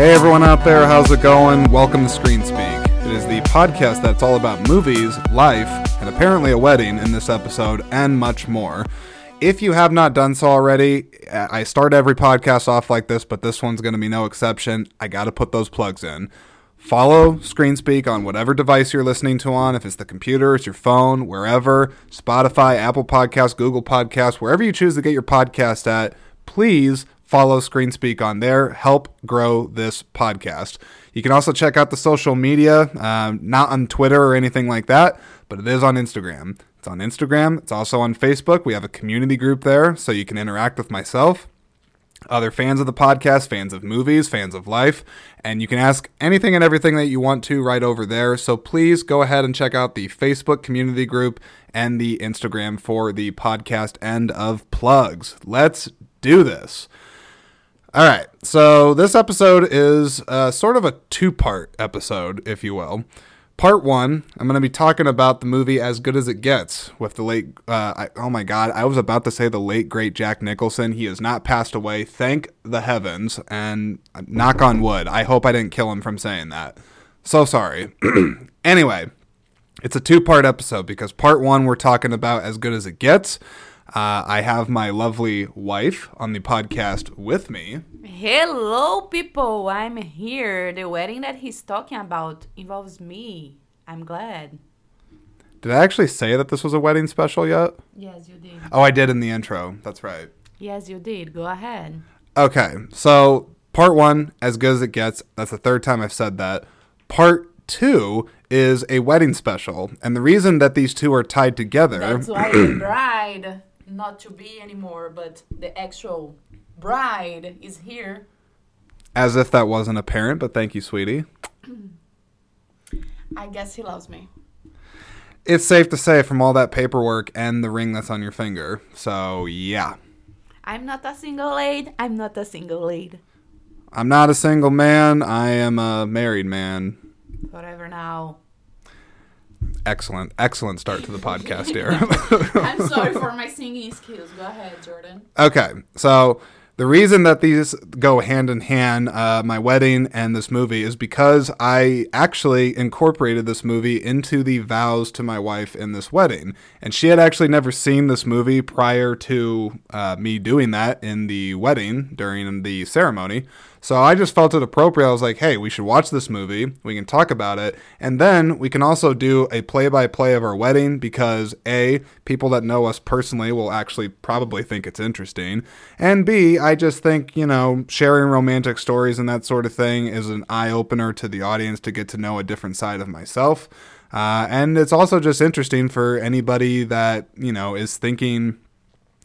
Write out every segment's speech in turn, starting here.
Hey everyone out there, how's it going? Welcome to Screen Speak. It is the podcast that's all about movies, life, and apparently a wedding in this episode, and much more. If you have not done so already, I start every podcast off like this, but this one's going to be no exception. I got to put those plugs in. Follow ScreenSpeak on whatever device you're listening to on. If it's the computer, it's your phone, wherever, Spotify, Apple Podcasts, Google Podcasts, wherever you choose to get your podcast at, please follow ScreenSpeak on there. Help grow this podcast. You can also check out the social media, um, not on Twitter or anything like that, but it is on Instagram. It's on Instagram. It's also on Facebook. We have a community group there, so you can interact with myself other fans of the podcast, fans of movies, fans of life, and you can ask anything and everything that you want to right over there. So please go ahead and check out the Facebook community group and the Instagram for the podcast end of plugs. Let's do this. All right, so this episode is uh, sort of a two part episode, if you will. Part one, I'm going to be talking about the movie As Good as It Gets with the late, uh, I, oh my God, I was about to say the late, great Jack Nicholson. He has not passed away, thank the heavens, and knock on wood. I hope I didn't kill him from saying that. So sorry. anyway, it's a two part episode because part one, we're talking about As Good as It Gets. Uh, I have my lovely wife on the podcast with me. Hello, people. I'm here. The wedding that he's talking about involves me. I'm glad. Did I actually say that this was a wedding special yet? Yes, you did. Oh, I did in the intro. That's right. Yes, you did. Go ahead. Okay, so part one, as good as it gets. That's the third time I've said that. Part two is a wedding special, and the reason that these two are tied together. That's why the bride, not to be anymore, but the actual bride is here. As if that wasn't apparent, but thank you, sweetie. I guess he loves me. It's safe to say from all that paperwork and the ring that's on your finger. So, yeah. I'm not a single lady. I'm not a single lady. I'm not a single man. I am a married man. Whatever now. Excellent, excellent start to the podcast here. I'm sorry for my singing skills. Go ahead, Jordan. Okay, so the reason that these go hand in hand, uh, my wedding and this movie, is because I actually incorporated this movie into the vows to my wife in this wedding. And she had actually never seen this movie prior to uh, me doing that in the wedding during the ceremony. So I just felt it appropriate. I was like, hey, we should watch this movie. We can talk about it. And then we can also do a play by play of our wedding because A, people that know us personally will actually probably think it's interesting. And B, I just think, you know, sharing romantic stories and that sort of thing is an eye opener to the audience to get to know a different side of myself. Uh, and it's also just interesting for anybody that, you know, is thinking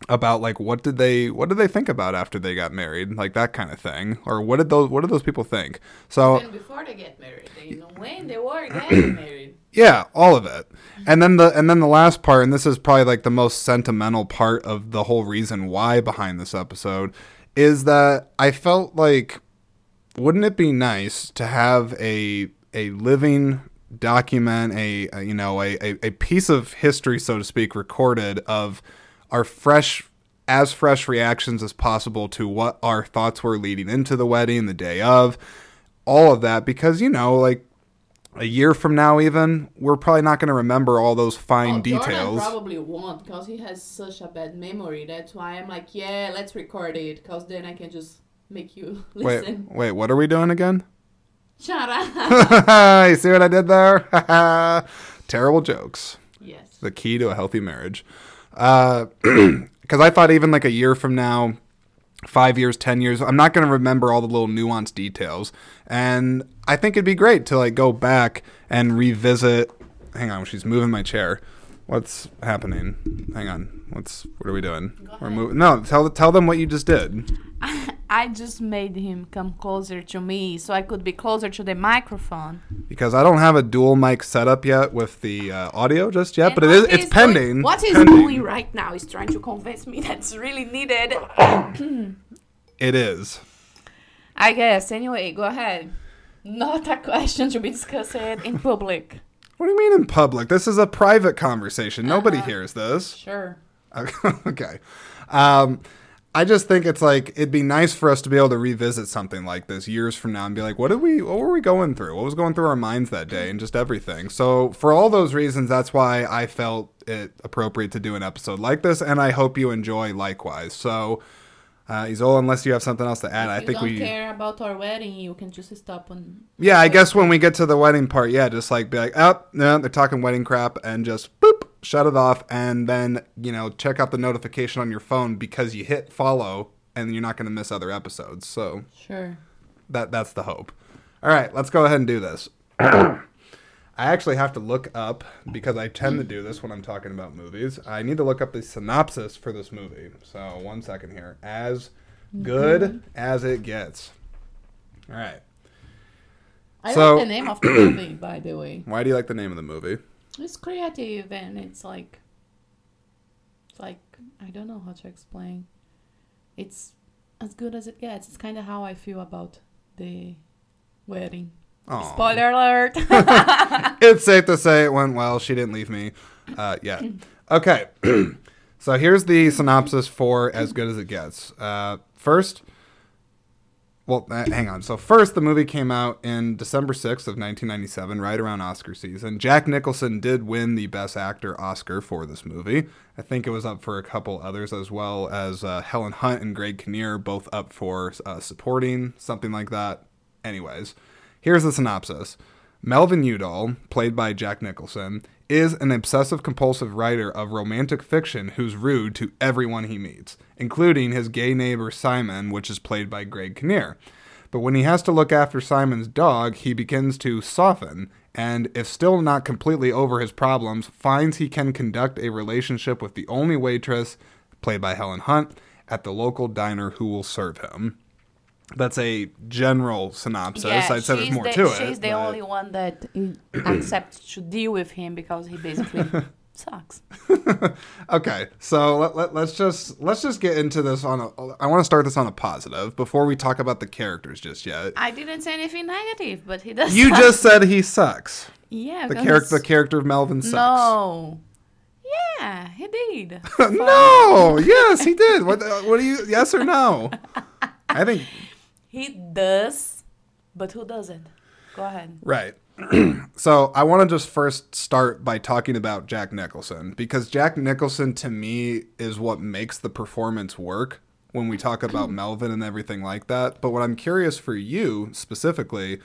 about like what did they what did they think about after they got married? Like that kind of thing. Or what did those what did those people think? So Even before they get married, they know when they were getting married. yeah all of it. And then the and then the last part and this is probably like the most sentimental part of the whole reason why behind this episode is that i felt like wouldn't it be nice to have a a living document a, a you know a, a, a piece of history so to speak recorded of our fresh as fresh reactions as possible to what our thoughts were leading into the wedding the day of all of that because you know like a year from now even we're probably not going to remember all those fine Oh, Jordan details probably won't because he has such a bad memory. That's why I'm like, yeah, let's record it because then I can just make you wait listen. wait what are we doing again Shut up. you see what i did there terrible jokes yes. the key to a healthy marriage. Uh, because I thought even like a year from now, five years, ten years, I'm not going to remember all the little nuanced details, and I think it'd be great to like go back and revisit. Hang on, she's moving my chair. What's happening? Hang on. What's what are we doing? We're moving. No, tell tell them what you just did. I just made him come closer to me so I could be closer to the microphone. Because I don't have a dual mic setup yet with the uh, audio just yet, And but it is it's pending. Doing, what he's doing right now is trying to convince me that's really needed. It is. I guess. Anyway, go ahead. Not a question to be discussed in public. What do you mean in public? This is a private conversation. Nobody Uh-huh. hears this. Sure. okay. Um, I just think it's like it'd be nice for us to be able to revisit something like this years from now and be like, what did we, what were we going through? What was going through our minds that day, and just everything. So for all those reasons, that's why I felt it appropriate to do an episode like this, and I hope you enjoy likewise. So. Uh, Isola, unless you have something else to add, if I you think don't we. care about our wedding, you can just stop on. Yeah, I guess when we get to the wedding part, yeah, just like be like, oh, no, they're talking wedding crap, and just boop, shut it off, and then you know check out the notification on your phone because you hit follow, and you're not going to miss other episodes. So Sure. that that's the hope. All right, let's go ahead and do this. I actually have to look up because I tend to do this when I'm talking about movies. I need to look up the synopsis for this movie. So one second here. As good as it gets. All right. I So- like the name of the movie, by the way. Why do you like the name of the movie? It's creative and it's like, it's like I don't know how to explain. It's as good as it gets. It's kind of how I feel about the wedding. Aw. Spoiler alert! it's safe to say it went well. She didn't leave me uh, yet. Okay. so here's the synopsis for As Good as It Gets. Uh, first, well, uh, hang on. So first, the movie came out in December 6th of 1997, right around Oscar season. Jack Nicholson did win the Best Actor Oscar for this movie. I think it was up for a couple others as well as uh, Helen Hunt and Greg Kinnear, both up for uh, supporting, something like that. Anyways, here's the synopsis. Melvin Udall, played by Jack Nicholson, is an obsessive compulsive writer of romantic fiction who's rude to everyone he meets, including his gay neighbor Simon, which is played by Greg Kinnear. But when he has to look after Simon's dog, he begins to soften, and if still not completely over his problems, finds he can conduct a relationship with the only waitress, played by Helen Hunt, at the local diner who will serve him. That's a general synopsis. I'd say there's she's more the, to it. She's the but- only one that accepts to deal with him because he basically sucks. okay, so let, let, let's just let's just get into this on a. I want to start this on a positive before we talk about the characters just yet. I didn't say anything negative, but he does. You suck. just said he sucks. yeah. The character, the character of Melvin sucks. No. Yeah, he did. no. Yes, he did. What? What do you? Yes or no? I think He does, but who doesn't? Go ahead. Right. so I want to just first start by talking about Jack Nicholson because Jack Nicholson to me is what makes the performance work when we talk about Melvin and everything like that. But what I'm curious for you specifically,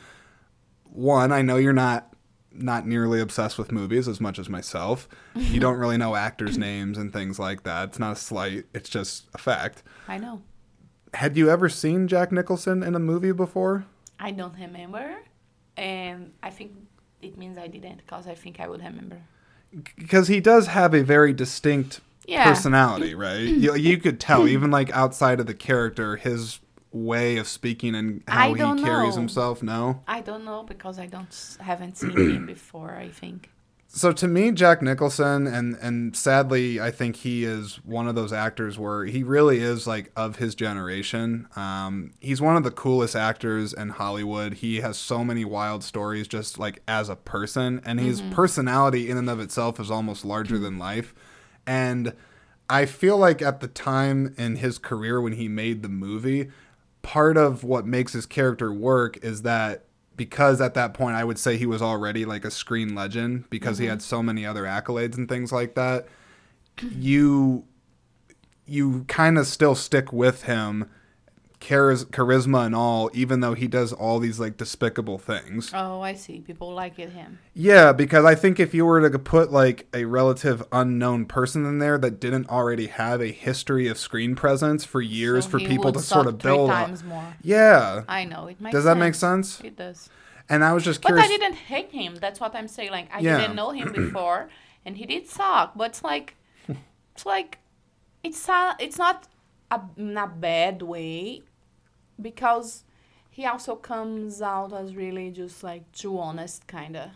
one, I know you're not not nearly obsessed with movies as much as myself. You don't really know actors' names and things like that. It's not a slight, it's just a fact. I know. Had you ever seen Jack Nicholson in a movie before? I don't remember, and I think it means I didn't because I think I would remember. because he does have a very distinct Yeah. personality, right? you, you could tell, even like outside of the character, his way of speaking and how he carries know. himself. No, I don't know because I don't haven't seen him before. I think. So to me, Jack Nicholson, and and sadly, I think he is one of those actors where he really is like of his generation. Um, he's one of the coolest actors in Hollywood. He has so many wild stories, just like as a person, and his personality in and of itself is almost larger than life. And I feel like at the time in his career when he made the movie, part of what makes his character work is that because at that point I would say he was already like a screen legend because he mm-hmm. had so many other accolades and things like that. You you kind of still stick with him charis- charisma and all even though he does all these like despicable things. Oh, I see. People like it him. Yeah, because I think if you were to put like a relative unknown person in there that didn't already have a history of screen presence for years So for people to sort of build up. Yeah. I know it makes. Does that make sense? It does. And I was just But. I didn't hate him. That's what I'm saying. Like I Yeah. didn't know him before, and he did suck. But it's like, it's like, it's it's not a, in a bad way, because he also comes out as really just like too honest, kind of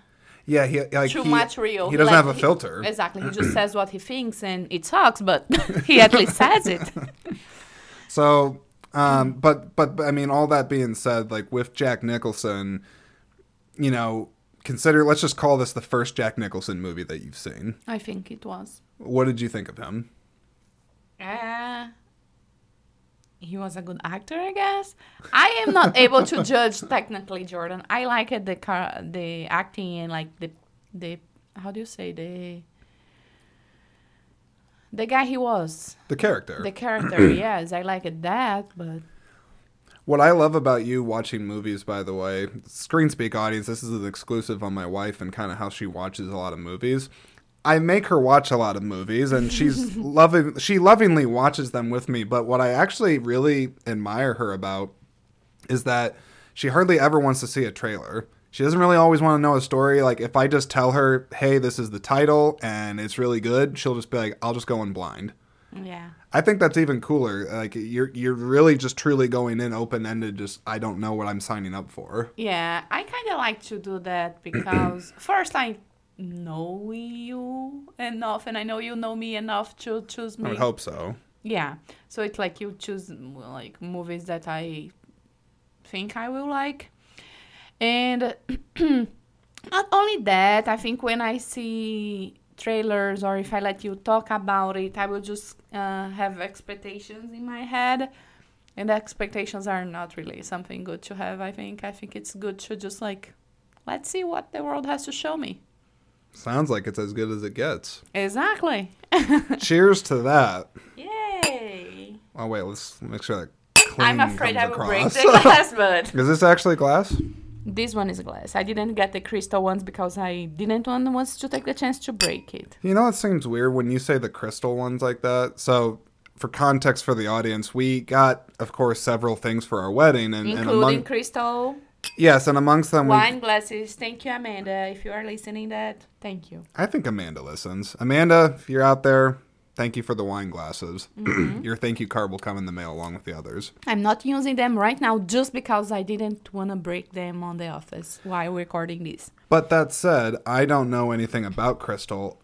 yeah, he like too he, much real. He doesn't like, have a filter. exactly. He just says what he thinks, and it sucks, but he at least says it. So, um, but, but but I mean, all that being said, like with Jack Nicholson, you know, consider let's just call this the first Jack Nicholson movie that you've seen. I think it was. What did you think of him? Uh, he was a good actor, I guess. I am not able to judge technically Jordan. I like it the car, the acting and like the the how do you say the the guy he was The character. the character. yes, I like it that, but What I love about you watching movies, by the way, Screen Speak audience, this is an exclusive on my wife and kind of how she watches a lot of movies. I make her watch a lot of movies and she's loving she lovingly watches them with me, but what I actually really admire her about is that she hardly ever wants to see a trailer. She doesn't really always want to know a story. Like if I just tell her, "Hey, this is the title and it's really good," she'll just be like, "I'll just go in blind." yeah. I think that's even cooler. Like you're you're really just truly going in open ended. Just I don't know what I'm signing up for. Yeah, I kind of like to do that because first I know you enough and I know you know me enough to choose me. I would hope so. Yeah. So it's like you choose like movies that I think I will like. And not only that, I think when I see trailers or if I let you talk about it, I will just uh, have expectations in my head. And the expectations are not really something good to have, I think. I think it's good to just like, let's see what the world has to show me. Sounds like it's as good as it gets. Exactly. Cheers to that. Yay. Oh wait, let's make sure that. I'm afraid comes I will break the glass, but Is this actually glass? this one is glass. I didn't get the crystal ones because I didn't want want to take the chance to break it. You know, it seems weird when you say the crystal ones like that. So, for context for the audience, we got, of course, several things for our wedding, and, and Including among crystal yes, and amongst them, we, wine glasses. Thank you, Amanda. If you are listening that, thank you. I think Amanda listens. Amanda, if you're out there, thank you for the wine glasses. Mm-hmm. Your thank you card will come in the mail along with the others. I'm not using them right now just because I didn't want to break them on the office while recording this. But that said, I don't know anything about crystal.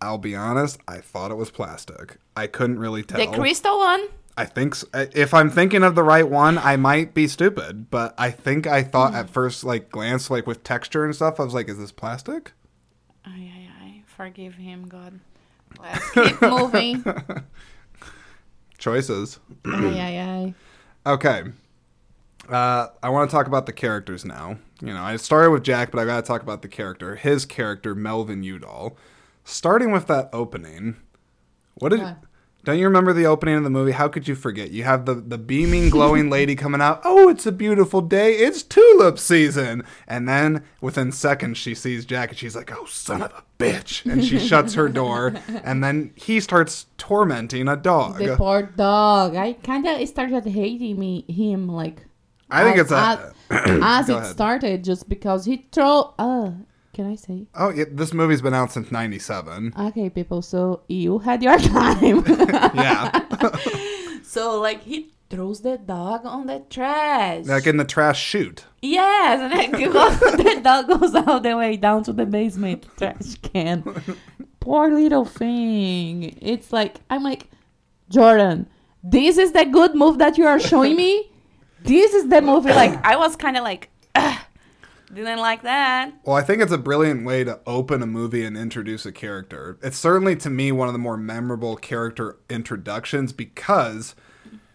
I'll be honest, I thought it was plastic. I couldn't really tell. The crystal one, I think s if I'm thinking of the right one, I might be stupid, but I think I thought Mm. at first like glance like with texture and stuff, I was like, is this plastic? Ay, ay, ay. Forgive him, God. Let's keep moving. Choices. ay, ay, ay. Okay. Uh, I want to talk about the characters now. You know, I started with Jack, but I got to talk about the character. His character, Melvin Udall. Starting with that opening. What did? What? Don't you remember the opening of the movie? How could you forget? You have the the beaming, glowing lady coming out. Oh, it's a beautiful day. It's tulip season. And then within seconds, she sees Jack, and she's like, "Oh, son of a bitch!" And she shuts her door. And then he starts tormenting a dog. The poor dog. I kind of started hating me him like I think as- it's a. as Go it ahead. started just because he threw. Uh, can I say? Oh, yeah, this movie's been out since '97. Okay, people. So you had your time. Yeah, so like he throws the dog on the trash. like in the trash chute. yes, and then goes- the dog goes all the way down to the basement trash can. Poor little thing. It's like I'm like Jordan. This is the good move that you are showing me. This is the movie. Like I was kind of like, "Ugh, didn't like that. Well, I think it's a brilliant way to open a movie and introduce a character. It's certainly to me one of the more memorable character introductions because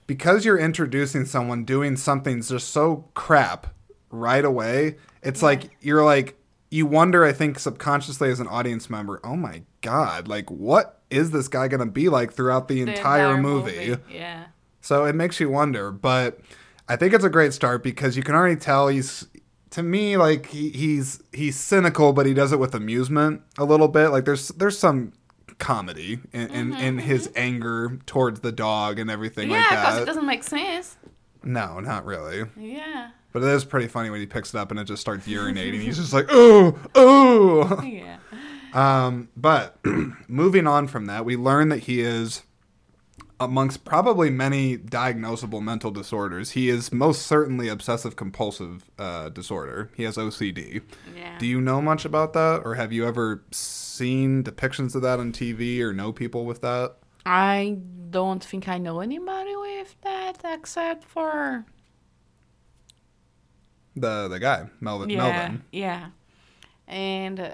because you're introducing someone doing something just so crap right away. It's like you're like you wonder I think subconsciously as an audience member, "Oh my god, like what is this guy going to be like throughout the, The entire, movie? Yeah. So it makes you wonder, but I think it's a great start because you can already tell he's to me like he, he's he's cynical, but he does it with amusement a little bit. Like there's there's some comedy in in, in his anger towards the dog and everything Yeah, like because that. it doesn't make sense. no, not really. Yeah. But it is pretty funny when he picks it up and it just starts urinating. He's just like, oh, oh. Yeah. Um, but moving on from that, we learn that he is amongst probably many diagnosable mental disorders. He is most certainly obsessive compulsive uh, disorder. He has OCD. Yeah. Do you know much about that, or have you ever seen depictions of that on TV, or know people with that? I don't think I know anybody with that except for The the guy Melvin. yeah, Melvin. yeah, and uh,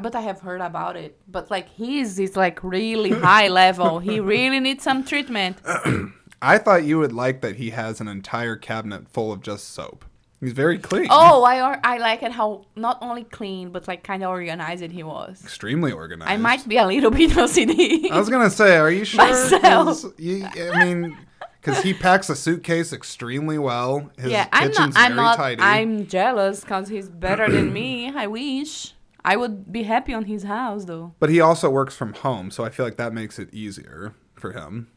but I have heard about it. But like his is like really high level. He really needs some treatment. I thought you would like that he has an entire cabinet full of just soap. He's very clean. Oh, I or- I like it how not only clean but like kind of organized he was. Extremely organized. I might be a little bit OCD. I was gonna say, are you sure? Myself. You, I mean, because he packs a suitcase extremely well. His yeah, I'm not. I'm not. tidy. I'm jealous because he's better than me. I wish I would be happy on his house though. But he also works from home, so I feel like that makes it easier for him.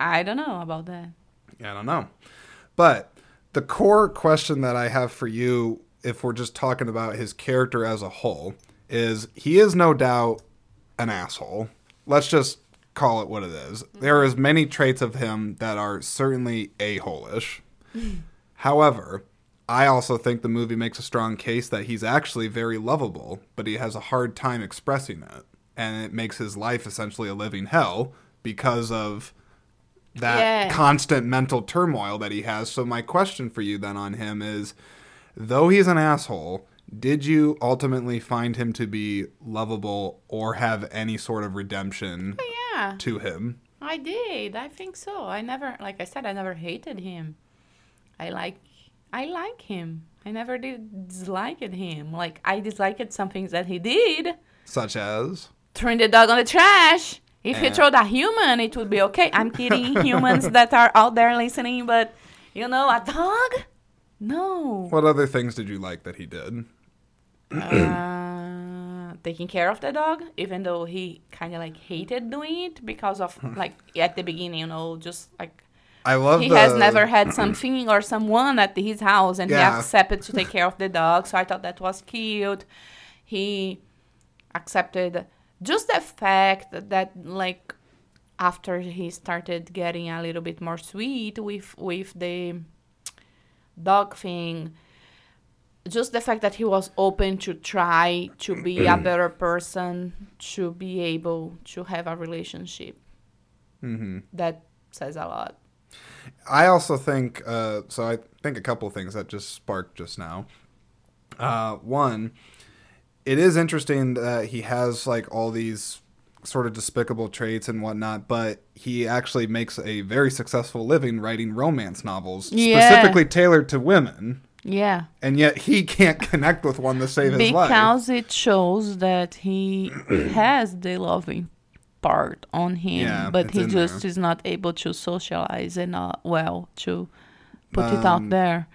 I don't know about that. I don't know. But the core question that I have for you, if we're just talking about his character as a whole, is he is no doubt an asshole. Let's just call it what it is. Mm-hmm. There is many traits of him that are certainly a-hole-ish. However, I also think the movie makes a strong case that he's actually very lovable, but he has a hard time expressing it. And it makes his life essentially a living hell because of that Yeah. constant mental turmoil that he has. So my question for you then on him is though he's an asshole, did you ultimately find him to be lovable or have any sort of redemption oh, Yeah, to him? I did. I think so. I never, like I said, I never hated him. I like, I like him. I never did dislike him. Like I disliked some things that he did. Such as throwing the dog on the trash. If you Eh. throw the human, it would be okay. I'm kidding, humans that are out there listening, but you know, a dog? No. what other things did you like that he did? uh, taking care of the dog, even though he kind of like hated doing it because of like at the beginning, you know, just like I love he the, has never had something or someone at his house and Yeah. he accepted to take care of the dog so i thought that was cute he accepted just the fact that, that like after he started getting a little bit more sweet with with the dog thing just the fact that he was open to try to be a better person to be able to have a relationship Mhm. that says a lot I also think uh, so. I think a couple things that just sparked just now. Uh, one, it is interesting that he has like all these sort of despicable traits and whatnot, but he actually makes a very successful living writing romance novels Yeah. specifically tailored to women, yeah and yet he can't connect with one to save his life. because it shows that he has the loving part on him Yeah, but he just there. is not able to socialize and uh, well to put it Um, out there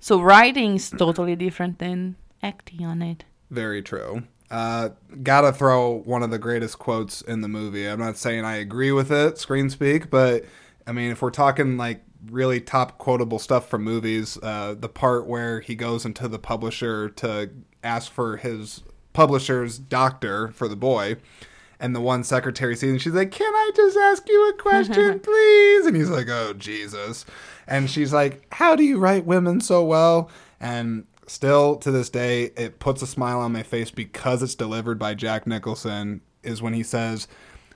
so writing is totally different than acting on it Very true. Uh, gotta throw one of the greatest quotes in the movie. I'm not saying I agree with it, screen speak, but I mean, if we're talking like really top quotable stuff from movies, uh, the part where he goes into the publisher to ask for his publisher's doctor for the boy. And the one secretary sees, and she's like, "Can I just ask you a question, please?" And he's like, "Oh Jesus!" And she's like, "How do you write women so well?" And still to this day, it puts a smile on my face because it's delivered by Jack Nicholson. Is when he says,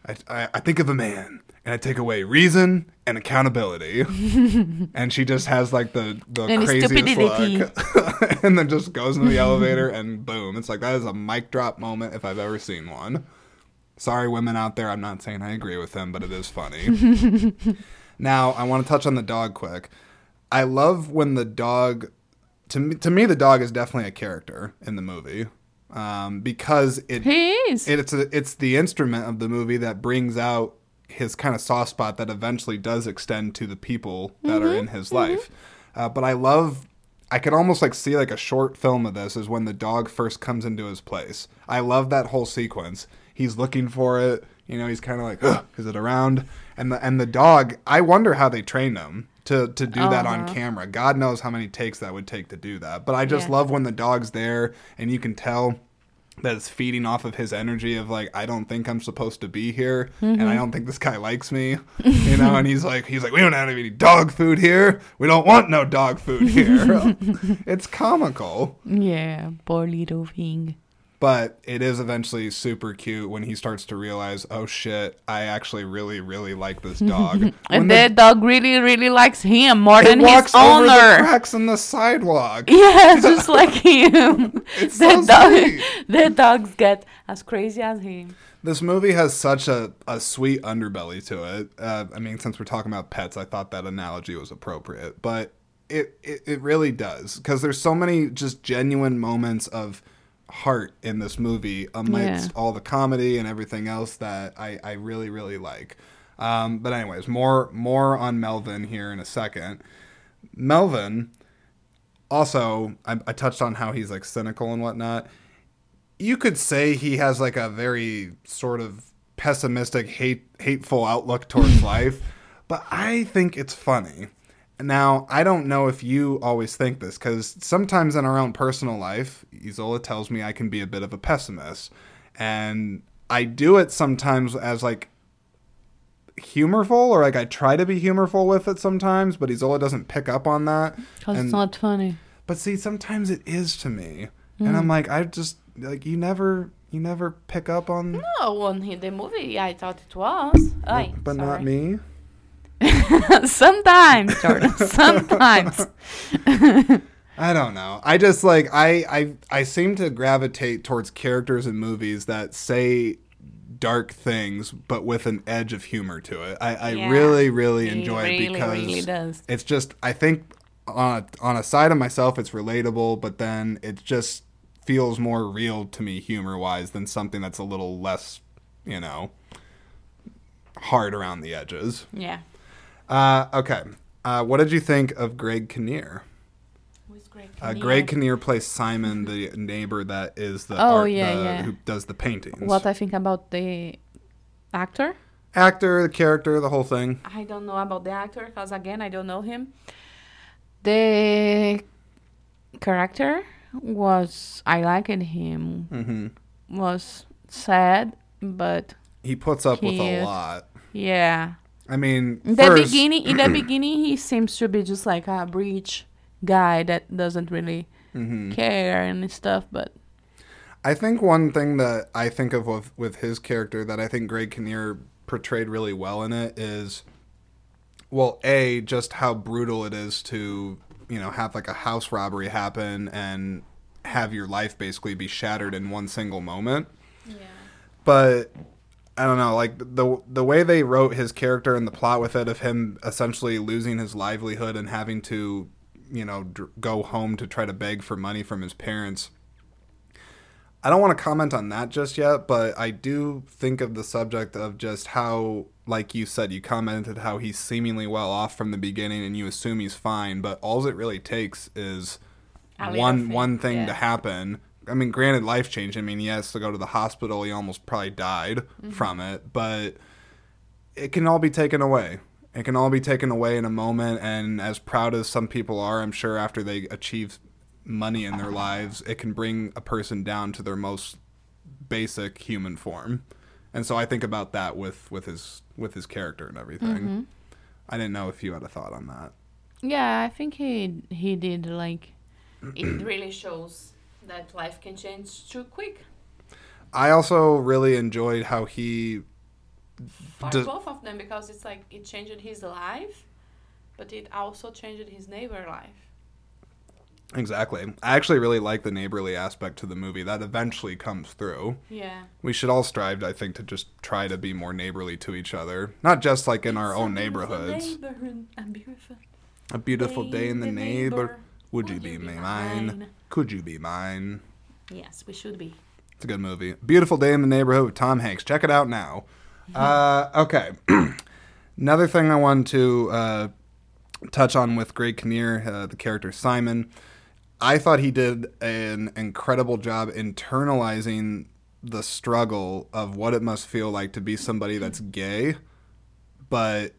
"I, I, I think of a man, and I take away reason and accountability," and she just has like the the And craziest look, and then just goes into the elevator, and boom! It's like that is a mic drop moment if I've ever seen one. Sorry, women out there. I'm not saying I agree with him, but it is funny. now, I want to touch on the dog quick. I love when the dog. To me, to me, the dog is definitely a character in the movie um, because it, he is it it's a, it's the instrument of the movie that brings out his kind of soft spot that eventually does extend to the people that are in his life. Uh, but I love. I could almost like see like a short film of this is when the dog first comes into his place. I love that whole sequence. He's looking for it. You know, he's kind of like, "Ugh, is it around? And the and the dog. I wonder how they trained him to to do that on Uh-huh. camera. God knows how many takes that would take to do that. But I just Yeah. love when the dog's there and you can tell that it's feeding off of his energy of like I don't think I'm supposed to be here and I don't think this guy likes me you know and he's like he's like we don't have any dog food here we don't want no dog food here it's comical yeah poor little thing but it is eventually super cute when he starts to realize oh shit I actually really really like this dog and the- the dog really really likes him more than his walks over the owner cracks in the sidewalk Yeah, just like him. It's the so dog, sweet. the dogs get as crazy as him. This movie has such a, a sweet underbelly to it. Uh, I mean, since we're talking about pets, I thought that analogy was appropriate. But it, it, it really does. Because there's so many just genuine moments of heart in this movie amidst Yeah. all the comedy and everything else that I, I really, really like. Um, but anyways, more more on Melvin here in a second. Melvin, also, I, I touched on how he's like cynical and whatnot you could say he has like a very sort of pessimistic, hate, hateful outlook towards life, but I think it's funny. Now, I don't know if you always think this because sometimes in our own personal life, Isola tells me I can be a bit of a pessimist. And I do it sometimes as like humorful or like I try to be humorful with it sometimes, but Isola doesn't pick up on that. Because it's not funny. but see, sometimes it is to me. And mm. I'm like, I just like you never you never pick up on No, on the movie, I thought it was. Ay, but not me. sometimes, Jordan. Sometimes. I don't know. I just like I I I seem to gravitate towards characters in movies that say dark things but with an edge of humor to it. I, I Yeah. really really enjoy really, it because really it's just I think on a, on a side of myself it's relatable, but then it just feels more real to me humor wise than something that's a little less, you know, hard around the edges. Yeah. Uh, okay. Uh, what did you think of Greg Kinnear? Who's Greg Uh, Kinnear? Greg Kinnear plays Simon, the neighbor that is the Oh, art, yeah, the- yeah. who does the paintings. What I think about the actor? Actor, the character, the whole thing. I don't know about the actor because again I don't know him. The character was I liked him. hmm Was sad, but He puts up with a lot. yeah. I mean, In the first, beginning, in the beginning, he seems to be just like a rich guy that doesn't really Mhm. care and stuff. But I think one thing that I think of with, with his character that I think Greg Kinnear portrayed really well in it is, well, a just how brutal it is to you know have like a house robbery happen and have your life basically be shattered in one single moment. yeah, But I don't know, like the the way they wrote his character and the plot with it of him essentially losing his livelihood and having to, you know, dr- go home to try to beg for money from his parents. I don't want to comment on that just yet, but I do think of the subject of just how, like you said, you commented how he's seemingly well off from the beginning, and you assume he's fine, but all it really takes is one thing, one thing to happen. I mean, granted, life changed. I mean, he has to go to the hospital. He almost probably died Mm-hmm. from it, but it can all be taken away. It can all be taken away in a moment. And as proud as some people are, I'm sure after they achieve money in their lives, it can bring a person down to their most basic human form. And so I think about that with with his with his character and everything. Mm-hmm. I didn't know if you had a thought on that. yeah, I think he he did like. It really shows that life can change too quick I also really enjoyed how he for both of them because it's like it changed his life, but it also changed his neighbor life. Exactly. I actually really like the neighborly aspect to the movie that eventually comes through. Yeah. We should all strive, I think, to just try to be more neighborly to each other, not just like in our own neighborhoods. neighborhood, a beautiful A beautiful day in the neighbor. neighbor. Would you be mine? Could you be mine? Yes, we should be. It's a good movie. Beautiful Day in the Neighborhood with Tom Hanks. Check it out now. Uh, okay. Another thing I wanted to uh, touch on with Greg Kinnear, uh, the character Simon. I thought he did an incredible job internalizing the struggle of what it must feel like to be somebody that's gay, but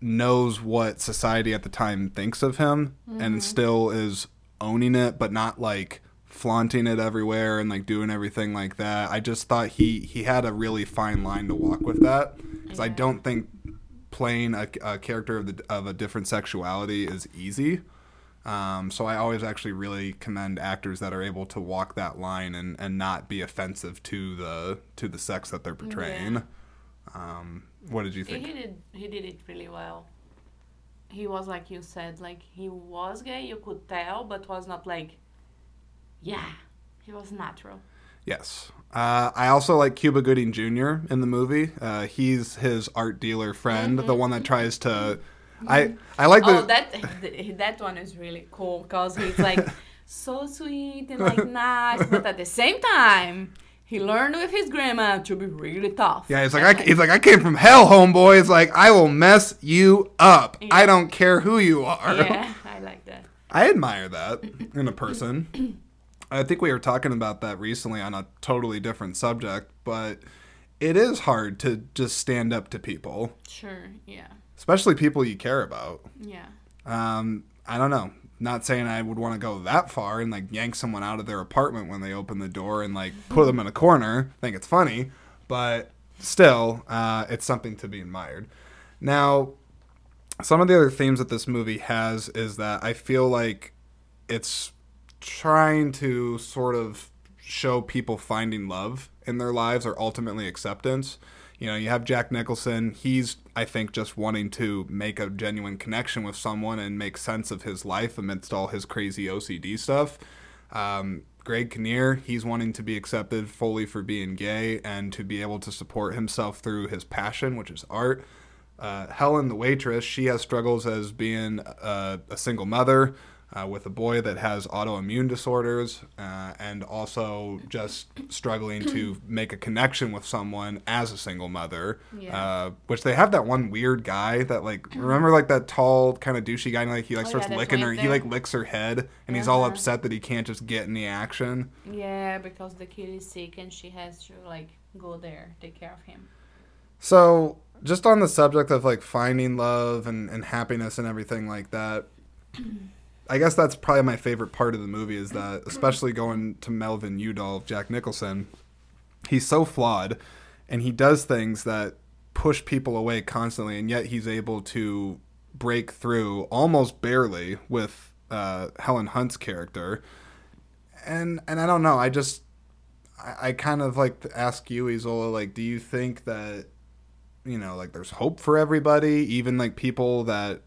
knows what society at the time thinks of him and still is owning it, but not like flaunting it everywhere and like doing everything like that. I just thought he he had a really fine line to walk with that because I don't think playing a, a character of the of a different sexuality is easy. Um, so I always actually really commend actors that are able to walk that line and, and not be offensive to the to the sex that they're portraying. Um, what did you think? he did. He did it really well. He was like you said, like he was gay. You could tell, but was not like, yeah. He was natural. Yes. Uh, I also like Cuba Gooding Jr. in the movie. Uh, he's his art dealer friend, the one that tries to. I I like the. Oh, that that one is really cool because he's like so sweet and like nice, but at the same time, he learned with his grandma to be really tough. yeah, he's like I, he's like I came from hell, homeboy. It's like I will mess you up. I don't care who you are. yeah, I like that. I admire that in a person. I think we were talking about that recently on a totally different subject, but it is hard to just stand up to people, Sure, yeah, especially people you care about. yeah. Um, I don't know. Not saying I would want to go that far and like yank someone out of their apartment when they open the door and like put them in a corner. I think it's funny, but still, uh, it's something to be admired. Now, some of the other themes that this movie has is that I feel like it's trying to sort of show people finding love in their lives or ultimately acceptance. You know, you have Jack Nicholson. He's, I think, just wanting to make a genuine connection with someone and make sense of his life amidst all his crazy OCD stuff. Um, Greg Kinnear, he's wanting to be accepted fully for being gay and to be able to support himself through his passion, which is art. Uh, Helen, the waitress, she has struggles as being a, a single mother uh, with a boy that has autoimmune disorders uh, and also just struggling to make a connection with someone as a single mother. Yeah. Uh, which they have that one weird guy that like remember like that tall kind of douchey guy and like he like Oh, starts yeah, licking her right he like licks her head and he's all Uh-huh. upset that he can't just get any action. Yeah, because the kid is sick and she has to like go there, take care of him. So, just on the subject of like finding love and, and happiness and everything like that, I guess that's probably my favorite part of the movie is that, especially going to Melvin Udall, Jack Nicholson, he's so flawed and he does things that push people away constantly, and yet he's able to break through almost barely with uh, Helen Hunt's character. And and I don't know, I just I, I kind of like to ask you, Isola, like, do you think that you know, like there's hope for everybody, even like people that,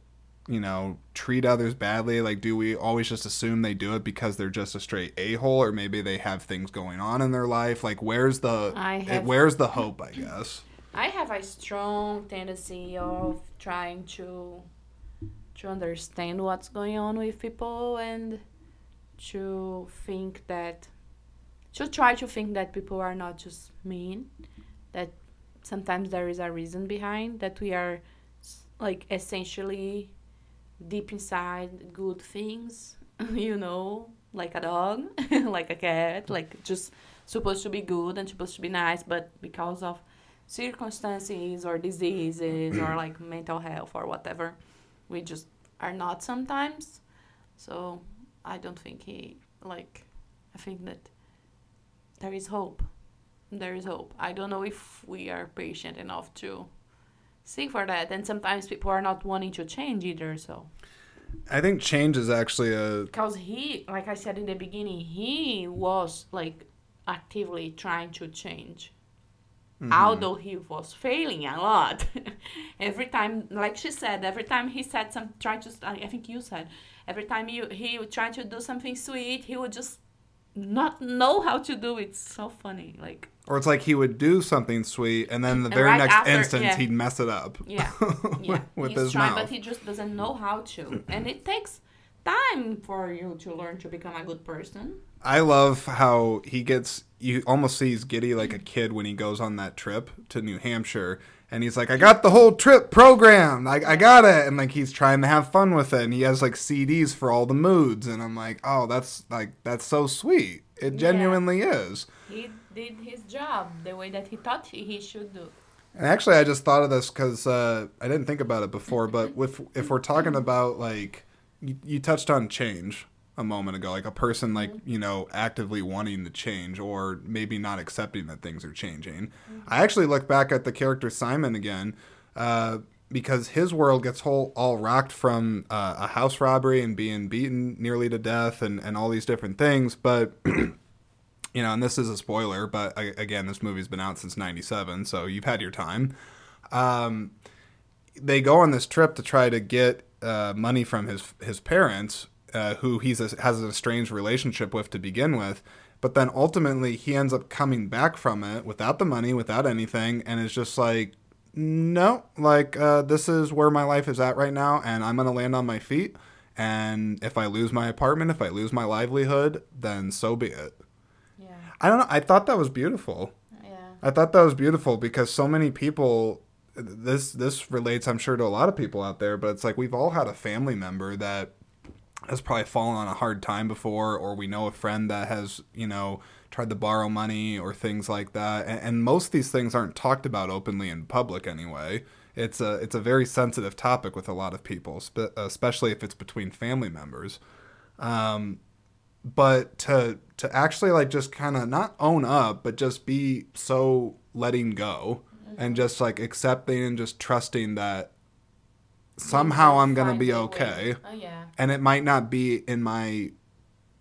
you know, treat others badly? Like, do we always just assume they do it because they're just a straight a hole, or maybe they have things going on in their life? Like, where's the have- where's the hope? I guess. I have a strong tendency of trying to to understand what's going on with people and to think that to try to think that people are not just mean that sometimes there is a reason behind that we are like essentially deep inside good things you know like a dog like a cat like just supposed to be good and supposed to be nice but because of circumstances or diseases or like mental health or whatever we just are not sometimes. So i don't think he like i think that there is hope. There is hope. I don't know if we are patient enough to seek for that. And sometimes people are not wanting to change either so. I think change is actually a because he like i said in the beginning he was like actively trying to change. Mm-hmm. Although he was failing a lot. Every time like she said every time he said some try to i think you said every time you he would try to do something sweet he would just not know how to do it so funny like or it's like he would do something sweet and then the And very right next after- instance yeah. he'd mess it up. yeah yeah with he's his trying mouth. but he just doesn't know how to and it takes time for you to learn to become a good person I love how he gets you almost see he's giddy like a kid when he goes on that trip to New Hampshire and he's like, I got the whole trip programmed. I, I got it. And like he's trying to have fun with it and he has like CDs for all the moods and I'm like, Oh, that's like that's so sweet. It Yeah. genuinely is. he did his job the way that he thought he he should do. And actually, I just thought of this because uh, I didn't think about it before. But with if we're talking about like you, you touched on change a moment ago, like a person like you know actively wanting to change or maybe not accepting that things are changing. I actually look back at the character Simon again. Uh, because his world gets whole all rocked from uh, a house robbery and being beaten nearly to death and, and all these different things. But you know, and this is a spoiler, but I, again, this movie's been out since '97, so you've had your time. Um, they go on this trip to try to get uh, money from his his parents, uh, who he's a, has a strange relationship with to begin with. But then ultimately, he ends up coming back from it without the money, without anything, and is just like, no, like uh, this is where my life is at right now, and I'm gonna land on my feet. And if I lose my apartment, if I lose my livelihood, then so be it. Yeah. I don't know. I thought that was beautiful. Yeah. I thought that was beautiful because so many people this this relates I'm sure to a lot of people out there, but it's like we've all had a family member that has probably fallen on a hard time before or we know a friend that has, you know, tried to borrow money or things like that. And, and most of these things aren't talked about openly in public anyway. It's a it's a very sensitive topic with a lot of people, spe- especially if it's between family members. Um, but to to actually like just kind of not own up, but just be so letting go and just like accepting and just trusting that somehow I'm gonna be okay, Oh yeah. and it might not be in my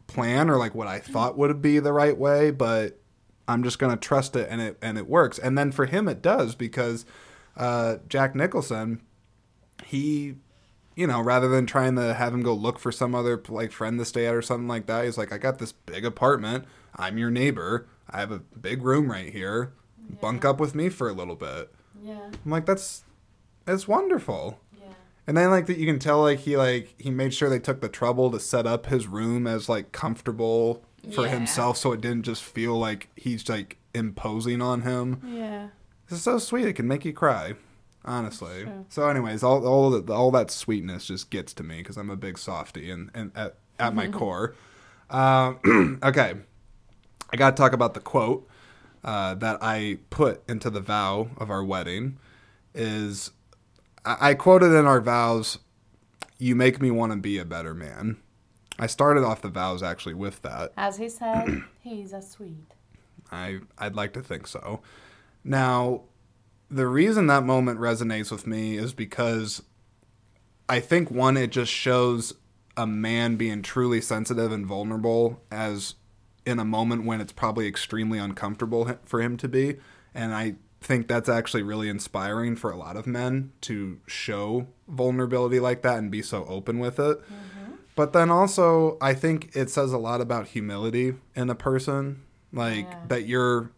plan or like what I thought would be the right way, but I'm just gonna trust it and it and it works. And then for him, it does because uh, Jack Nicholson, he, you know, rather than trying to have him go look for some other like friend to stay at or something like that, he's like, I got this big apartment. I'm your neighbor. I have a big room right here. Bunk up with me for a little bit. Yeah. I'm like, that's that's wonderful. And then like that you can tell like he like he made sure they took the trouble to set up his room as like comfortable for Yeah. himself so it didn't just feel like he's like imposing on him. Yeah. It's so sweet. It can make you cry, honestly. So, anyways, all all that all that sweetness just gets to me because I'm a big softy and and at, at my core. Um, okay, I got to talk about the quote uh, that I put into the vow of our wedding. Is I, quoted in our vows, "You make me want to be a better man." I started off the vows actually with that. As he said, he's a sweet. I I'd like to think so. Now, the reason that moment resonates with me is because I think one it just shows a man being truly sensitive and vulnerable as in a moment when it's probably extremely uncomfortable for him to be, and I think that's actually really inspiring for a lot of men to show vulnerability like that and be so open with it. Mm-hmm. But then also, I think it says a lot about humility in a person, like Yeah. that you're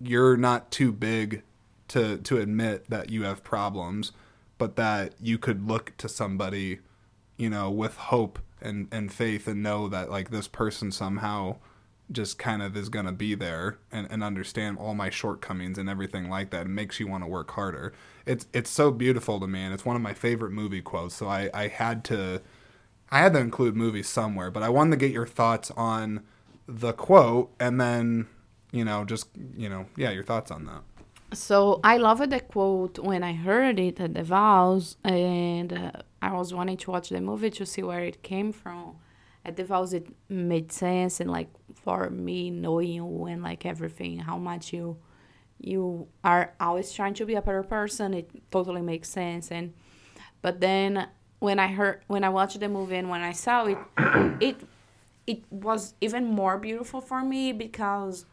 you're not too big to to admit that you have problems, but that you could look to somebody, you know, with hope and and faith and know that like this person somehow just kind of is going to be there and, and understand all my shortcomings and everything like that. It makes you want to work harder. It's it's so beautiful to me, and it's one of my favorite movie quotes. So I, I had to I had to include movies somewhere, but I wanted to get your thoughts on the quote and then you know just you know yeah your thoughts on that. So I loved the quote when I heard it at the vows, and uh, I was wanting to watch the movie to see where it came from. At the vows, it made sense, and like for me, knowing you and like everything, how much you you are always trying to be a better person, it totally makes sense. And but then when I heard when I watched the movie and when I saw it, it it was even more beautiful for me because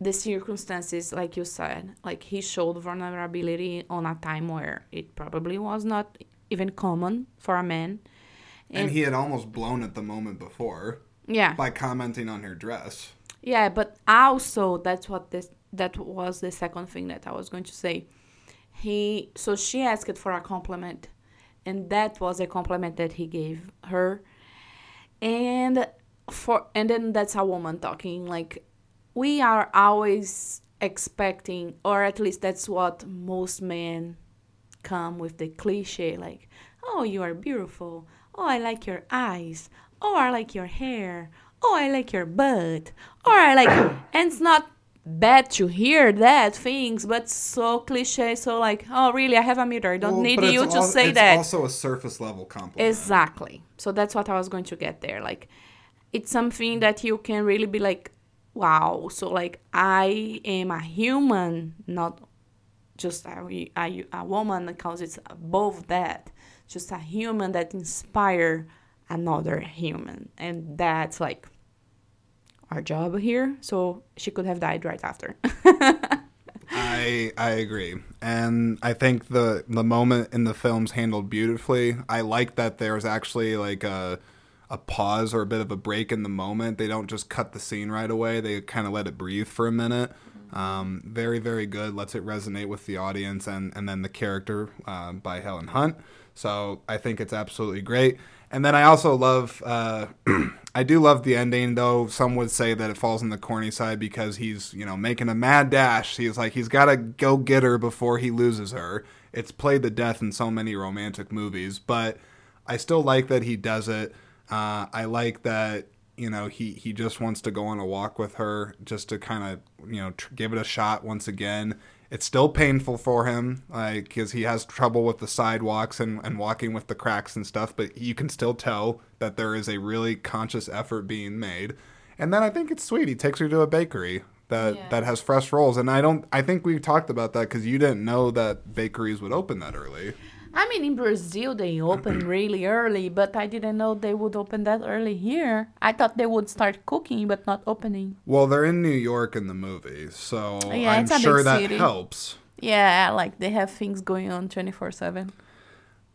the circumstances, like you said, like he showed vulnerability on a time where it probably was not even common for a man. And, he had almost blown it the moment before Yeah, by commenting on her dress. yeah, but also that's what this that was the second thing that I was going to say. He so she asked for a compliment, and that was a compliment that he gave her, and for and then that's a woman talking like we are always expecting or at least that's what most men come with the cliche like oh you are beautiful oh i like your eyes oh i like your hair oh i like your butt or i like and it's not bad to hear that things but so cliche so like oh really i have a mirror i don't Well, need you to al- say it's that also a surface level compliment. Exactly. So that's what I was going to get there. Like, it's something that you can really be like, wow. So, like, I am a human, not just a, a, a woman, because it's above that. Just a human that inspire another human. And that's like our job here. So she could have died right after. I I agree, and I think the the moment in the film's handled beautifully. I like that there's actually like a a pause or a bit of a break in the moment. They don't just cut the scene right away. They kind of let it breathe for a minute. Um, very, very good. Lets it resonate with the audience and, and then the character uh, by Helen Hunt. So I think it's absolutely great. And then I also love, uh, I do love the ending, though some would say that it falls on the corny side because he's, you know, making a mad dash. He's like, he's got to go get her before he loses her. It's played to death in so many romantic movies, but I still like that he does it. Uh, I like that you know he he just wants to go on a walk with her just to kind of you know tr- give it a shot once again it's still painful for him like because he has trouble with the sidewalks and, and walking with the cracks and stuff but you can still tell that there is a really conscious effort being made. And then i think it's sweet he takes her to a bakery that Yeah. that has fresh rolls. And i don't i think we talked about that because you didn't know that bakeries would open that early I mean, in Brazil, they open really early, but I didn't know they would open that early here. I thought they would start cooking, but not opening. well they're in new york in the movie so Yeah, i'm it's a big sure that city. helps Yeah, like they have things going on 24 7.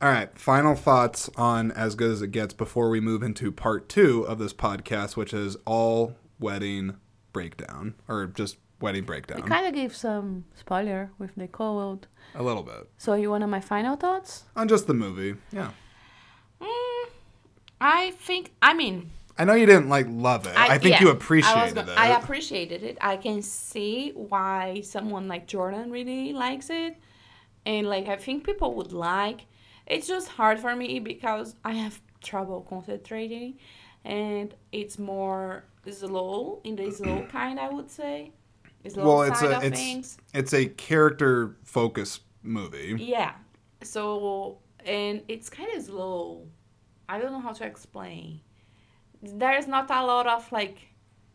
All right, final thoughts on As Good as It Gets before we move into part two of this podcast, which is all wedding breakdown, or just wedding We breakdown. kind of gave some spoiler with Nicole. A little bit. So, you want my final thoughts? On just the movie. Yeah. Mm, I think, I mean, I know you didn't like love it. I, think yeah, you I, was appreciated go- it. I appreciated it. I can see why someone like Jordan really likes it. And like I think people would like. It's just hard for me because I have trouble concentrating and it's more slow in the slow kind I would say. Slow well, it's side a of it's things. it's a character focused movie. Yeah. So and it's kind of slow. I don't know how to explain. There's not a lot of like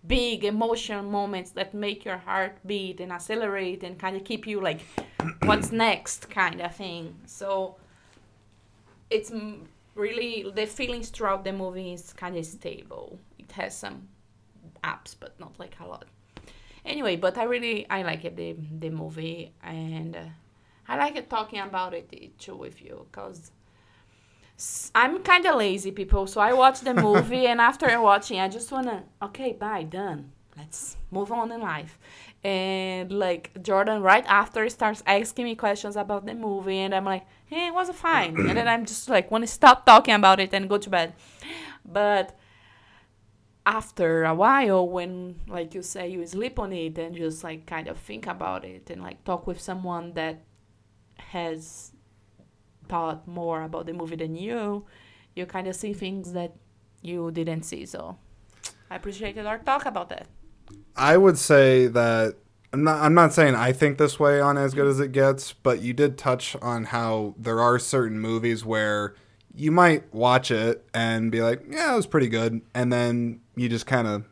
big emotion moments that make your heart beat and accelerate and kind of keep you like what's next kind of thing. So it's really the feelings throughout the movie is kind of stable. It has some ups but not like a lot. Anyway, but I really I like it the the movie and uh, I like talking about it too with you because I'm kind of lazy, people. So I watch the movie, and after watching, I just wanna okay, bye, done. Let's move on in life. And like Jordan, right after starts asking me questions about the movie, and I'm like, hey, it was fine. and then I'm just like, want to stop talking about it and go to bed. But after a while when like you say you sleep on it and just like kind of think about it and like talk with someone that has thought more about the movie than you you kind of see things that you didn't see so i appreciated our talk about that I would say that I'm not I'm not saying I think this way on as good as it gets, but you did touch on how there are certain movies where you might watch it and be like, "Yeah, it was pretty good." And then you just kind of,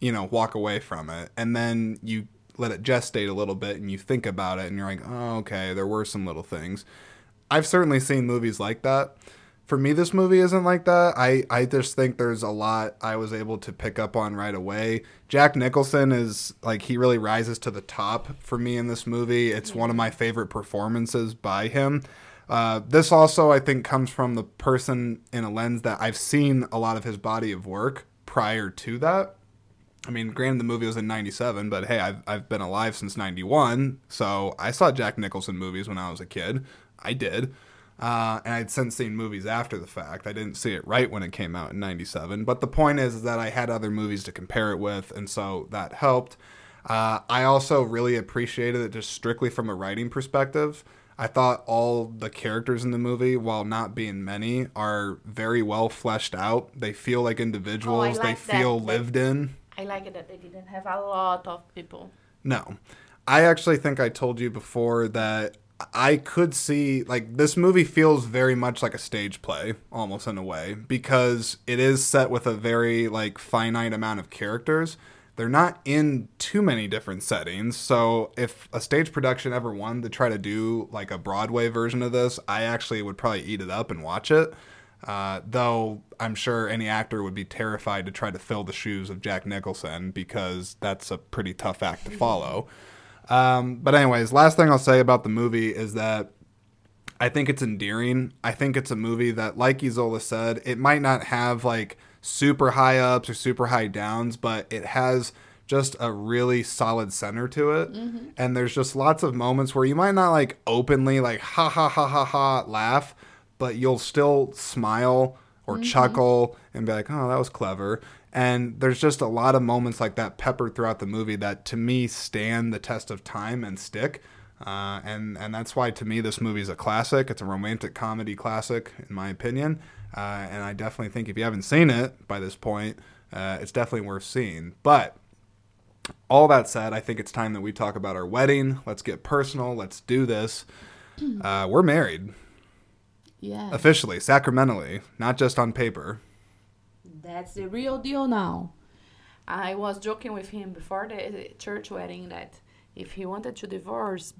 you know, walk away from it. And then you let it gestate a little bit and you think about it and you're like, "Oh, okay, there were some little things." I've certainly seen movies like that. For me, this movie isn't like that. I, I just think there's a lot I was able to pick up on right away. Jack Nicholson is like, he really rises to the top for me in this movie. It's one of my favorite performances by him. Uh, this also, I think, comes from the person in a lens that I've seen a lot of his body of work prior to that. I mean, granted, the movie was in 97, but hey, I've, I've been alive since 91. So I saw Jack Nicholson movies when I was a kid. I did. Uh, and I'd since seen movies after the fact. I didn't see it right when it came out in 97. But the point is, is that I had other movies to compare it with, and so that helped. Uh, I also really appreciated it just strictly from a writing perspective. I thought all the characters in the movie, while not being many, are very well fleshed out. They feel like individuals, they like that. feel They- lived in. I like it that they didn't have a lot of people No. I actually think I told you before that I could see like this movie feels very much like a stage play almost in a way because it is set with a very like finite amount of characters. They're not in too many different settings. So if a stage production ever wanted to try to do like a Broadway version of this, I actually would probably eat it up and watch it. Uh, though I'm sure any actor would be terrified to try to fill the shoes of Jack Nicholson because that's a pretty tough act to follow. Um, but anyways, last thing I'll say about the movie is that I think it's endearing. I think it's a movie that, like Isola said, it might not have like super high ups or super high downs, but it has just a really solid center to it. And there's just lots of moments where you might not like openly like ha ha ha ha ha laugh, but you'll still smile or chuckle and be like, "Oh, that was clever." And there's just a lot of moments like that peppered throughout the movie that to me stand the test of time and stick. Uh, and and that's why to me this movie is a classic. It's a romantic comedy classic in my opinion. Uh, and I definitely think if you haven't seen it by this point, uh, it's definitely worth seeing. But all that said, I think it's time that we talk about our wedding. Let's get personal. Let's do this. Uh, we're married Yeah. officially, sacramentally, not just on paper. That's the real deal now. I was joking with him before the church wedding that if he wanted to divorce,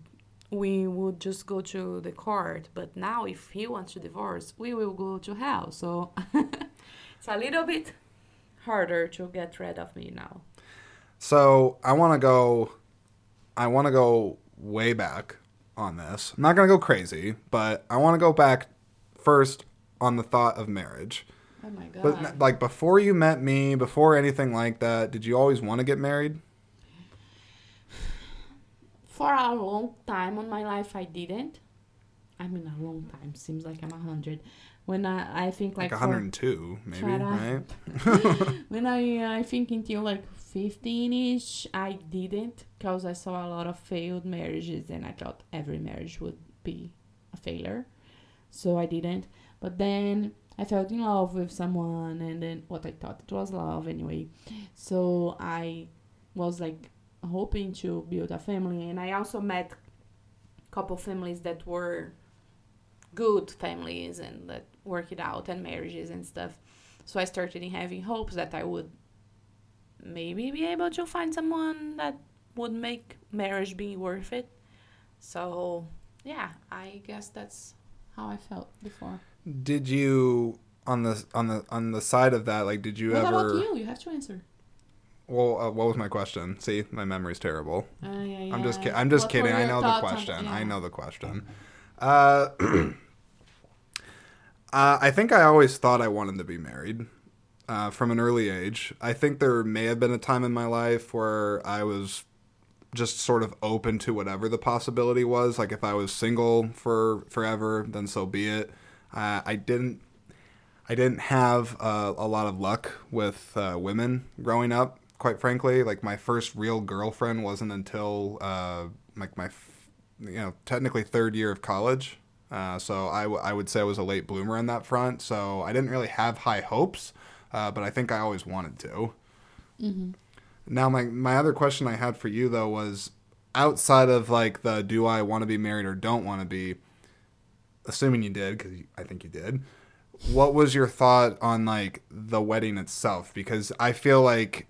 we would just go to the court. But now, if he wants to divorce, we will go to hell. So it's a little bit harder to get rid of me now. So I want to go. I want to go way back on this. I'm not gonna go crazy, but I want to go back first on the thought of marriage. Oh my god. But like before you met me, before anything like that, did you always want to get married? For a long time on my life, I didn't. I mean, a long time seems like I'm a hundred. When I, I think Like, like, for- 102, maybe, Shut right? when I I think until like 15ish I didn't because I saw a lot of failed marriages and I thought every marriage would be a failure. So I didn't. But then I fell in love with someone and then what I thought it was love anyway. So I was like hoping to build a family and I also met a couple families that were good families and that work it out and marriages and stuff. So I started in having hopes that I would maybe be able to find someone that would make marriage be worth it. So yeah, I guess that's how I felt before. Did you on the on the on the side of that? Like, did you what ever? about you? You have to answer. Well, uh, what was my question? See, my memory's terrible. Uh, yeah, I'm just yeah. ki- I'm just What kidding. I know the on- question. I know the question. Uh, uh, I think I always thought I wanted to be married uh, from an early age. I think there may have been a time in my life where I was just sort of open to whatever the possibility was. Like if I was single for forever, then so be it. Uh, I didn't. I didn't have uh, a lot of luck with uh, women growing up. Quite frankly, like my first real girlfriend wasn't until uh, like my, you know, technically third year of college. Uh, so I, w- I would say I was a late bloomer on that front. So I didn't really have high hopes, uh, but I think I always wanted to. Now my my other question I had for you though was outside of like the do I want to be married or don't want to be, assuming you did because I think you did. What was your thought on like the wedding itself? Because I feel like,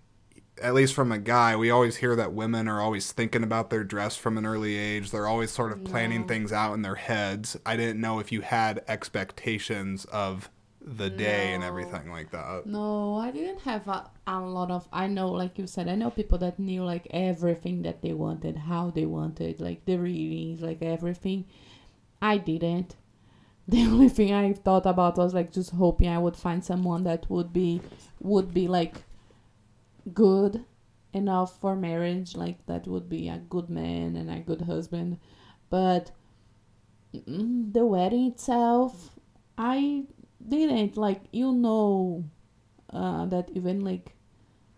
at least from a guy, we always hear that women are always thinking about their dress from an early age. They're always sort of planning No. things out in their heads. I didn't know if you had expectations of the day and everything like that. No, I didn't have a, a lot of. I know, like you said, I know people that knew like everything that they wanted, how they wanted, like the readings, like everything. I didn't. The only thing I thought about was like just hoping I would find someone that would be would be like good enough for marriage, like that would be a good man and a good husband. But mm, the wedding itself, I didn't like you know uh, that even like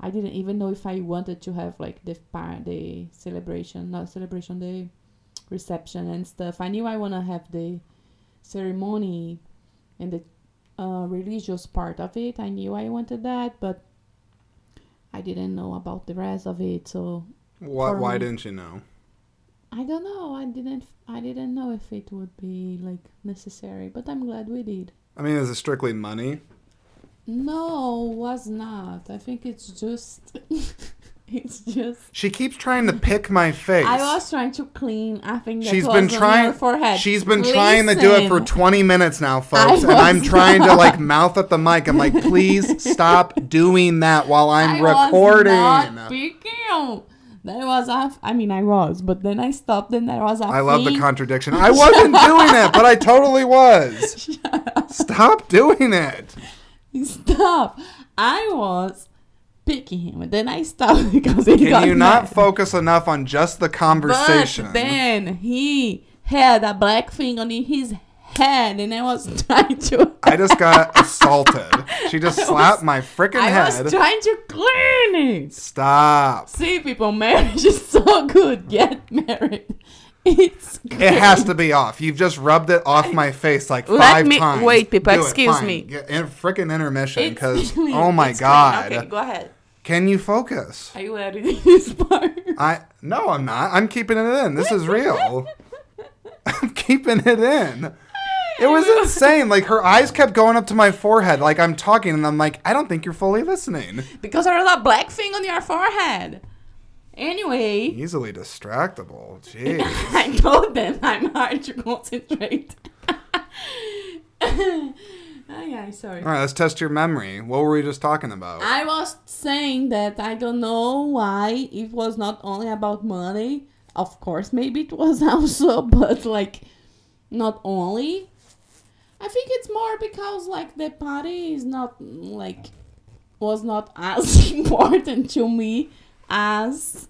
I didn't even know if I wanted to have like the par- the celebration, not celebration, the reception and stuff. I knew I wanna have the ceremony and the uh, religious part of it. I knew I wanted that, but I didn't know about the rest of it. So Why, why me- didn't you know? I don't know. I didn't. I didn't know if it would be like necessary, but I'm glad we did. I mean, is it strictly money? No, was not. I think it's just. it's just. She keeps trying to pick my face. I was trying to clean. I think that She's was been trying. forehead. She's been trying to do it for 20 minutes now, folks, and I'm trying to like mouth at the mic. I'm like, please stop doing that while I'm I recording. Was not speaking. That was off. I mean, I was, but then I stopped. Then there was a. I love the contradiction. I wasn't doing it, but I totally was. Stop doing it. Stop. I was picking him, and then I stopped because he got Can you not mad. focus enough on just the conversation? But then he had a black thing on his head, and I was trying to. I just got assaulted. She just I slapped was- my freaking I head. was trying to clean it. Stop. See, people, marriage is so good. Get married. It's. It has to be off. You've just rubbed it off my face like Let five me- times. wait, people, Do excuse me. Get in freaking intermission because oh my god. Okay, go ahead. Can you focus? Are you editing this part? I no, I'm not. I'm keeping it in. This is real. I'm keeping it in. It was insane. Like her eyes kept going up to my forehead, like I'm talking, and I'm like, I don't think you're fully listening. because there's that black thing on your forehead. Anyway, Easily distractible. Jeez. I told them I'm hard to concentrate. oh, yeah, sorry. All right, let's test your memory. What were we just talking about? I was saying that I don't know why it was not only about money. Of course, maybe it was also, but like, not only. I think it's more because like the party is not like was not as important to me as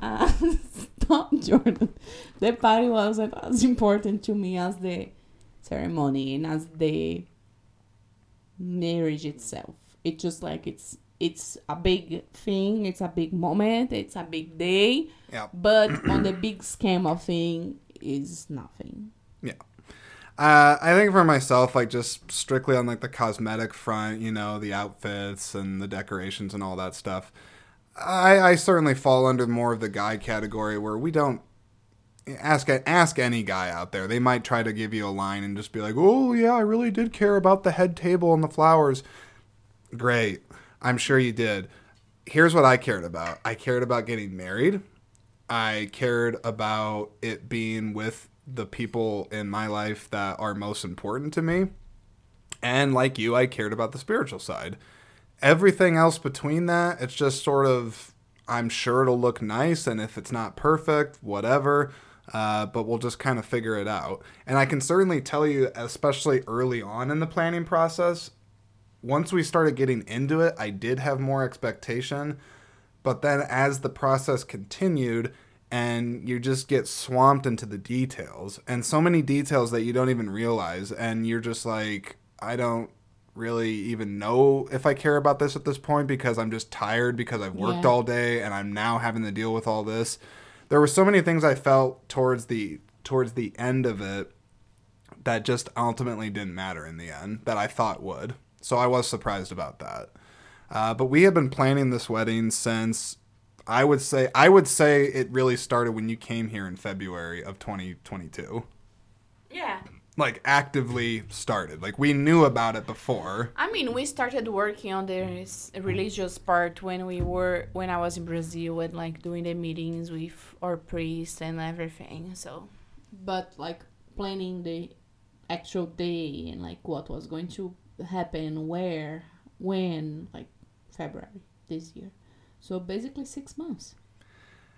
as Stop Jordan. The party wasn't as important to me as the ceremony and as the marriage itself. It's just like it's it's a big thing, it's a big moment, it's a big day, yeah. but on the big scheme of thing is nothing. Uh, I think for myself, like just strictly on like the cosmetic front, you know, the outfits and the decorations and all that stuff. I, I certainly fall under more of the guy category where we don't ask ask any guy out there. They might try to give you a line and just be like, "Oh yeah, I really did care about the head table and the flowers." Great, I'm sure you did. Here's what I cared about. I cared about getting married. I cared about it being with the people in my life that are most important to me. And like you, I cared about the spiritual side. Everything else between that, it's just sort of, I'm sure it'll look nice. And if it's not perfect, whatever. Uh, but we'll just kind of figure it out. And I can certainly tell you, especially early on in the planning process, once we started getting into it, I did have more expectation. But then as the process continued, and you just get swamped into the details, and so many details that you don't even realize, and you're just like, I don't really even know if I care about this at this point because I'm just tired because I've worked Yeah. all day and I'm now having to deal with all this. There were so many things I felt towards the towards the end of it that just ultimately didn't matter in the end that I thought would. So I was surprised about that. Uh, but we had been planning this wedding since I would say I would say it really started when you came here in February of 2022. Yeah. Like actively started. Like we knew about it before. I mean, we started working on this religious part when we were when I was in Brazil and like doing the meetings with our priest and everything. So But like planning the actual day and like what was going to happen, where, when, like February this year. So basically six months,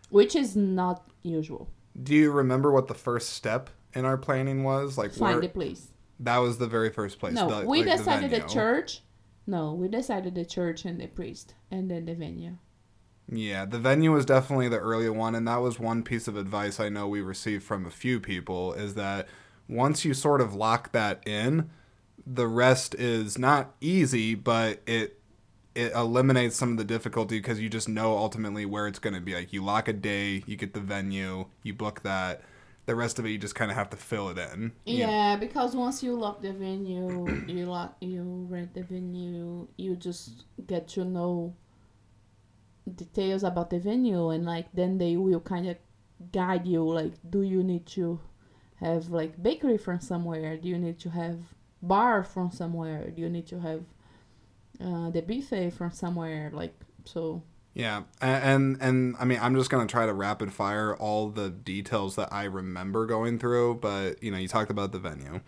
which is not usual. Do you remember what the first step in our planning was? Like Find where the place. that was the very first place. No, the- we like, decided the, venue. church. No, we decided the church and the priest, and then the venue. Yeah, the venue was definitely the earlier one, and that was one piece of advice I know we received from a few people is that once you sort of lock that in, the rest is not easy, but it it eliminates some of the difficulty because you just know ultimately where it's going to be. Like you lock a day, you get the venue, you book that. The rest of it, you just kind of have to fill it in. You know? Yeah, because once you lock the venue, you lock, you rent the venue, you just get to know details about the venue, and like then they will kind of guide you. Like, do you need to have like bakery from somewhere? Do you need to have bar from somewhere? Do you need to have uh, the buffet from somewhere? Like, so Yeah, a- and and I mean, I'm just gonna try to rapid fire all the details that I remember going through. But you know, you talked about the venue.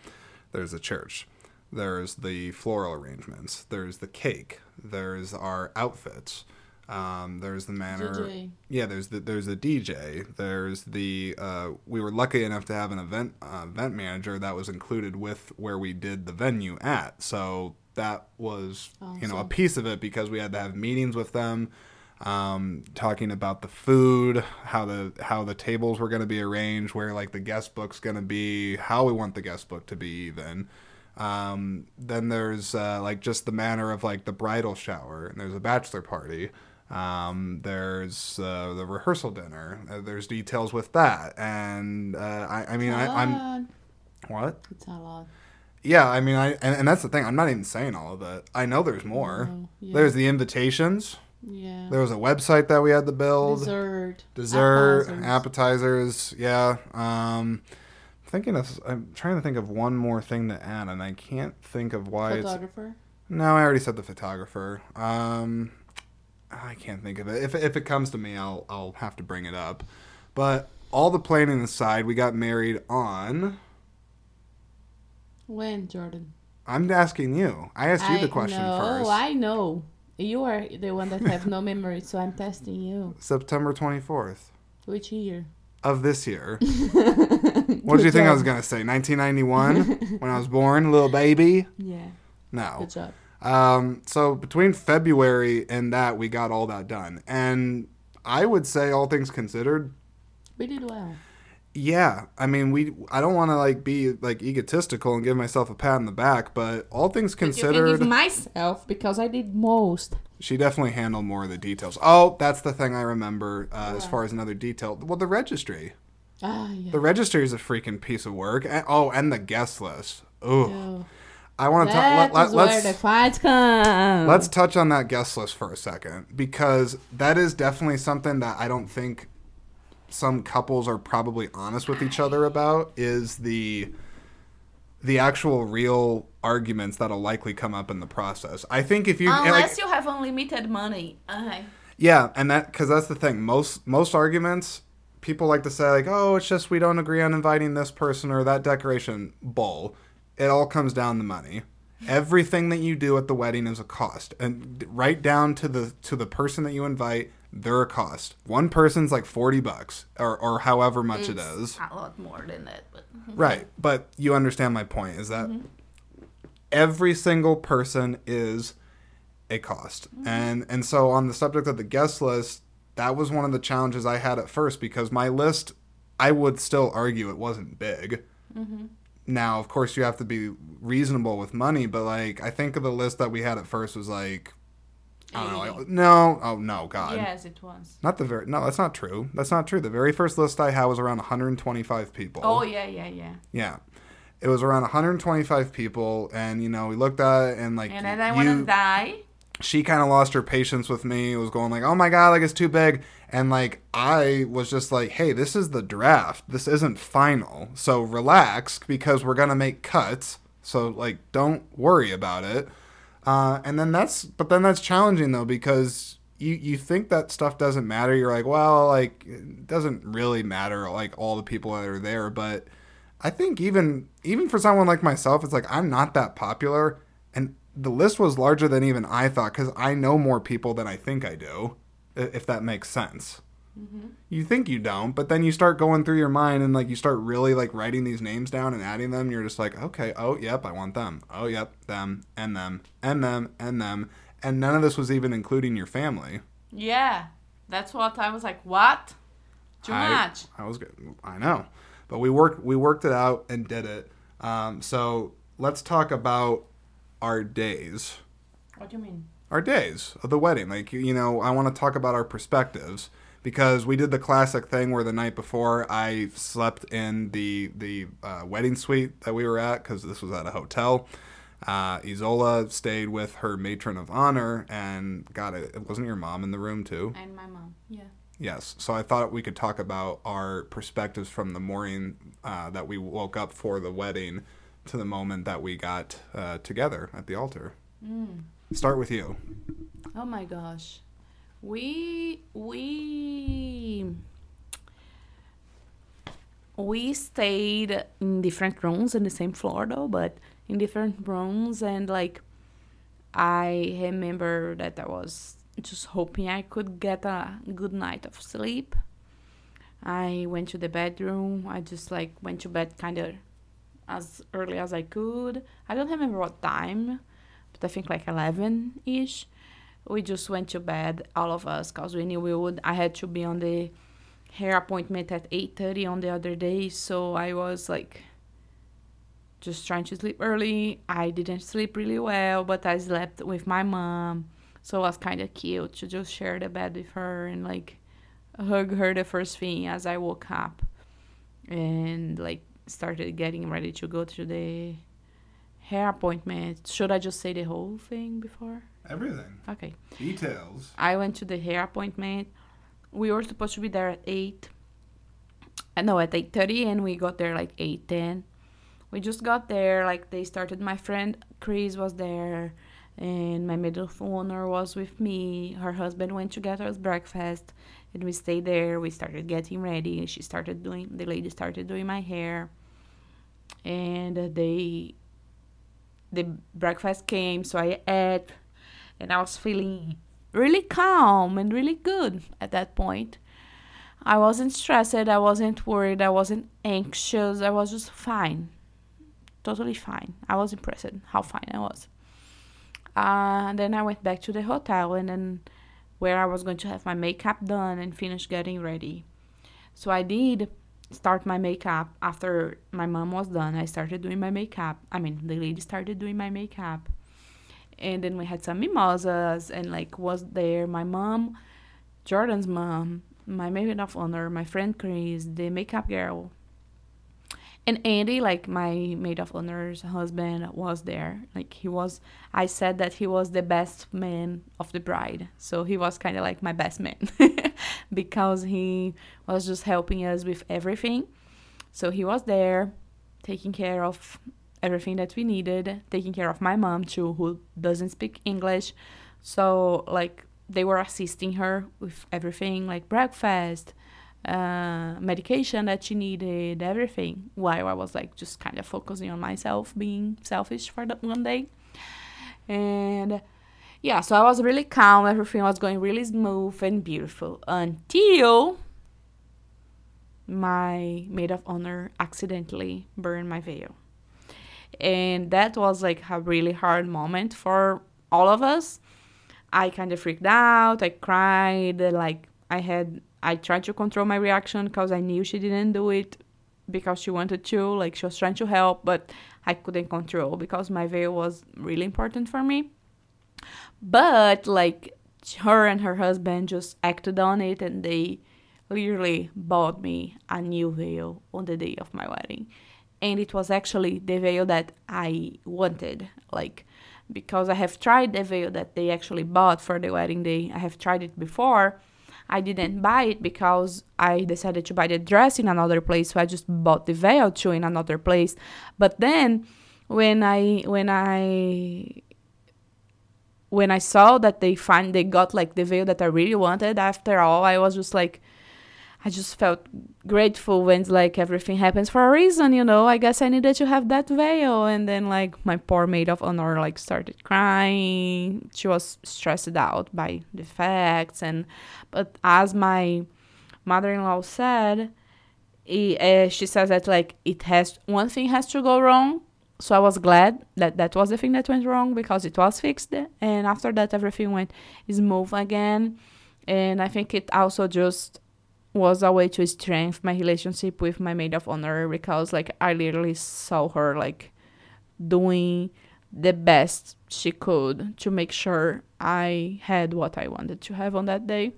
There's the church. There's the floral arrangements. There's the cake. There's our outfits. Um, there's the manner. DJ. Yeah, there's the there's the DJ. There's the uh, we were lucky enough to have an event uh, event manager that was included with where we did the venue at. So that was you know a piece of it because we had to have meetings with them, um, talking about the food, how the how the tables were going to be arranged, where like the guest book's going to be, how we want the guest book to be even. Um, then there's uh, like just the manner of like the bridal shower, and there's a bachelor party. Um, there's uh, the rehearsal dinner. Uh, there's details with that, and uh, I, I mean, I, I'm I'm. what? It's a lot. Yeah, I mean, I and, and that's the thing. I'm not even saying all of it. I know there's more. Oh, yeah. There's the invitations. Yeah. There was a website that we had to build. Dessert. Dessert, appetizers. appetizers. Yeah. Um, thinking of. I'm trying to think of one more thing to add, and I can't think of why it's. Photographer. No, I already said the photographer. Um, I can't think of it. If if it comes to me, I'll I'll have to bring it up. But all the planning aside, we got married on. When, Jordan? I'm asking you. I asked you the question know, first. I know. You are the one that have no memory, so I'm testing you. September 24th Which year? of this year. What did you think I was going to say? 1991 when I was born, little baby? Yeah. No. Good job. Um, so between February and that, we got all that done. And I would say, all things considered, We did well. Yeah. I mean, we. I don't want to like be like egotistical and give myself a pat on the back, but all things considered, myself because I did most. she definitely handled more of the details. Oh, that's the thing I remember uh, as far as another detail. Well, the registry. Ah, yeah. The registry is a freaking piece of work. And, oh, and the guest list. Ooh, Oh. I want to talk. Let, where let's the fights come. let's touch on that guest list for a second because that is definitely something that I don't think some couples are probably honest with each other about. Is the the actual real arguments that'll likely come up in the process. I think if you and, like, Unless you have unlimited money. Uh, Yeah, and that because that's the thing. Most most arguments, people like to say like, "Oh, it's just we don't agree on inviting this person or that decoration." Bull. It all comes down to money. Everything that you do at the wedding is a cost, and right down to the to the person that you invite, they're a cost. One person's like forty bucks, or or however much it it's a lot more than that. But Right, but you understand my point is that mm-hmm. every single person is a cost. Mm-hmm. And and so on the subject of the guest list, that was one of the challenges I had at first because my list I would still argue it wasn't big. Mm-hmm. Now, of course, you have to be reasonable with money, but like I think of the list that we had at first was like I don't know, like, no, oh no, God, yes, it was. not the very no, that's not true. That's not true. The very first list I had was around 125 people. Oh yeah, yeah, yeah. Yeah. It was around 125 people, and you know we looked at it, and like And then I wanna die. she kind of lost her patience with me. It was going like, "Oh my god, like it's too big," and like I was just like, "Hey, this is the draft. This isn't final, so relax because we're gonna make cuts. So like, don't worry about it." Uh, and then that's, but then that's challenging though because you you think that stuff doesn't matter. You're like, well, like it doesn't really matter, like all the people that are there, but. I think even even for someone like myself, it's like I'm not that popular, and the list was larger than even I thought because I know more people than I think I do, if that makes sense. You think you don't, but then you start going through your mind and like you start really like writing these names down and adding them. You're just like, okay, oh yep, I want them. Oh yep, them and them and them and them, and none of this was even including your family. Yeah, that's what I was like. What? Too I, much. I was good. I know, but we worked we worked it out and did it. Um, so let's talk about our days, What do you mean? our days of the wedding. Like you know, I want to talk about our perspectives because we did the classic thing where the night before I slept in the the uh, wedding suite that we were at because this was at a hotel. Uh, Isola stayed with her matron of honor, and God, it, it wasn't your mom in the room too. And my mom. Yeah. Yes. So I thought we could talk about our perspectives from the morning uh, that we woke up for the wedding to the moment that we got uh, together at the altar. Start with you. Oh my gosh. We we we stayed in different rooms in the same floor though, but in different rooms and like I remember that I was just hoping I could get a good night of sleep. I went to the bedroom. I just like went to bed kind of as early as I could. I don't remember what time, but I think like 11 ish. We just went to bed, all of us, because we knew we would. I had to be on the hair appointment at 8.30 on the other day, so I was like just trying to sleep early. I didn't sleep really well, but I slept with my mom. So it was kind of cute to just share the bed with her and like hug her the first thing as I woke up and like started getting ready to go to the hair appointment. Should I just say the whole thing before? Everything. Okay. Details. I went to the hair appointment. We were supposed to be there at 8. Uh, no, at 8.30 and we got there like 8.10. We just got there, like they started, my friend Chris was there and my middle owner was with me. Her husband went to get us breakfast and we stayed there. We started getting ready. She started doing, the lady started doing my hair and they, the breakfast came, so I ate and I was feeling really calm and really good at that point. I wasn't stressed, I wasn't worried, I wasn't anxious, I was just fine. Totally fine. I was impressed how fine I was. Uh, then I went back to the hotel and then where I was going to have my makeup done and finish getting ready. So I did start my makeup after my mom was done. I started doing my makeup. I mean, the lady started doing my makeup and then we had some mimosas and like was there my mom jordan's mom my maid of honor my friend chris the makeup girl. And andy like my maid of honor's husband was there. Like he was i said that he was the best man of the bride. So he was kind of like my best man because he was just helping us with everything. So he was there taking care of everything that we needed, taking care of my mom too, who doesn't speak English. So like they were assisting her with everything, like breakfast, uh, medication that she needed, everything. While I was like just kind of focusing on myself, being selfish for that one day, and yeah, so I was really calm. Everything was going really smooth and beautiful until my maid of honor accidentally burned my veil and that was like a really hard moment for all of us. I kind of freaked out i cried like i had i tried to control my reaction because i knew she didn't do it because she wanted to like she was trying to help but i couldn't control because my veil was really important for me. But like her and her husband just acted on it and they literally bought me a new veil on the day of my wedding and it was actually the veil that I wanted. Like, because I have tried the veil that they actually bought for the wedding day, I have tried it before. I didn't buy it because I decided to buy the dress in another place, so I just bought the veil too in another place. But then, when I when I when I saw that they find they got like the veil that I really wanted, after all, I was just like, I just felt grateful when like everything happens for a reason, you know. I guess I needed to have that veil, and then like my poor maid of honor like started crying. She was stressed out by the facts, and but as my mother-in-law said, he, uh, she says that like it has one thing has to go wrong. So I was glad that that was the thing that went wrong because it was fixed, and after that everything went smooth again. And I think it also just was a way to strengthen my relationship with my maid of honor because like I literally saw her like doing the best she could to make sure I had what I wanted to have on that day.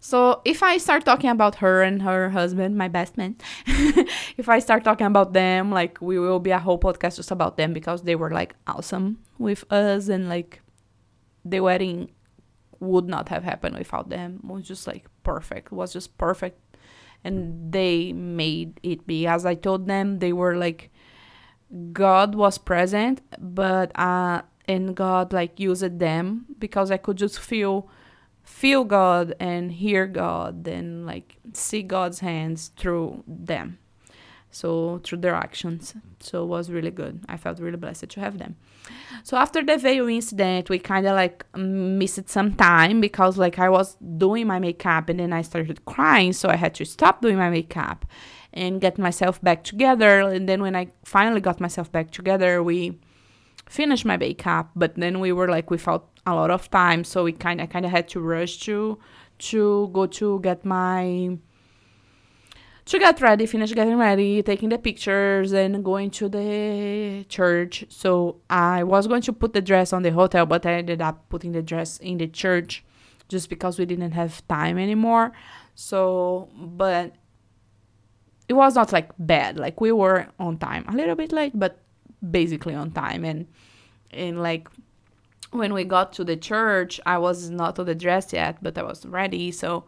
So if I start talking about her and her husband, my best man, if I start talking about them, like we will be a whole podcast just about them because they were like awesome with us and like the wedding would not have happened without them. It was just like perfect. It was just perfect. And they made it be. As I told them, they were like God was present, but uh and God like used them because I could just feel feel God and hear God and like see God's hands through them. So through their actions. So it was really good. I felt really blessed to have them. So after the veil incident, we kind of like missed some time because like I was doing my makeup and then I started crying, so I had to stop doing my makeup and get myself back together. And then when I finally got myself back together, we finished my makeup, but then we were like without a lot of time, so we kind of kind of had to rush to to go to get my to get ready, finish getting ready, taking the pictures, and going to the church. So I was going to put the dress on the hotel, but I ended up putting the dress in the church just because we didn't have time anymore. So, but it was not like bad. Like we were on time, a little bit late, but basically on time. And and like when we got to the church, I was not on the dress yet, but I was ready. So.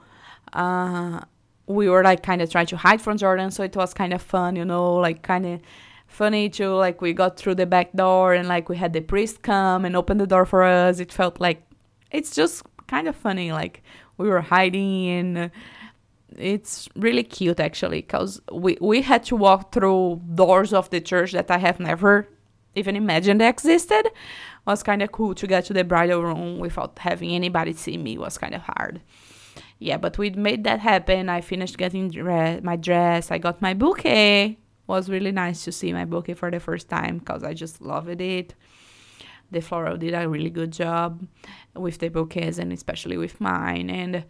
Uh, we were like kind of trying to hide from Jordan, so it was kind of fun, you know, like kind of funny too. Like we got through the back door and like we had the priest come and open the door for us. It felt like it's just kind of funny, like we were hiding and uh, it's really cute actually because we, we had to walk through doors of the church that I have never even imagined existed. It was kind of cool to get to the bridal room without having anybody see me. It was kind of hard yeah, but we made that happen. I finished getting dre- my dress. I got my bouquet. Was really nice to see my bouquet for the first time because I just loved it. The floral did a really good job with the bouquets and especially with mine. And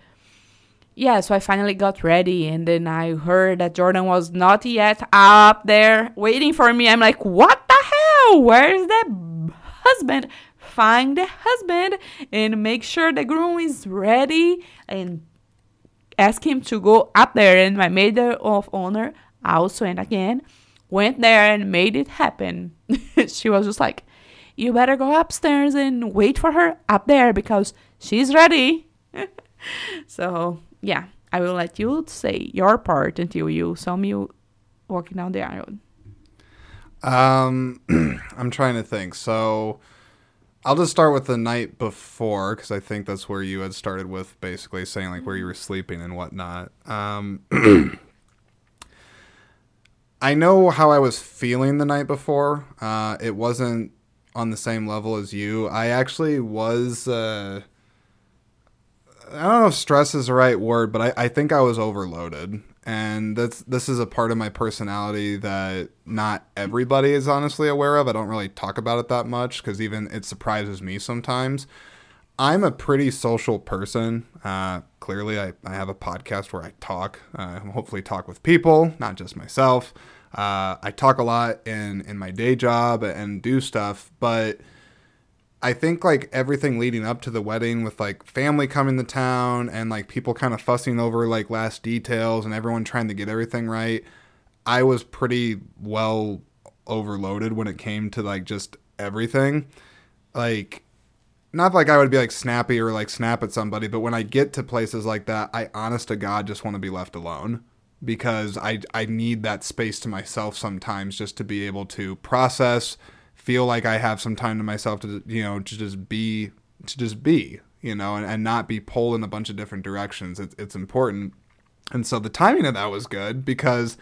yeah, so I finally got ready, and then I heard that Jordan was not yet up there waiting for me. I'm like, what the hell? Where's the husband? Find the husband and make sure the groom is ready and asked him to go up there, and my maid of honor also and again went there and made it happen. she was just like, You better go upstairs and wait for her up there because she's ready. so, yeah, I will let you say your part until you saw me walking down the aisle. Um, I'm trying to think. So, I'll just start with the night before because I think that's where you had started with basically saying like where you were sleeping and whatnot. Um, I know how I was feeling the night before. Uh, it wasn't on the same level as you. I actually was. Uh, I don't know if stress is the right word, but I, I think I was overloaded and that's this is a part of my personality that not everybody is honestly aware of. I don't really talk about it that much because even it surprises me sometimes. I'm a pretty social person. Uh, clearly, I, I have a podcast where I talk, uh, hopefully, talk with people, not just myself. Uh, I talk a lot in, in my day job and do stuff, but I think like everything leading up to the wedding with like family coming to town and like people kind of fussing over like last details and everyone trying to get everything right. I was pretty well overloaded when it came to like just everything. Like not like I would be like snappy or like snap at somebody, but when I get to places like that, I honest to God just want to be left alone because I I need that space to myself sometimes just to be able to process feel like I have some time to myself to you know to just be to just be you know and, and not be pulled in a bunch of different directions. It's, it's important. And so the timing of that was good because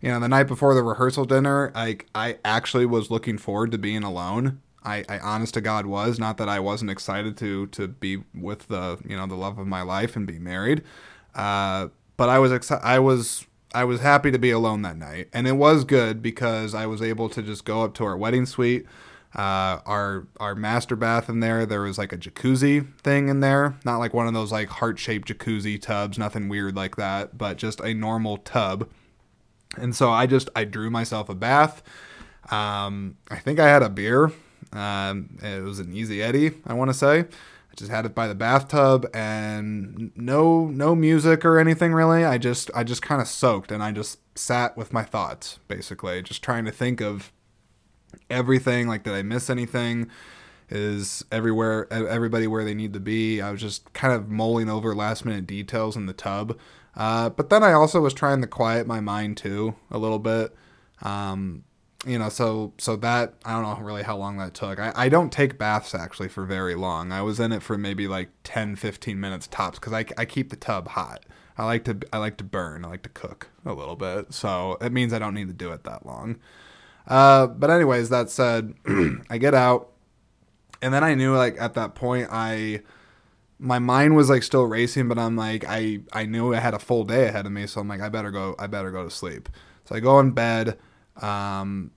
you know the night before the rehearsal dinner like I actually was looking forward to being alone. I, I honest to God was. Not that I wasn't excited to to be with the you know the love of my life and be married, uh, but I was exci- I was I was happy to be alone that night, and it was good because I was able to just go up to our wedding suite. Uh, our our master bath in there, there was like a jacuzzi thing in there, not like one of those like heart shaped jacuzzi tubs, nothing weird like that, but just a normal tub. And so I just I drew myself a bath. Um, I think I had a beer. Um, it was an Easy Eddie, I want to say. I just had it by the bathtub and no no music or anything really. I just I just kind of soaked and I just sat with my thoughts basically, just trying to think of everything like did I miss anything? Is everywhere everybody where they need to be? I was just kind of mulling over last minute details in the tub. Uh, but then I also was trying to quiet my mind too a little bit. Um, you know, so so that I don't know really how long that took. I, I don't take baths actually for very long. I was in it for maybe like 10, 15 minutes tops because I, I keep the tub hot. I like to I like to burn. I like to cook a little bit, so it means I don't need to do it that long. Uh, but anyways, that said, I get out, and then I knew like at that point I my mind was like still racing, but I'm like I I knew I had a full day ahead of me, so I'm like I better go I better go to sleep. So I go in bed. Um,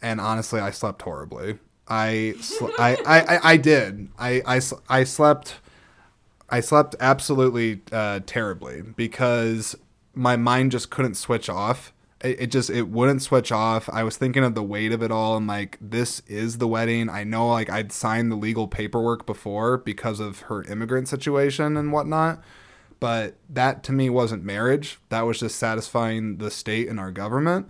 and honestly, I slept horribly. I, sl- I, I, I, did. I, I, I slept. I slept absolutely uh, terribly because my mind just couldn't switch off. It, it just it wouldn't switch off. I was thinking of the weight of it all and like this is the wedding. I know like I'd signed the legal paperwork before because of her immigrant situation and whatnot, but that to me wasn't marriage. That was just satisfying the state and our government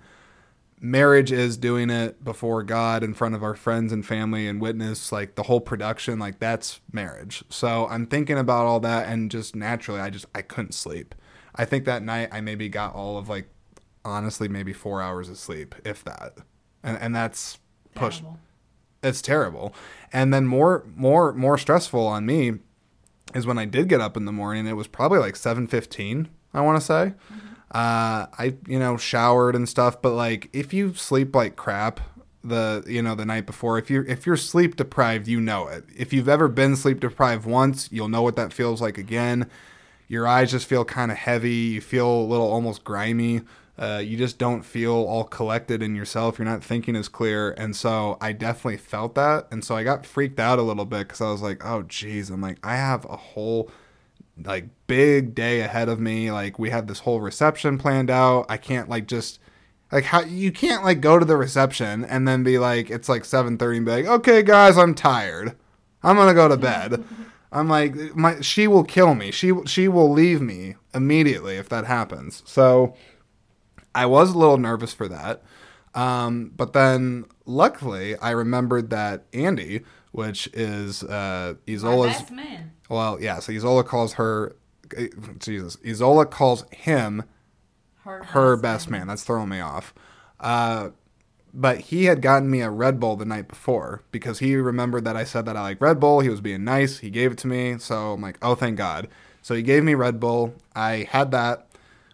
marriage is doing it before God in front of our friends and family and witness like the whole production like that's marriage. So I'm thinking about all that and just naturally I just I couldn't sleep. I think that night I maybe got all of like honestly maybe 4 hours of sleep if that. And and that's push Terrible. it's terrible. And then more more more stressful on me is when I did get up in the morning. It was probably like seven fifteen. I want to say. Mm-hmm. Uh, I you know showered and stuff, but like if you sleep like crap the you know the night before, if you're if you're sleep deprived, you know it. If you've ever been sleep deprived once, you'll know what that feels like again. Your eyes just feel kind of heavy. You feel a little almost grimy. Uh, you just don't feel all collected in yourself. You're not thinking as clear. And so I definitely felt that. And so I got freaked out a little bit because I was like, oh, geez. I'm like, I have a whole like big day ahead of me. Like we have this whole reception planned out. I can't like just like how you can't like go to the reception and then be like it's like 7:30 and be like, "Okay guys, I'm tired. I'm going to go to bed." I'm like my she will kill me. She she will leave me immediately if that happens. So I was a little nervous for that. Um, but then luckily I remembered that Andy, which is uh, Isola's best man. Well, yeah. So Isola calls her, Jesus. Isola calls him Her, her best man. That's throwing me off. Uh, but he had gotten me a Red Bull the night before because he remembered that I said that I like Red Bull. He was being nice. He gave it to me. So I'm like, oh, thank God. So he gave me Red Bull. I had that,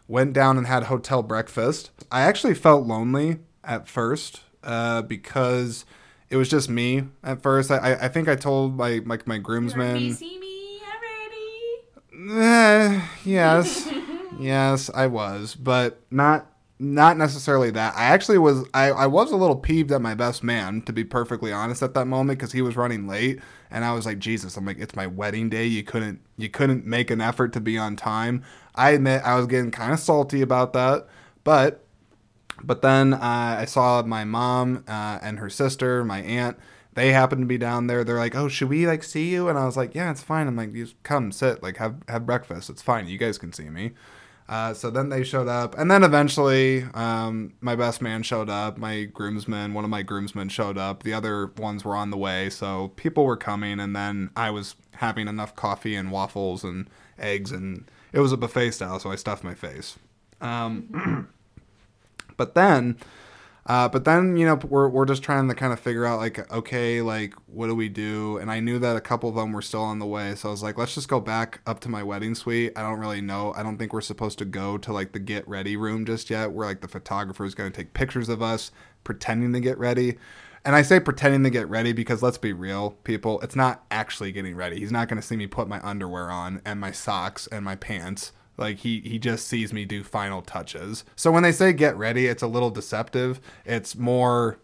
went down and had hotel breakfast. I actually felt lonely at first uh, because it was just me at first. I, I- I think I told my, like my groomsmen. You see me already? Eh, yes, yes, I was, but not not necessarily that. I actually was. I, I was a little peeved at my best man, to be perfectly honest, at that moment because he was running late, and I was like, Jesus, I'm like, it's my wedding day. You couldn't you couldn't make an effort to be on time. I admit I was getting kind of salty about that, but but then uh, I saw my mom uh, and her sister, my aunt. They happened to be down there. They're like, "Oh, should we like see you?" And I was like, "Yeah, it's fine." I'm like, "You come sit, like have have breakfast. It's fine. You guys can see me." Uh, so then they showed up, and then eventually, um, my best man showed up. My groomsmen, one of my groomsmen showed up. The other ones were on the way, so people were coming. And then I was having enough coffee and waffles and eggs, and it was a buffet style, so I stuffed my face. Um, but then uh, but then you know we're, we're just trying to kind of figure out like okay like what do we do? And i knew that a couple of them were still on the way. So i was like let's just go back up to my wedding suite. I don't really know. I don't think we're supposed to go to like the get ready room just yet where like the photographer is going to take pictures of us pretending to get ready. And i say pretending to get ready because let's be real people it's not actually getting ready. He's not going to see me put my underwear on and my socks and my pants like he he just sees me do final touches. So when they say get ready, it's a little deceptive. It's more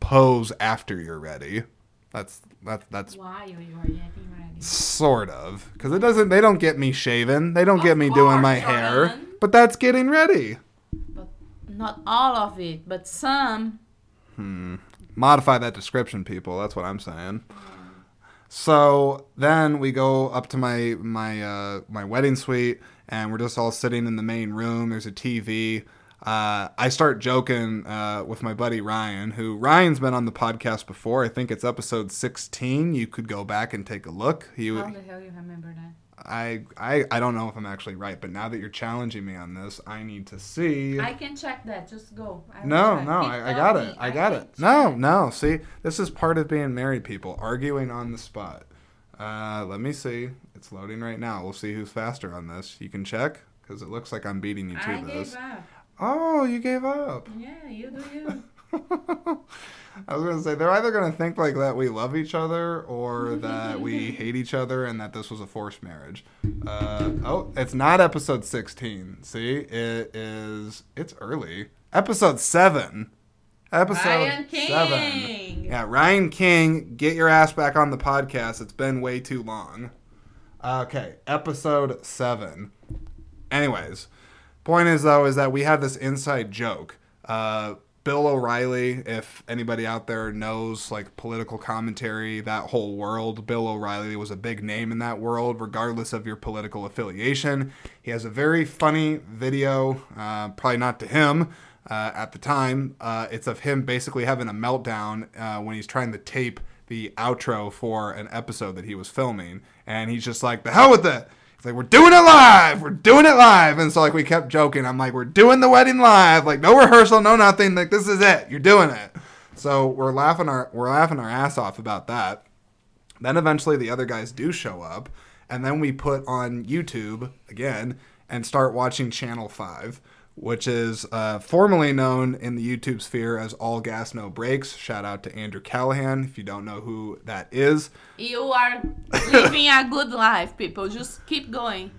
pose after you're ready. That's that's that's Why you are getting ready? sort of because it doesn't. They don't get me shaven. They don't Of get me doing my hair. But that's getting ready. But not all of it, but some. Hmm. Modify that description people that's what i'm saying so then we go up to my my uh, my wedding suite and we're just all sitting in the main room. There's a tv uh, i start joking uh, with my buddy ryan who ryan's been on the podcast before. I think it's episode 16 you could go back and take a look. He How the hell you remember that? I, I i don't know if i'm actually right but now that you're challenging me on this i need to see I can check that. Just go. I no, no, I, I got it. me. I got it. No, no. See, this is part of being married, people. Arguing on the spot. Uh, let me see. It's loading right now. We'll see who's faster on this. You can check because it looks like I'm beating you to I this. gave up. Oh, you gave up. Yeah, you do you. I was gonna say they're either gonna think like that we love each other or that we hate each other and that this was a forced marriage. Uh, oh, it's not episode sixteen. See, it is. It's early. Episode seven. Episode Ryan seven. King. Yeah, Ryan King, get your ass back on the podcast. It's been way too long. Okay, episode seven. Anyways, point is though is that we had this inside joke. Uh, Bill O'Reilly, if anybody out there knows like political commentary, that whole world, Bill O'Reilly was a big name in that world, regardless of your political affiliation. He has a very funny video, uh, probably not to him uh, at the time. Uh, it's of him basically having a meltdown uh, when he's trying to tape the outro for an episode that he was filming, and he's just like, "The hell with it." It's like we're doing it live. We're doing it live. And so like we kept joking. I'm like, we're doing the wedding live. Like no rehearsal, no nothing. Like this is it. You're doing it. So we're laughing our we're laughing our ass off about that. Then eventually the other guys do show up, and then we put on YouTube again and start watching Channel Five, which is uh, formerly known in the YouTube sphere as All Gas No Brakes. Shout out to Andrew Callaghan if you don't know who that is. You are living a good life, people. Just keep going.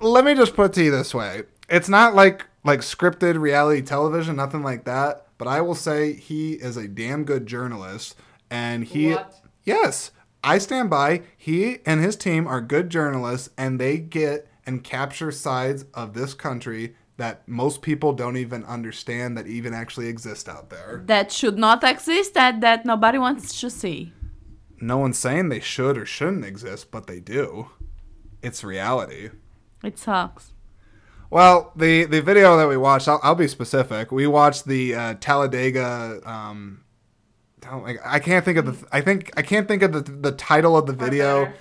let me just put it to you this way it's not like like scripted reality television nothing like that but i will say he is a damn good journalist and he What? yes i stand by he and his team are good journalists and they get and capture sides of this country that most people don't even understand that even actually exist out there That should not exist. That that nobody wants to see. no one's saying they should or shouldn't exist but they do it's reality It sucks. Well, the the video that we watched, I'll, I'll be specific. We watched the uh, Talladega. Um, I can't think of the. I think I can't think of the the title of the video.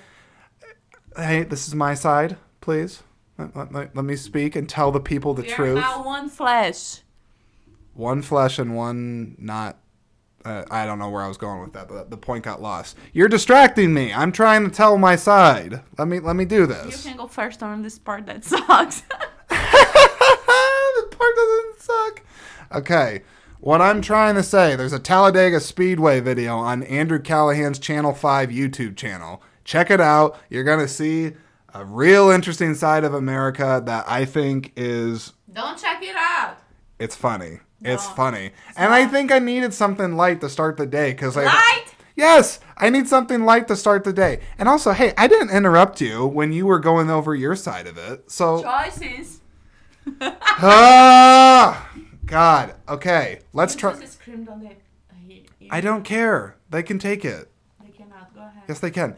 Hey, this is my side, please. Let, let- let- let me speak and tell the people the We are truth. now one flesh. One flesh and one not. Uh, I don't know where I was going with that, but the point got lost. You're distracting me. I'm trying to tell my side. Let me let me do this. You can go first on this part that sucks. the part doesn't suck. Okay. What I'm trying to say, there's a Talladega Speedway video on Andrew Callaghan's Channel 5 YouTube channel. Check it out. You're going to see a real interesting side of America that I think is Don't check it out. it's funny. It's No, funny. And I think I needed something light to start the day cuz I Light? Yes, I need something light to start the day. And also, hey, I didn't interrupt you when you were going over your side of it. So Choices. Ah, God. Okay, let's try. Screamed on the. he- he- I don't care. They can take it. They cannot. Go ahead. Yes, they can.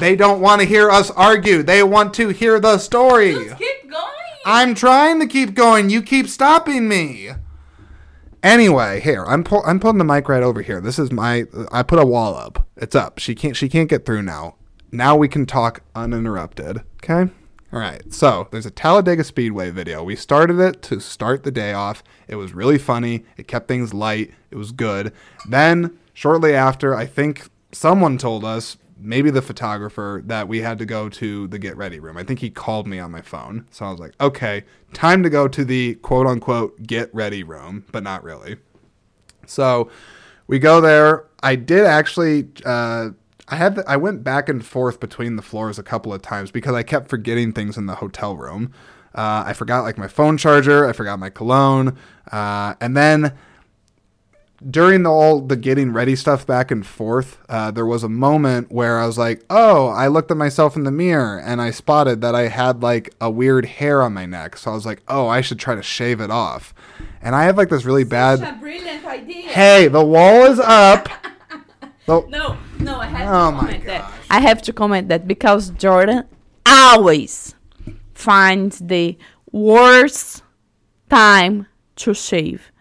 They don't want to hear us argue. They want to hear the story. Just keep going. I'm trying to keep going. You keep stopping me. Anyway, here I'm pull, I'm putting the mic right over here. This is my I put a wall up. It's up. She can't she can't get through now. Now we can talk uninterrupted. Okay? All right. So, there's a Talladega Speedway video. We started it to start the day off. It was really funny. It kept things light. It was good. Then, shortly after, I think someone told us maybe the photographer that we had to go to the get ready room. I think he called me on my phone. So I was like, okay, time to go to the quote unquote get ready room, but not really. So we go there. I did actually. Uh, I had. I went back and forth between the floors a couple of times because I kept forgetting things in the hotel room. Uh, I forgot like my phone charger. I forgot my cologne, uh, and then during the all the getting ready stuff back and forth, uh, there was a moment where I was like, "Oh!" I looked at myself in the mirror and I spotted that I had like a weird hair on my neck. So I was like, "Oh, I should try to shave it off." And I have like this really bad. A brilliant idea. Hey, the wall is up. The- No, no, I have Oh to my comment that. gosh. I have to comment that because Jordan always finds the worst time to shave.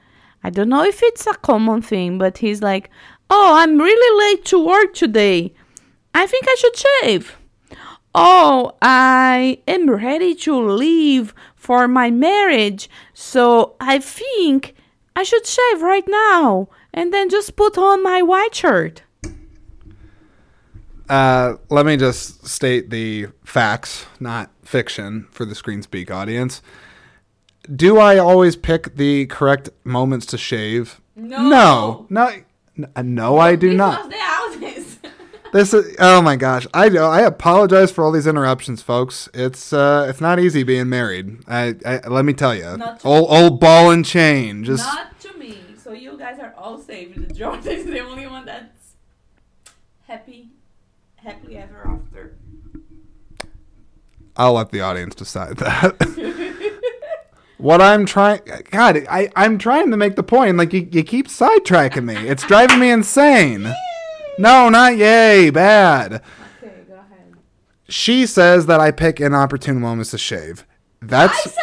I don't know if it's a common thing, but he's like, "Oh, I'm really late to work today. I think I should shave." Oh, I am ready to leave for my marriage, so I think I should shave right now and then just put on my white shirt. Uh, let me just state the facts, not fiction, for the Screen Speak audience. Do I always pick the correct moments to shave? No. No, no, no, I do This not. was the Aldis. This is oh my gosh. I. I apologize for all these interruptions, folks. It's uh, it's not easy being married. I, I let me tell you, Not to old old ball and chain. Just Not to me. So you guys are I'll save. Jordan is the only one that's happy, happily ever after. I'll let the audience decide that. what I'm trying, God, I, I'm trying to make the point. Like, you, you keep sidetracking me. It's driving me insane. No, not yay, bad. Okay, go ahead. She says that I pick inopportune moments to shave. That's. I say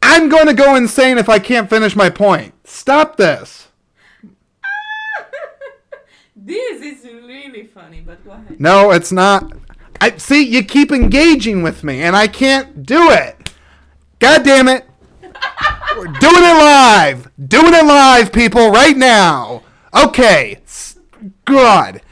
I'm going to go insane if I can't finish my point. Stop this. this is really funny, but go ahead. No, it's not. I see you keep engaging with me, and I can't do it. God damn it! We're doing it live. Doing it live, people, right now. Okay. God.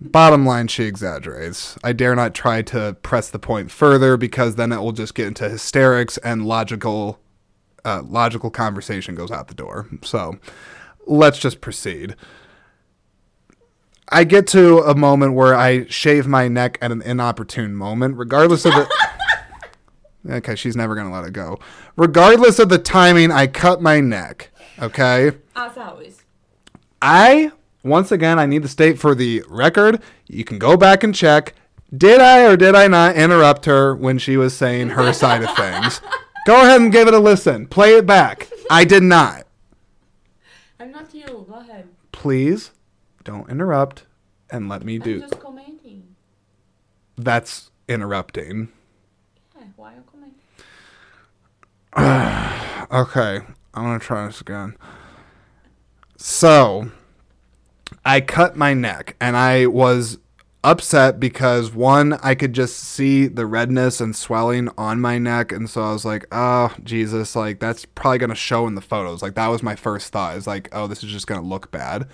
Bottom line, she exaggerates. I dare not try to press the point further because then it will just get into hysterics and logical, uh, logical conversation goes out the door. So, let's just proceed. I get to a moment where I shave my neck at an inopportune moment, regardless of the. okay, she's never gonna let it go. Regardless of the timing, I cut my neck. Okay. As always. I once again I need to state for the record, you can go back and check. Did I or did I not interrupt her when she was saying her side of things? Go ahead and give it a listen. Play it back. I did not. I'm not you. Go ahead. Please don't interrupt and let me I'm do. just commenting. That's interrupting. Yeah, why are you commenting? Okay, I'm gonna try this again. So, I cut my neck, and I was upset because one, I could just see the redness and swelling on my neck, and so I was like, "Oh, Jesus!" Like that's probably gonna show in the photos. Like that was my first thought. Is like, "Oh, this is just gonna look bad."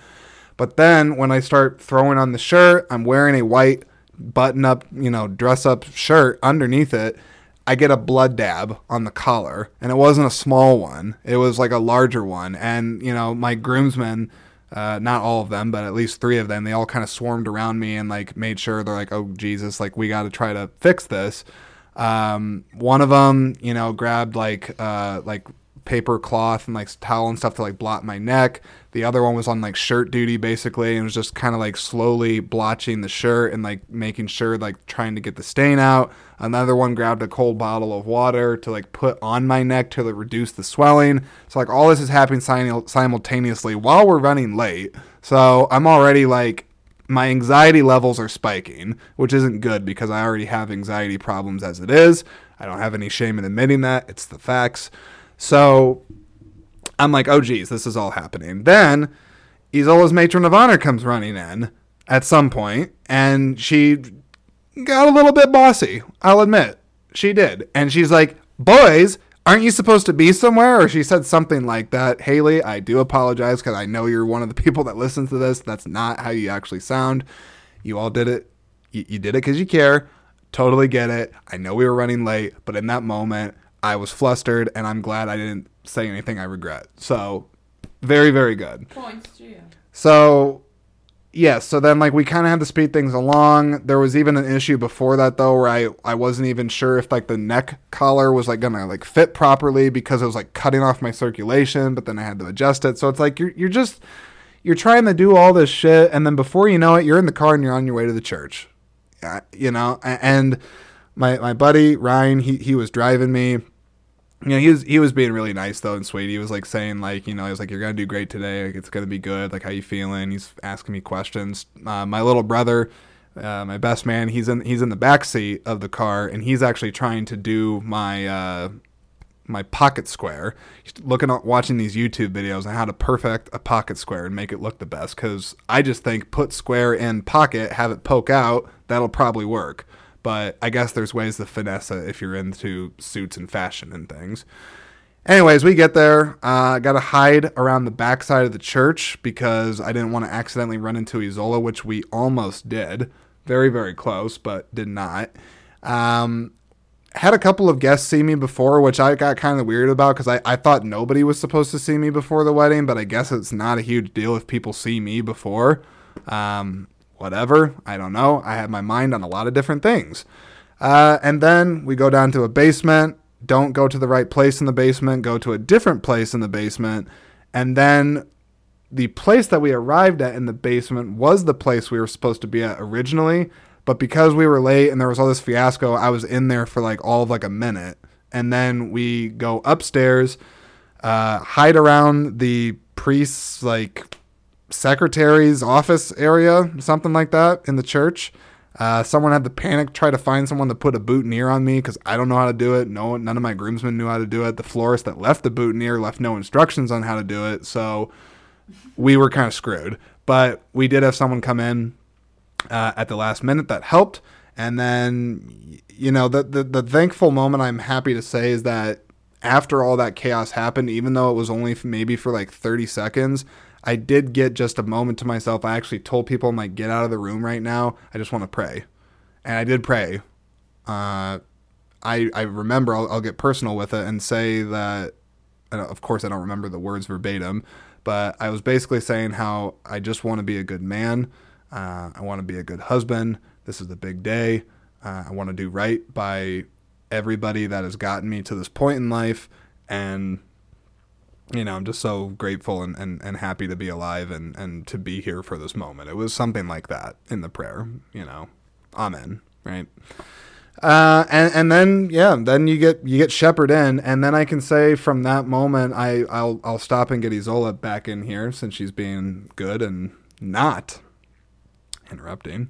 But then when I start throwing on the shirt, I'm wearing a white button up, you know, dress up shirt underneath it. I get a blood dab on the collar, and it wasn't a small one. It was like a larger one. And, you know, my groomsmen, uh, not all of them, but at least three of them, they all kind of swarmed around me and like made sure they're like, oh, Jesus, like we got to try to fix this. Um, one of them, you know, grabbed like, uh, like paper cloth and like towel and stuff to like blot my neck. The other one was on like shirt duty basically and was just kind of like slowly blotching the shirt and like making sure like trying to get the stain out. Another one grabbed a cold bottle of water to like put on my neck to like, reduce the swelling. So like all this is happening sim- simultaneously while we're running late. So I'm already like my anxiety levels are spiking, which isn't good because I already have anxiety problems as it is. I don't have any shame in admitting that. It's the facts. So I'm like, oh geez, this is all happening. Then Isola's matron of honor comes running in at some point, and she got a little bit bossy. I'll admit, she did. And she's like, boys, aren't you supposed to be somewhere? Or she said something like that. Haley, I do apologize because I know you're one of the people that listens to this. That's not how you actually sound. You all did it. You, you did it because you care. Totally get it. I know we were running late, but in that moment, I was flustered, and I'm glad I didn't say anything I regret. So, very, very good. Points to you. So, yeah, so then like we kind of had to speed things along. There was even an issue before that though where I I wasn't even sure if like the neck collar was like going to like fit properly because it was like cutting off my circulation, but then I had to adjust it. So it's like you're you're just you're trying to do all this shit and then before you know it, you're in the car and you're on your way to the church. You know, and my my buddy Ryan, he he was driving me you know, he was he was being really nice though and sweet. He was like saying like, you know, he was like, "You're gonna do great today. Like, it's gonna be good. Like, how you feeling?" He's asking me questions. Uh, my little brother, uh, my best man, he's in he's in the back seat of the car and he's actually trying to do my uh, my pocket square. He's looking at watching these YouTube videos on how to perfect a pocket square and make it look the best. Because I just think put square in pocket, have it poke out. That'll probably work but I guess there's ways to finesse it if you're into suits and fashion and things. Anyways, we get there. Uh, Got to hide around the backside of the church because I didn't want to accidentally run into Isola, which we almost did. Very, very close, but did not. Um, had a couple of guests see me before, which I got kind of weird about because I, I thought nobody was supposed to see me before the wedding, but I guess it's not a huge deal if people see me before. Um, whatever. I don't know. I have my mind on a lot of different things. Uh, and then we go down to a basement. don't go to the right place in the basement, go to a different place in the basement. And then the place that we arrived at in the basement was the place we were supposed to be at originally. But because we were late and there was all this fiasco, I was in there for like all of like a minute. And then we go upstairs, uh, hide around the priest's like secretary's office area, something like that in the church. Uh, someone had to panic, try to find someone to put a boutonniere on me because I don't know how to do it. No, none of my groomsmen knew how to do it. The florist that left the boutonniere left no instructions on how to do it, so we were kind of screwed. But we did have someone come in uh, at the last minute that helped, and then you know the, the the thankful moment I'm happy to say is that after all that chaos happened, even though it was only maybe for like 30 seconds, I did get just a moment to myself. I actually told people, I'm like, get out of the room right now. I just want to pray. And I did pray. Uh, I, I remember, I'll, I'll get personal with it and say that, and of course, I don't remember the words verbatim, but I was basically saying how I just want to be a good man. Uh, I want to be a good husband. This is the big day. Uh, I want to do right by everybody that has gotten me to this point in life. And you know, I'm just so grateful and, and, and happy to be alive and, and to be here for this moment. It was something like that in the prayer, you know. Amen. Right. Uh, and, and then yeah, then you get you get shepherd in, and then I can say from that moment I I'll I'll stop and get Isola back in here since she's being good and not interrupting.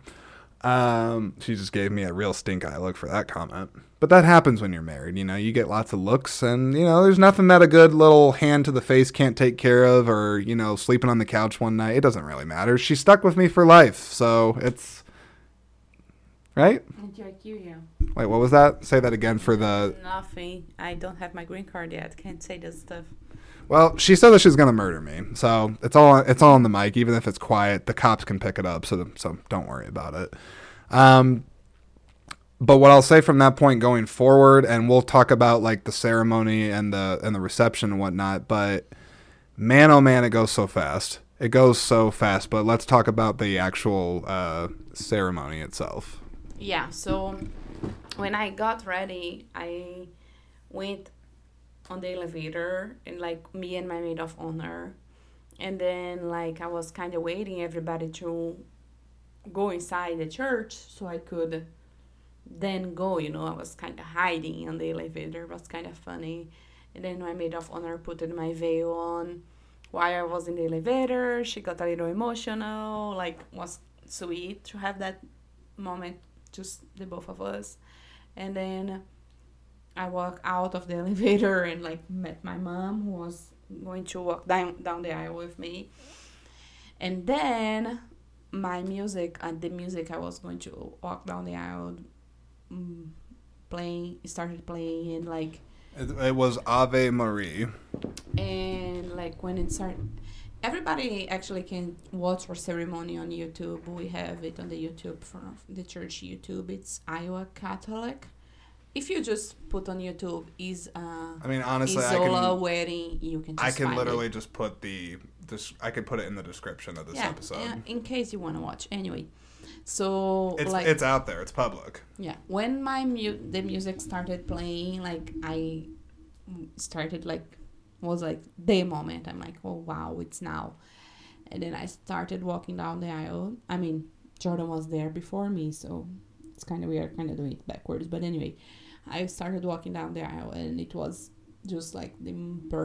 Um, she just gave me a real stink eye look for that comment. But that happens when you're married. You know, you get lots of looks, and, you know, there's nothing that a good little hand to the face can't take care of, or, you know, sleeping on the couch one night. It doesn't really matter. She's stuck with me for life. So it's. Right? Wait, what was that? Say that again for the. Nothing. I don't have my green card yet. Can't say this stuff. Well, she said that she's gonna murder me, so it's all it's all on the mic. Even if it's quiet, the cops can pick it up. So so don't worry about it. Um, but what I'll say from that point going forward, and we'll talk about like the ceremony and the and the reception and whatnot. But man, oh man, it goes so fast. It goes so fast. But let's talk about the actual uh, ceremony itself. Yeah. So when I got ready, I went on the elevator and like me and my maid of honor, and then like I was kind of waiting everybody to go inside the church so I could then go, you know, I was kind of hiding on the elevator. It was kind of funny. And then my maid of honor put my veil on while I was in the elevator. She got a little emotional, like was sweet to have that moment, just the both of us. And then I walked out of the elevator and like met my mom who was going to walk down down the aisle with me. And then my music and the music I was going to walk down the aisle playing started playing and like it, it was Ave Marie. And like when it started everybody actually can watch our ceremony on YouTube. We have it on the YouTube from the church YouTube. It's Iowa Catholic. If you just put on YouTube is uh I mean honestly Isola I can, wedding, you can I can literally it. just put the this I could put it in the description of this yeah, episode. Yeah, in case you want to watch. Anyway. So it's like it's out there. It's public. Yeah. When my mu- the music started playing, like I started like was like the moment. I'm like, oh wow, it's now. And then I started walking down the aisle. I mean, Jordan was there before me, so it's kind of weird, kind of doing it backwards. But anyway, I started walking down the aisle, and it was just like the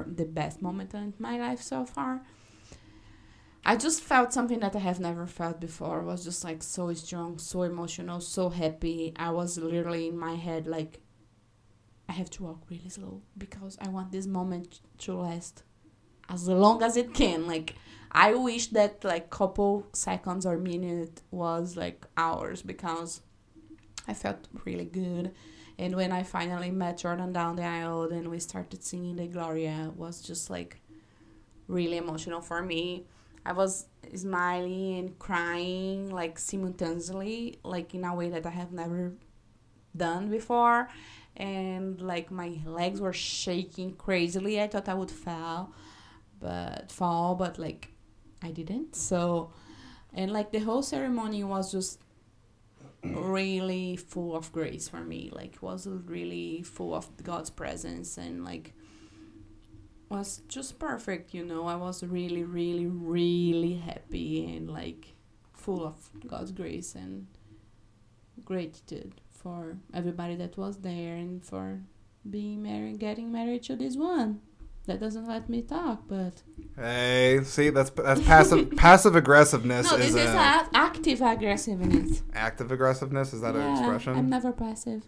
the best moment in my life so far. I just felt something that I have never felt before. It was just like so strong, so emotional, so happy. I was literally in my head like I have to walk really slow because I want this moment to last as long as it can. Like I wish that like couple seconds or minute was like hours because I felt really good. And when I finally met Jordan down the aisle and we started singing the Gloria, was just like really emotional for me. I was smiling and crying like simultaneously, like in a way that I have never done before. And like my legs were shaking crazily. I thought I would fall, but fall, but like I didn't. So, and like the whole ceremony was just really full of grace for me. Like was really full of God's presence and like was just perfect, you know. I was really, really, really happy and like full of God's grace and gratitude for everybody that was there and for being married, getting married to this one. That doesn't let me talk, but Hey, see, that's that's passive passive aggressiveness no, this is, is a, active aggressiveness. active aggressiveness. Is that an expression? I'm never passive.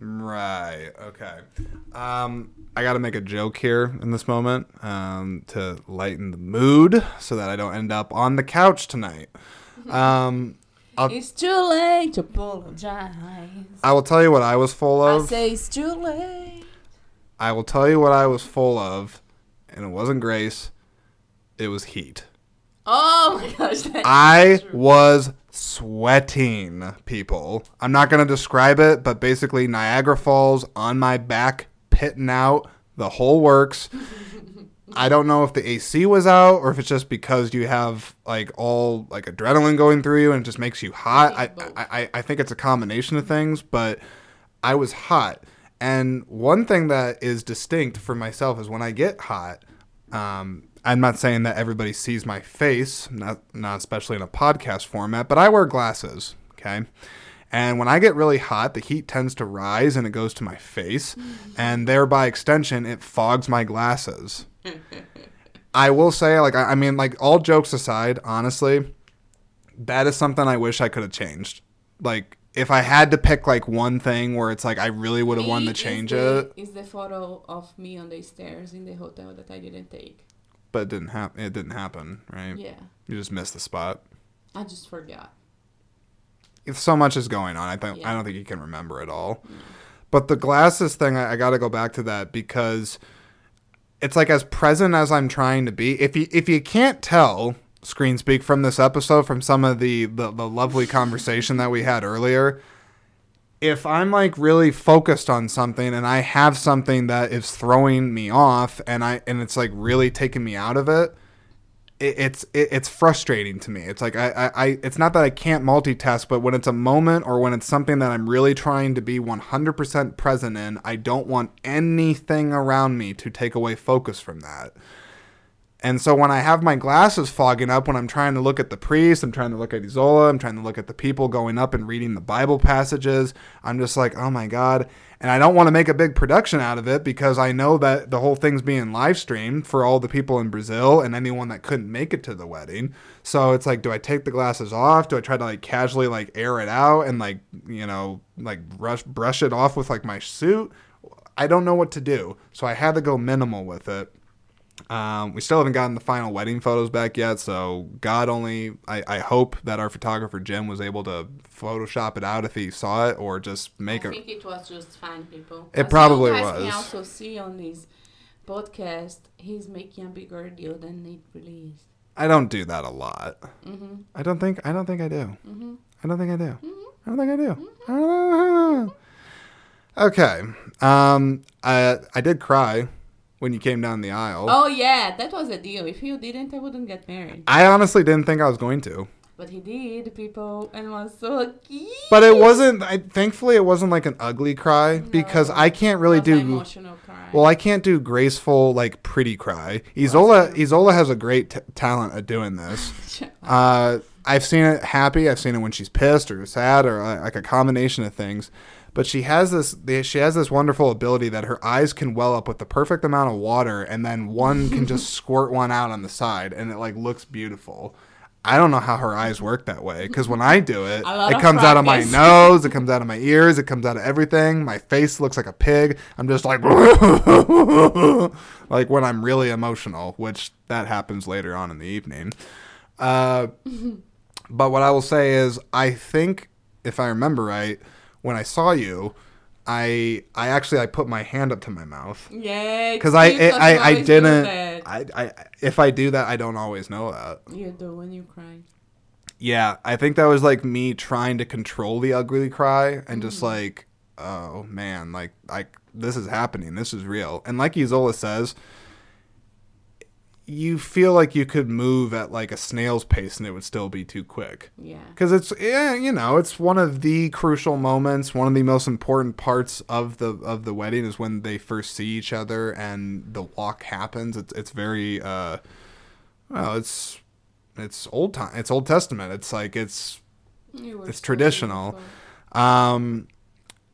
Right. Okay. Um, I got to make a joke here in this moment um, to lighten the mood, so that I don't end up on the couch tonight. Um, I'll- It's too late to apologize. I will tell you what I was full of. I say it's too late. I will tell you what I was full of, and it wasn't grace. It was heat. Oh my gosh. I was sweating, people. I'm not going to describe it, but basically, Niagara Falls on my back, pitting out, the whole works. I don't know if the AC was out or if it's just because you have like all like adrenaline going through you and it just makes you hot. I. I, I, I think it's a combination of things, but I was hot. And one thing that is distinct for myself is when I get hot, um, I'm not saying that everybody sees my face, not not especially in a podcast format, but I wear glasses. Okay. And when I get really hot, the heat tends to rise and it goes to my face, mm-hmm. and thereby extension, it fogs my glasses. I will say, like, I, I mean, like, all jokes aside, honestly, that is something I wish I could have changed. Like, if I had to pick, like, one thing where it's like I really would have wanted to is change the, it, Is the photo of me on the stairs in the hotel that I didn't take? But it didn't happen. It didn't happen, right? Yeah, You just missed the spot. I just forgot. if so much is going on, I think I don't think you can remember it all. But the glasses thing, I, I got to go back to that because it's like as present as I'm trying to be. If you if you can't tell, screen speak from this episode, from some of the the, the lovely conversation that we had earlier. If I'm like really focused on something and I have something that is throwing me off and I and it's like really taking me out of it, it, it's it, it's frustrating to me. It's like I, I, I it's not that I can't multitask, but when it's a moment or when it's something that I'm really trying to be 100% present in, I don't want anything around me to take away focus from that. And so when I have my glasses fogging up, when I'm trying to look at the priest, I'm trying to look at Isola, I'm trying to look at the people going up and reading the Bible passages, I'm just like, oh my God. And I don't want to make a big production out of it because I know that the whole thing's being live streamed for all the people in Brazil and anyone that couldn't make it to the wedding. So it's like, do I take the glasses off? Do I try to like casually like air it out and like, you know, like brush, brush it off with like my suit? I don't know what to do. So I had to go minimal with it. Um, we still haven't gotten the final wedding photos back yet, so God only. I, I hope that our photographer Jim was able to Photoshop it out if he saw it, or just make I a. think it was just fine, people. It As probably you guys Can also see on this podcast, he's making a bigger deal than it really is. I don't do that a lot. Mm-hmm. I don't think. I don't think I do. Mm-hmm. I don't think I do. I don't think I do. I don't know. Okay. Um. I I did cry when you came down the aisle. Oh yeah, that was a deal. If you didn't, I wouldn't get married. I honestly didn't think I was going to. But he did, people, and was so cute. But it wasn't. I, thankfully, it wasn't like an ugly cry because I can't really It was an do. emotional cry. Well, I can't do graceful, like pretty cry. Isola, Isola has a great t- talent at doing this. Uh, I've seen it happy. I've seen it when she's pissed or sad or uh, like a combination of things. But she has this. She has this wonderful ability that her eyes can well up with the perfect amount of water, and then one can just squirt one out on the side, and it like looks beautiful. I don't know how her eyes work that way because when I do it, it comes out of my nose, it comes out of my ears, it comes out of everything. My face looks like a pig. I'm just like, like when I'm really emotional, which that happens later on in the evening. Uh, but what I will say is, I think if I remember right, when I saw you, I I actually I put my hand up to my mouth yeah, because I because I, I, didn't. I, I if I do that, I don't always know that. You do when you cry. Yeah, I think that was like me trying to control the ugly cry and just mm-hmm. like, oh man, like like this is happening. This is real. And like Isola says, you feel like you could move at like a snail's pace and it would still be too quick. Yeah. Because it's yeah, you know, it's one of the crucial moments. One of the most important parts of the of the wedding is when they first see each other and the walk happens. It's it's very uh, well, it's it's old time. It's Old Testament. It's like it's It's so traditional. beautiful. um,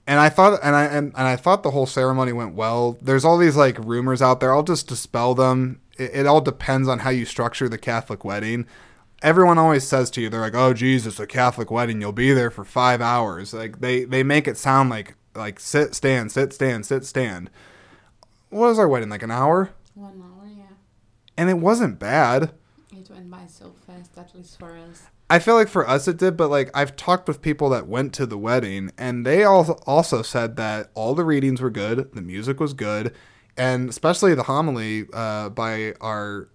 and I thought, and I and, and I thought the whole ceremony went well. There's all these like rumors out there. I'll just dispel them. It, it all depends on how you structure the Catholic wedding. Everyone always says to you, they're like, "Oh, Jesus, a Catholic wedding, you'll be there for five hours." Like they they make it sound like like sit, stand, sit, stand, sit, stand. What was our wedding like an hour? One hour, yeah. And it wasn't bad. It went by so fast, at least for us. I feel like for us it did, but like I've talked with people that went to the wedding and they all also said that all the readings were good, the music was good, and especially the homily uh, by our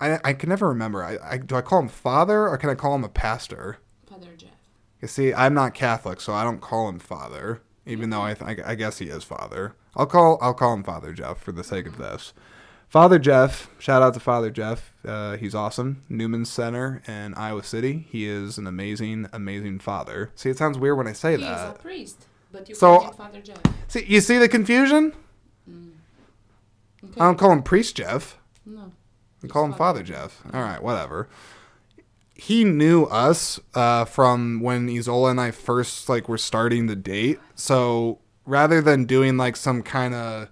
I, I can never remember. I, I do I call him father or can I call him a pastor? Father Jeff. You see, I'm not Catholic, so I don't call him father, even though I, th- I guess he is father. I'll call I'll call him Father Jeff for the sake of this. Father Jeff, shout out to Father Jeff. Uh, he's awesome. Newman Center in Iowa City. He is an amazing, amazing father. See, it sounds weird when I say He is a that. priest, but you So- call him Father Jeff. See, you see the confusion? Okay. I don't call him Priest Jeff. no. I call him Father Jeff. All right, whatever. He knew us uh, from when Isola and I first like were starting the date. So rather than doing like some kind of,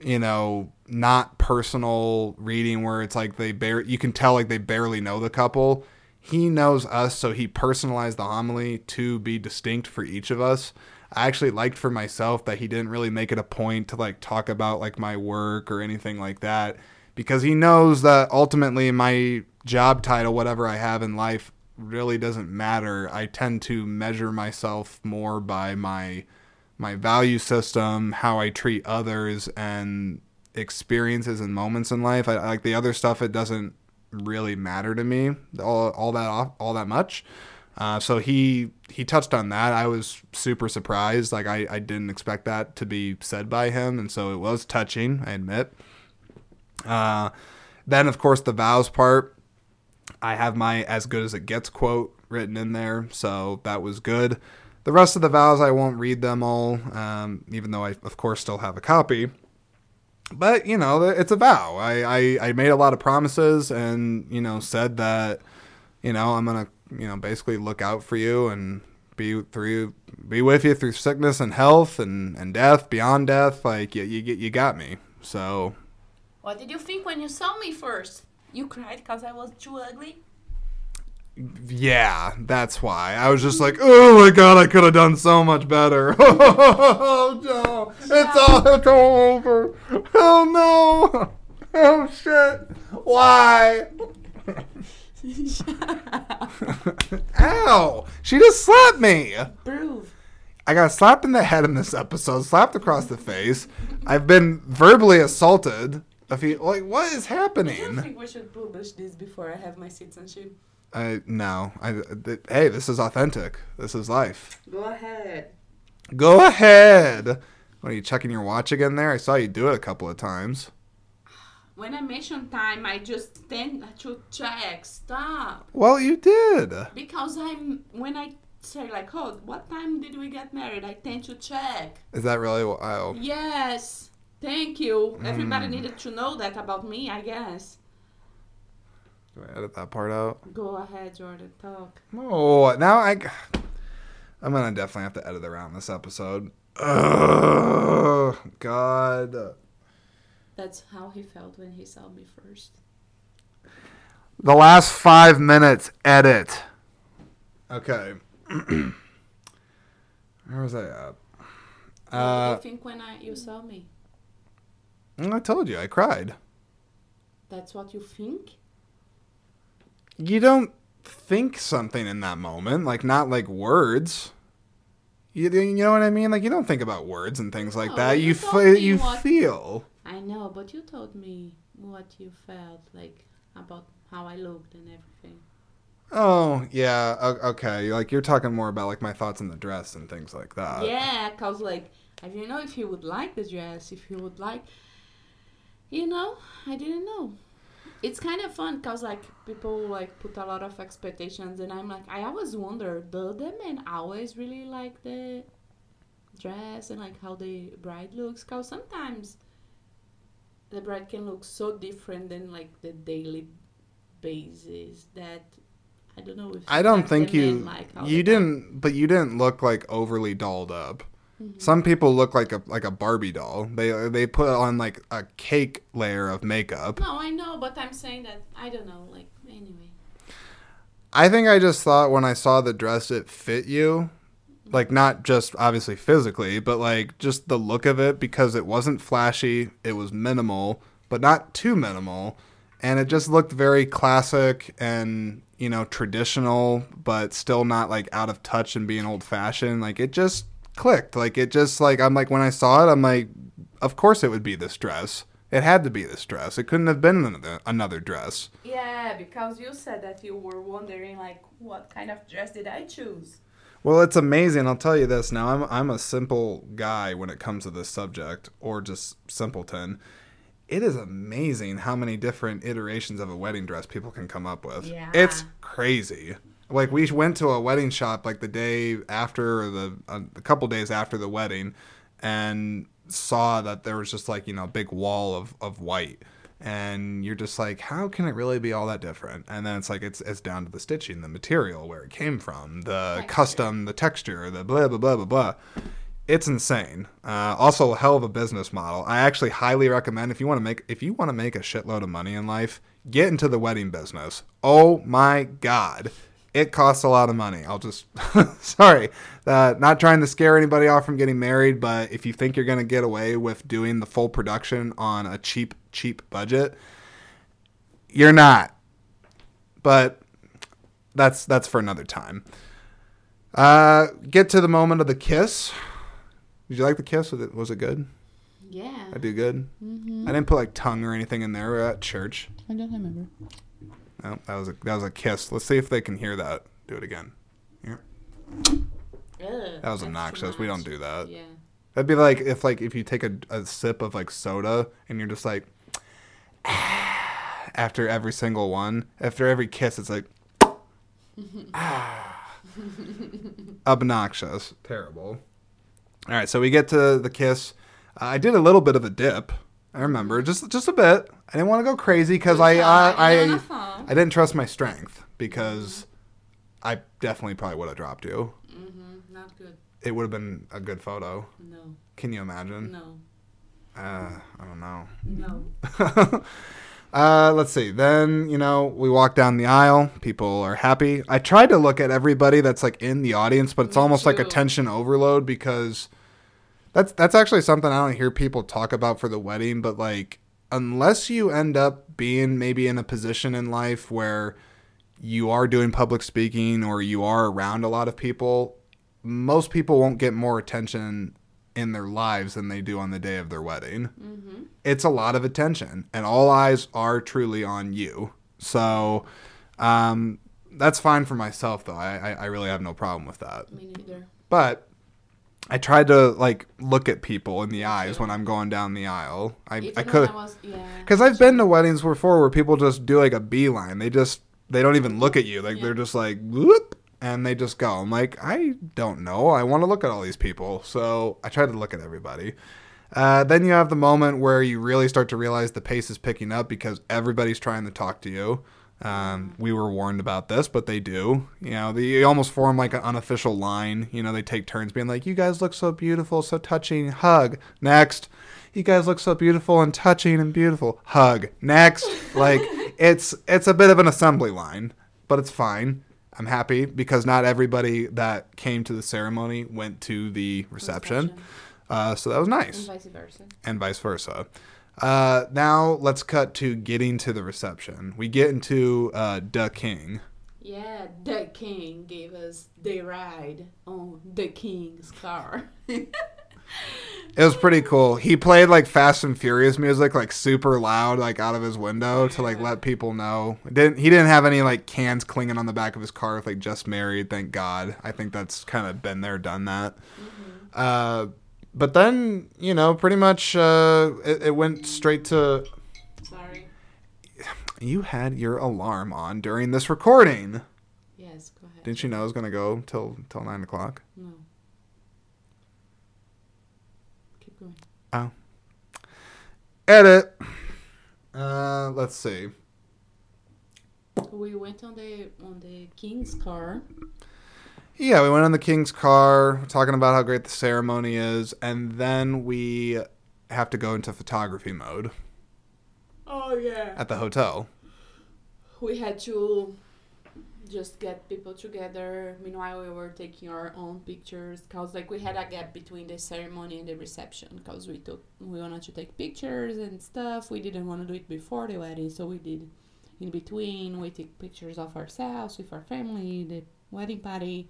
you know, not personal reading where it's like they bar- you can tell like they barely know the couple. He knows us, so he personalized the homily to be distinct for each of us. I actually liked for myself that he didn't really make it a point to like talk about like my work or anything like that because he knows that ultimately my job title, whatever I have in life, really doesn't matter. I tend to measure myself more by my my value system, how I treat others, and experiences and moments in life. I, like the other stuff; it doesn't really matter to me all, all that all that much. Uh, so he he touched on that. I was super surprised. Like I, I didn't expect that to be said by him, and so it was touching. I admit. Uh, then, of course, the vows part. I have my as good as it gets quote written in there, so that was good. The rest of the vows, I won't read them all, um, even though I, of course, still have a copy. But, you know, it's a vow. I, I, I made a lot of promises and, you know, said that, you know, I'm to, you know, basically look out for you and be through, be with you through sickness and health and, and death, beyond death. Like, you, you, you got me. So, What did you think when you saw me first? You cried because I was too ugly? Yeah, that's why. I was just like, oh my god, I could have done so much better. oh no, it's all, it's all over. Oh no. Oh shit. Why? Ow! She just slapped me. Prove. I got slapped in the head in this episode, slapped across the face. I've been verbally assaulted. A few, like, what is happening? I don't think we should publish this before I have my citizenship. I no. I th- hey, this is authentic. This is life. Go ahead. Go ahead. What are you checking your watch again there? I saw you do it a couple of times. When I mention time, I just tend to check. Stop. Well, you did. Because I'm when I say like, oh, what time did we get married? I tend to check. Is that really what? Oh, Yes. Thank you. Everybody mm. needed to know that about me, I guess. do I edit that part out? Go ahead, Jordan. Talk. Oh, now I. I'm gonna definitely have to edit around this episode. Ugh, God. That's how he felt when he saw me first. The last five minutes, edit. Okay. Where was I at? Uh, did you think when I you saw me? I told you I cried. That's what you think? you don't think something in that moment, like not like words. You, you know what I mean? Like you don't think about words and things like No, that. you You told fe- me you what- feel. I know, but you told me what you felt like about how I looked and everything. Oh yeah, okay. Like you're talking more about like my thoughts on the dress and things like that. yeah, cause like I didn't know if he would like the dress, if he would like. You know, I didn't know. it's kind of fun because like people like put a lot of expectations and i'm like i always wonder do the men always really like the dress and like how the bride looks because sometimes the bride can look so different than like the daily basis that i don't know if I don't think you like you didn't, but you didn't look like overly dolled up. Mm-hmm. Some people look like a like a Barbie doll. They they put on like a cake layer of makeup. no i know but i'm saying that i don't know like anyway I think I just thought when I saw the dress it fit you. Like not just obviously physically, but like just the look of it because it wasn't flashy, it was minimal, but not too minimal, and it just looked very classic and, you know, traditional, but still not like out of touch and being old fashioned. Like it just clicked. Like it just like I'm like when I saw it, I'm like of course it would be this dress. It had to be this dress. It couldn't have been another, another dress. Yeah, because you said that you were wondering like what kind of dress did I choose? Well, it's amazing. I'll tell you this now. I'm I'm a simple guy when it comes to this subject, or just simpleton. It is amazing how many different iterations of a wedding dress people can come up with. Yeah. It's crazy. Like we went to a wedding shop like the day after or the uh, a couple days after the wedding, and saw that there was just like you know a big wall of of white and you're just like how can it really be all that different? And then it's like it's it's down to the stitching the material where it came from the Texture. custom the texture the blah blah blah blah blah. It's insane. Uh, also a hell of a business model. I actually highly recommend if you want to make if you want to make a shitload of money in life get into the wedding business. Oh my god. It costs a lot of money. I'll just sorry, uh, not trying to scare anybody off from getting married, but if you think you're gonna get away with doing the full production on a cheap, cheap budget, you're not. But that's that's for another time. Uh, get to the moment of the kiss. Did you like the kiss? Was it, was it good? yeah I do good. mm-hmm. I didn't put like tongue or anything in there. We We're at church. i don't remember Oh, that was a that was a kiss. Let's see if they can hear that. Do it again. Ugh, That was obnoxious. We don't do that. yeah That'd be like if like if you take a, a sip of like soda and you're just like after every single one. After every kiss it's like obnoxious. Terrible. All right, so we get to the kiss. Uh, I did a little bit of a dip. I remember just just a bit. I didn't want to go crazy because I I, I I didn't trust my strength because I definitely probably would have dropped you. mm-hmm. not good It would have been a good photo. no Can you imagine? no Uh, I don't know. no uh, let's see. Then you know we walk down the aisle. People are happy. I tried to look at everybody that's like in the audience, but it's Me almost like too. attention overload because that's that's actually something I don't hear people talk about for the wedding. But like, unless you end up being maybe in a position in life where you are doing public speaking or you are around a lot of people, most people won't get more attention in their lives than they do on the day of their wedding. Mm-hmm. it's a lot of attention and all eyes are truly on you. So um, that's fine for myself though. I, I, I really have no problem with that. Me neither. But i tried to like look at people in the eyes when i'm going down the aisle. I, Even I could was, yeah. because i've been to weddings before where people just do like a beeline. They just they don't even look at you. Like Yeah. they're just like whoop and they just go i'm like i don't know i want to look at all these people so i try to look at everybody uh, then you have the moment where you really start to realize the pace is picking up because everybody's trying to talk to you. Um, we were warned about this, but they do. You know, they almost form like an unofficial line. You know, they take turns being like, "You guys look so beautiful, so touching." Hug next. You guys look so beautiful and touching and beautiful. Hug next. Like it's it's a bit of an assembly line, but it's fine. I'm happy because not everybody that came to the ceremony went to the reception. Uh, so that was nice. And vice versa. and vice versa. Uh, now let's cut to getting to the reception. We get into uh, the king. Yeah, the king gave us the ride on the king's car. It was pretty cool. He played like Fast and Furious music, like super loud, like out of his window to like let people know. It didn't he didn't have any like cans clinging on the back of his car with like just married? Thank God. I think that's kind of been there, done that. Uh, but then you know, pretty much uh, it, it went straight to Sorry. you had your alarm on during this recording. Yes, go ahead. Didn't you know it was gonna go till till nine o'clock? No. Keep going. Edit. Uh, let's see. We went on the on the king's car. Yeah, we went on the king's car, talking about how great the ceremony is, and then we have to go into photography mode Oh yeah. at the hotel. We had to just get people together. Meanwhile, we were taking our own pictures because like we had a gap between the ceremony and the reception because we took we wanted to take pictures and stuff. We didn't want to do it before the wedding, so we did in between. We took pictures of ourselves with our family, the wedding party,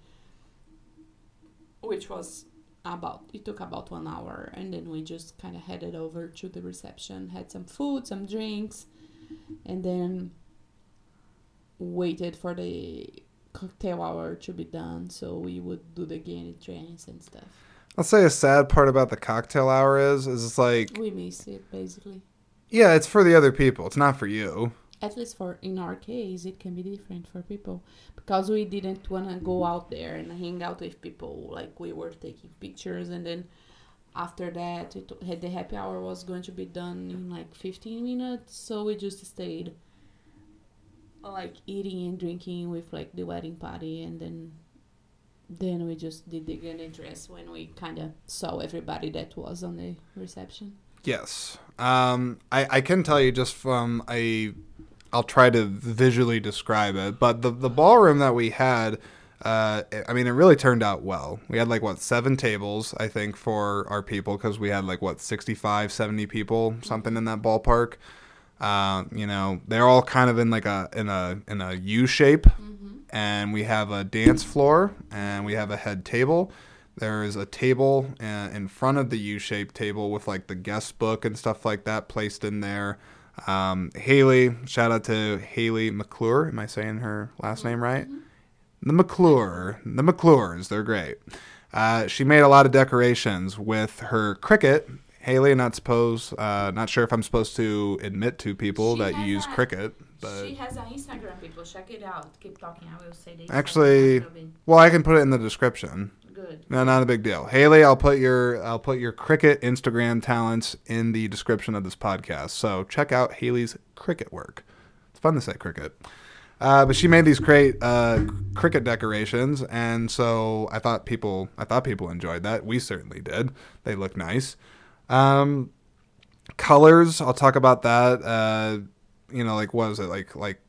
which was about it took about one hour, and then we just kind of headed over to the reception, had some food, some drinks, and then waited for the cocktail hour to be done so we would do the game drinks and stuff. I'll say a sad part about the cocktail hour is, is it's like, We miss it basically. yeah, it's for the other people. It's not for you. At least for in our case, it can be different for people because we didn't want to go out there and hang out with people. Like we were taking pictures, and then after that, it had the happy hour was going to be done in like fifteen minutes. So we just stayed, like eating and drinking with like the wedding party, and then then we just did the grand entrance when we kind of saw everybody that was on the reception. Yes. Um, I, I can tell you just from a, I'll try to visually describe it, but the, the ballroom that we had, uh, I mean, it really turned out well. We had like, what, seven tables, I think, for our people because we had like, what, 65, 70 people, something in that ballpark. Uh, you know, they're all kind of in like a, in a, in a U shape and we have a dance floor and we have a head table. There is a table in front of the U-shaped table with like the guest book and stuff like that placed in there. Um, Haley, shout out to Haley McClure. Am I saying her last name right? The McClure, the McClures, they're great. Uh, she made a lot of decorations with her Cricut. Haley, not supposed, uh, not sure if I'm supposed to admit to people She that you use a- Cricut, but She has an Instagram. People check it out. Keep talking. I will say Instagram Actually- well, I can put it in the description. Good. No, not a big deal. Haley, I'll put your I'll put your Cricut Instagram talents in the description of this podcast. So check out Haley's Cricut work. It's fun to say Cricut. Uh, but she made these great uh, Cricut decorations, and so I thought people I thought people enjoyed that. We certainly did. They look nice. Um, colors, I'll talk about that. Uh, you know, like what is it like? Like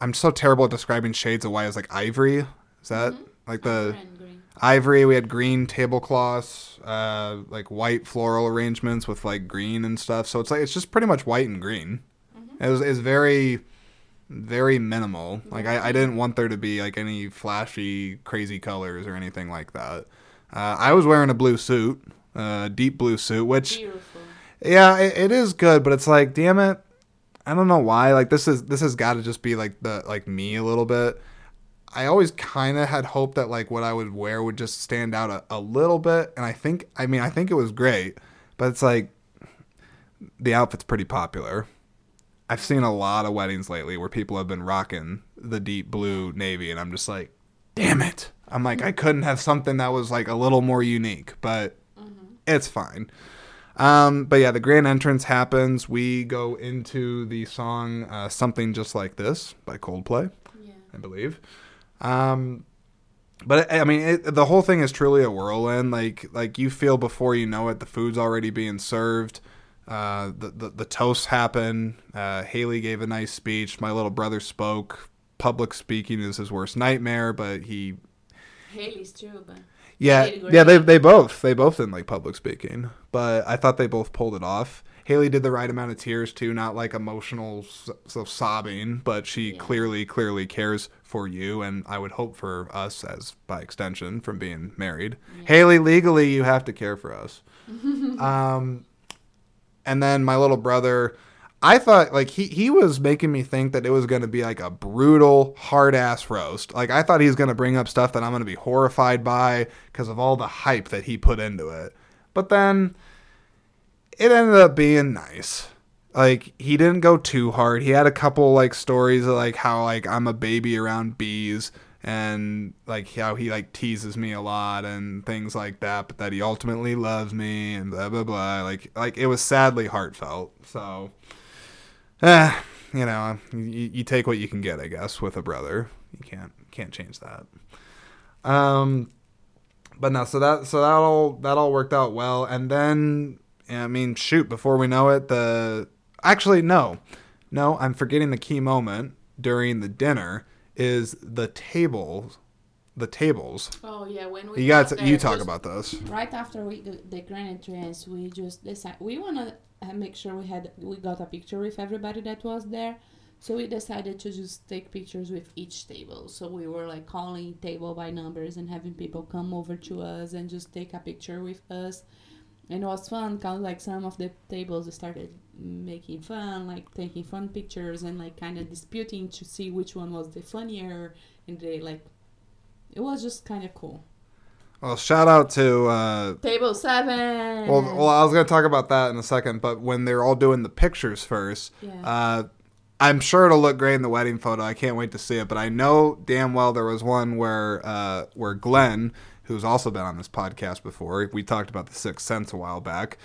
I'm so terrible at describing shades of white. It's like ivory. Is that like the ivory we had green tablecloths uh like white floral arrangements with like green and stuff so it's like it's just pretty much white and green it was it's very very minimal like I, I didn't want there to be like any flashy crazy colors or anything like that uh, i was wearing a blue suit a deep blue suit which Beautiful. yeah, it, it is good, but it's like, damn it, I don't know why. Like this is this has got to just be like the like me a little bit. I always kind of had hope that like what I would wear would just stand out a, a little bit, and I think I mean I think it was great, but it's like the outfit's pretty popular. I've seen a lot of weddings lately where people have been rocking the deep blue navy, and I'm just like, damn it. I'm like I couldn't have something that was like a little more unique, but it's fine. Um, but yeah, the grand entrance happens. We go into the song uh, "Something Just Like This" by Coldplay, Yeah. I believe. Um, but I mean, it, the whole thing is truly a whirlwind. Like, like you feel before you know it, the food's already being served. Uh, the, the the toasts happen. Uh, Haley gave a nice speech. My little brother spoke. Public speaking is his worst nightmare, but he Haley's too, but yeah, yeah, they they both they both didn't like public speaking, but I thought they both pulled it off. Haley did the right amount of tears too, not like emotional so sobbing, but she Yeah. clearly clearly cares for you, and I would hope for us as by extension from being married. Haley, legally you have to care for us. um, and then my little brother. I thought like he he was making me think that it was going to be like a brutal hard ass roast. Like I thought he was going to bring up stuff that I'm going to be horrified by because of all the hype that he put into it. But then it ended up being nice. like he didn't go too hard. He had a couple like stories of like how like I'm a baby around bees and like how he like teases me a lot and things like that, but that he ultimately loves me and blah blah blah. Like like it was sadly heartfelt. So, eh, you know, you, you take what you can get, I guess, with a brother. You can't can't change that. Um, but no, so that so that all that all worked out well, and then I mean, shoot, before we know it, the actually no, no, I'm forgetting the key moment during the dinner is the tables, the tables. Oh yeah, when we You got you talk about this. right after we do the grand entrance, we just decide we wanna make sure we had we got a picture with everybody that was there. So we decided to just take pictures with each table. So we were like calling table by numbers and having people come over to us and just take a picture with us. And it was fun kind of like some of the tables started making fun, like taking fun pictures and like kind of disputing to see which one was the funnier. And they like, it was just kind of cool. Well, shout out to uh, Table seven. well, well, I was gonna talk about that in a second, but when they're all doing the pictures first, Yeah. uh, I'm sure it'll look great in the wedding photo. I can't wait to see it. But I know damn well there was one where uh, where Glenn, who's also been on this podcast before, we talked about the Sixth Sense a while back.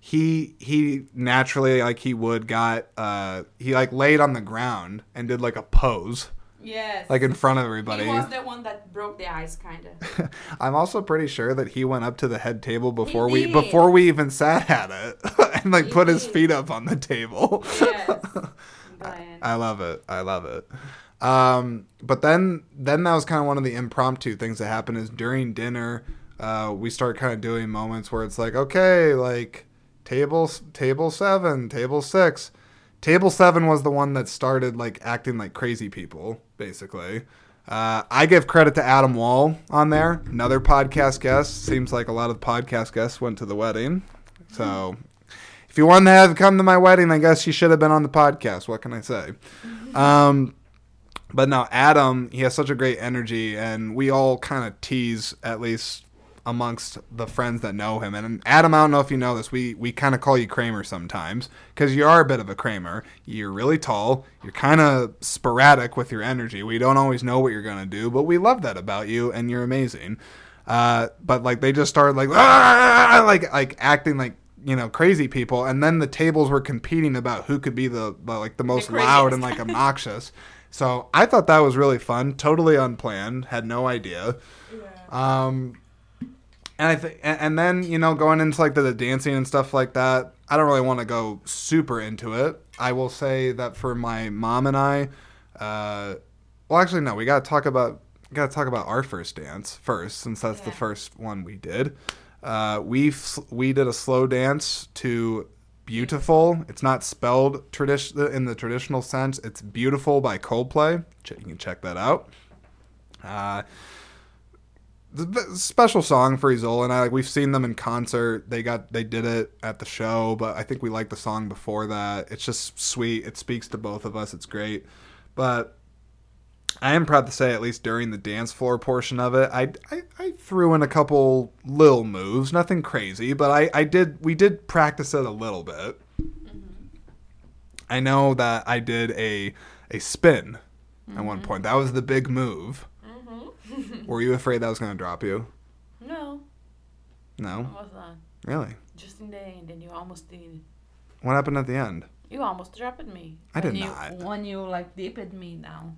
He he naturally like he would got uh, he like laid on the ground and did like a pose yes. like in front of everybody. He was the one that broke the ice, kind of. I'm also pretty sure that he went up to the head table before we before we even sat at it and like He put his feet up on the table. yes. Glenn. I love it. I love it. Um, but then then that was kind of one of the impromptu things that happened is during dinner, uh, we start kind of doing moments where it's like, okay, like table table seven, table six. Table seven was the one that started like acting like crazy people, basically. Uh, I give credit to Adam Wall on there, another podcast guest. Seems like a lot of podcast guests went to the wedding. So if you wanted to have come to my wedding, I guess you should have been on the podcast. What can I say? Um, but no, Adam, he has such a great energy, and we all kind of tease, at least amongst the friends that know him. And Adam, I don't know if you know this, we we kind of call you Kramer sometimes because you are a bit of a Kramer. You're really tall. You're kind of sporadic with your energy. We don't always know what you're gonna do, but we love that about you, and you're amazing. Uh, but like they just started like "Ah!" like like acting like you know crazy people, and then the tables were competing about who could be the, the like the most loud and like obnoxious. So I thought that was really fun. Totally unplanned. Had no idea. Yeah. Um, and I think, and, then you know, going into like the, the dancing and stuff like that. I don't really want to go super into it. I will say that for my mom and I, uh, well, actually, no, we got to talk about got to talk about our first dance first, since that's the first one we did. Uh, we f- we did a slow dance to "Biutyful." It's not spelled tradition in the traditional sense. It's "Biutyful" by Coldplay. Ch- You can check that out. Uh, the special song for Isola and I. Like we've seen them in concert. They got they did it at the show, but I think we liked the song before that. It's just sweet. It speaks to both of us. It's great. But I am proud to say, at least during the dance floor portion of it, I, I, I threw in a couple little moves, nothing crazy, but I, I did we did practice it a little bit. Mm-hmm. I know that I did a a spin at one mm-hmm. point. That was the big move. Were you afraid that was going to drop you? No, No, I was not. really. Just in the end, and you almost did. What happened at the end? You almost dropped me. I did when you, not. When you like dipped me down.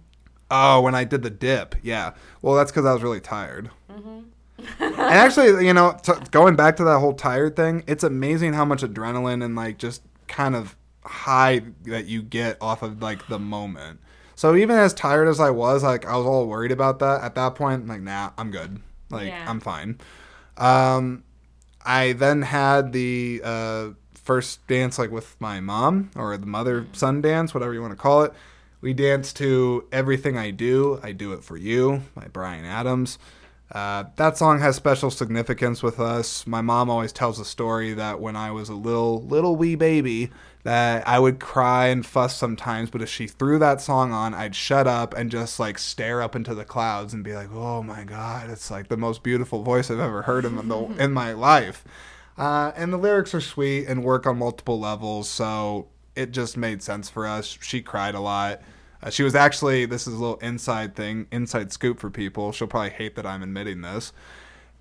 Oh, when I did the dip, yeah. Well, that's because I was really tired. Mm-hmm. and actually, you know, t- going back to that whole tired thing, it's amazing how much adrenaline and like just kind of high that you get off of like the moment. So even as tired as I was, like I was all worried about that. At that point, like, nah, I'm good. Like Yeah. I'm fine. Um, I then had the uh, first dance like with my mom or the mother son dance, whatever you want to call it. We danced to "Everything I Do, I Do It for You" by Bryan Adams. Uh, that song has special significance with us. My mom always tells a story that when I was a little little wee baby, that I would cry and fuss sometimes, but if she threw that song on, I'd shut up and just like stare up into the clouds and be like, "Oh my god, it's like the most beautiful voice I've ever heard in, the, in my life." Uh, and the lyrics are sweet and work on multiple levels, so it just made sense for us. She cried a lot. Uh, she was actually this is a little inside thing, inside scoop for people. She'll probably hate that I'm admitting this,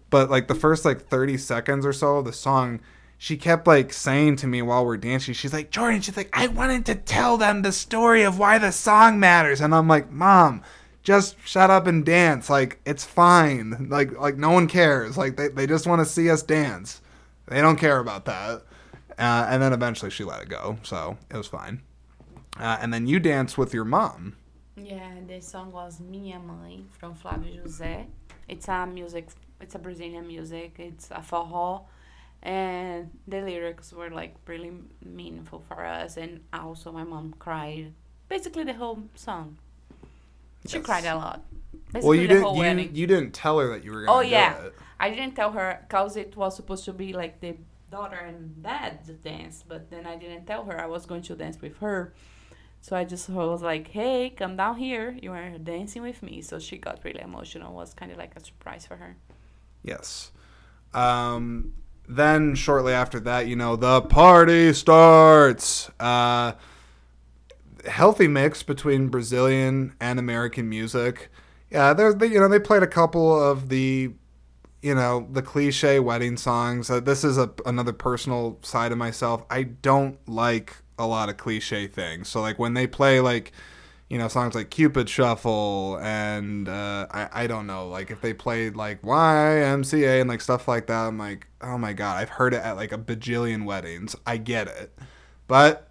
but like the first like 30 seconds or so of the song she kept like saying to me while we're dancing, she's like, Jordan, she's like, I wanted to tell them the story of why the song matters. And I'm like, Mom, just shut up and dance. Like, it's fine. Like, like no one cares. Like, they, they just want to see us dance. They don't care about that. Uh, and then eventually she let it go. So it was fine. Uh, and then you danced with your mom. Yeah, the song was Minha Mãe from Flávio José. It's a music, it's a Brazilian music. It's a forró and the lyrics were like really meaningful for us and also my mom cried basically the whole song she Yes. cried a lot basically well, you the didn't. whole You, wedding. you didn't tell her that you were gonna oh do yeah it. i didn't tell her because it was supposed to be like the daughter and dad dance but then i didn't tell her i was going to dance with her so i just was like hey come down here you are dancing with me so she got really emotional it was kind of like a surprise for her Yes. Um, then shortly after that, you know, the party starts. Uh, healthy mix between Brazilian and American music. Yeah, there's they, you know they played a couple of the you know the cliche wedding songs. Uh, this is a another personal side of myself. I don't like a lot of cliche things. So like when they play like you know songs like Cupid Shuffle and uh, I I don't know like if they played like YMCA and like stuff like that. I'm like oh my god, I've heard it at like a bajillion weddings. I get it, but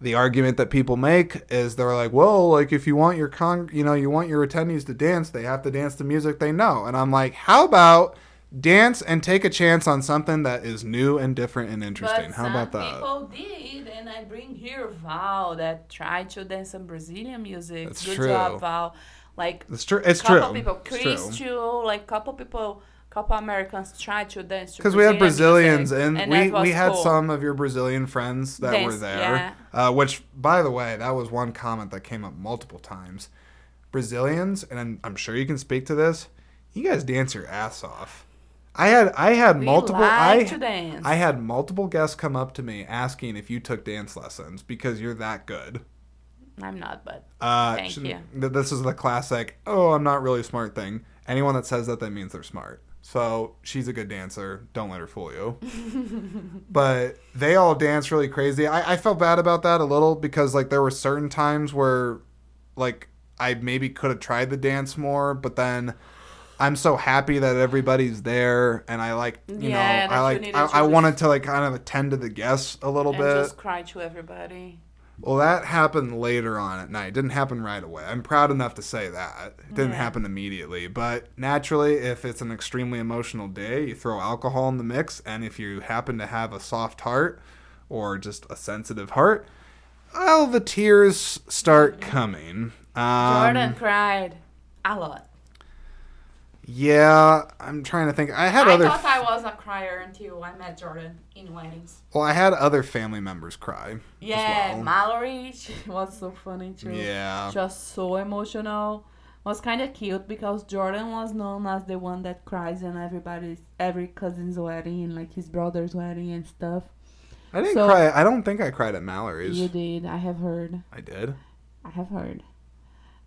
the argument that people make is they're like, well, like if you want your con, you know, you want your attendees to dance, they have to dance the music they know. And I'm like, how about dance and take a chance on something that is new and different and interesting? But how about that? people did, and I bring here Val that tried to dance some Brazilian music. That's Good true. job, Val. Like It's true. It's true. couple people, It's Chris true. like couple people, couple Americans tried to dance Because we had Brazilians music, and, and we, we had cool. some of your Brazilian friends that were there. yeah. Uh, which, by the way, that was one comment that came up multiple times. Brazilians, and I'm, I'm sure you can speak to this. You guys dance your ass off. I had I had We multiple I. I had multiple guests come up to me asking if you took dance lessons because you're that good. I'm not, but Uh, Thank sh- you. This is the classic. Oh, I'm not really smart thing. Anyone that says that, that means they're smart. So she's a good dancer. Don't let her fool you. but they all dance really crazy. I, I felt bad about that a little because like there were certain times where like I maybe could have tried the dance more, but then I'm so happy that everybody's there and I like you Yeah, know I like I, I wanted to like kind of attend to the guests a little bit. just cry to everybody. Well, that happened later on at night. It didn't happen right away. I'm proud enough to say that. It didn't Yeah. happen immediately. But naturally, if it's an extremely emotional day, you throw alcohol in the mix. And if you happen to have a soft heart or just a sensitive heart, well, the tears start coming. Um, Jordan cried a lot. Yeah, I'm trying to think. I had I other. I thought I was a crier until I met Jordan in weddings. well, I had other family members cry. Yeah, well. Mallory, she was so funny too. Yeah. Just so emotional. Was kind of cute because Jordan was known as the one that cries in everybody's, every cousin's wedding and like his brother's wedding and stuff. I didn't So- cry. I don't think I cried at Mallory's. You did. I have heard. I did. I have heard.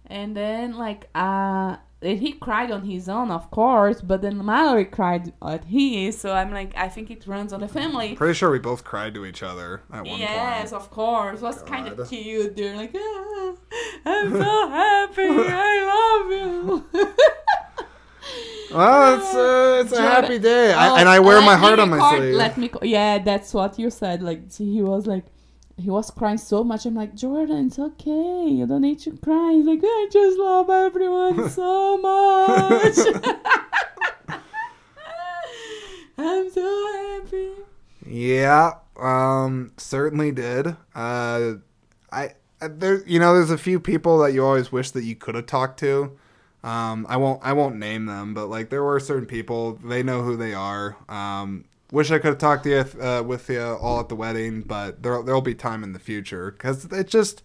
And then like uh and he cried on his own, of course, but then Mallory cried at his, so I'm like I think it runs on the family. Pretty sure we both cried to each other at one point. Yes, point. of course. It was kind of cute. They're like, ah, I'm so happy. I love you. Well, it's uh, it's a happy day, I, Oh, and I wear my heart on my sleeve. Let me. Yeah, that's what you said. Like he was like, he was crying so much. I'm like, Jordan, it's okay. You don't need to cry. He's like, I just love everyone so much. I'm so happy. Yeah, um, certainly did. Uh, I I- there, you know, there's a few people that you always wish that you could have talked to. Um, I won't, I won't name them, but like there were certain people. They know who they are. Um, wish I could have talked to you uh, with you all at the wedding, but there there'll be time in the future because it just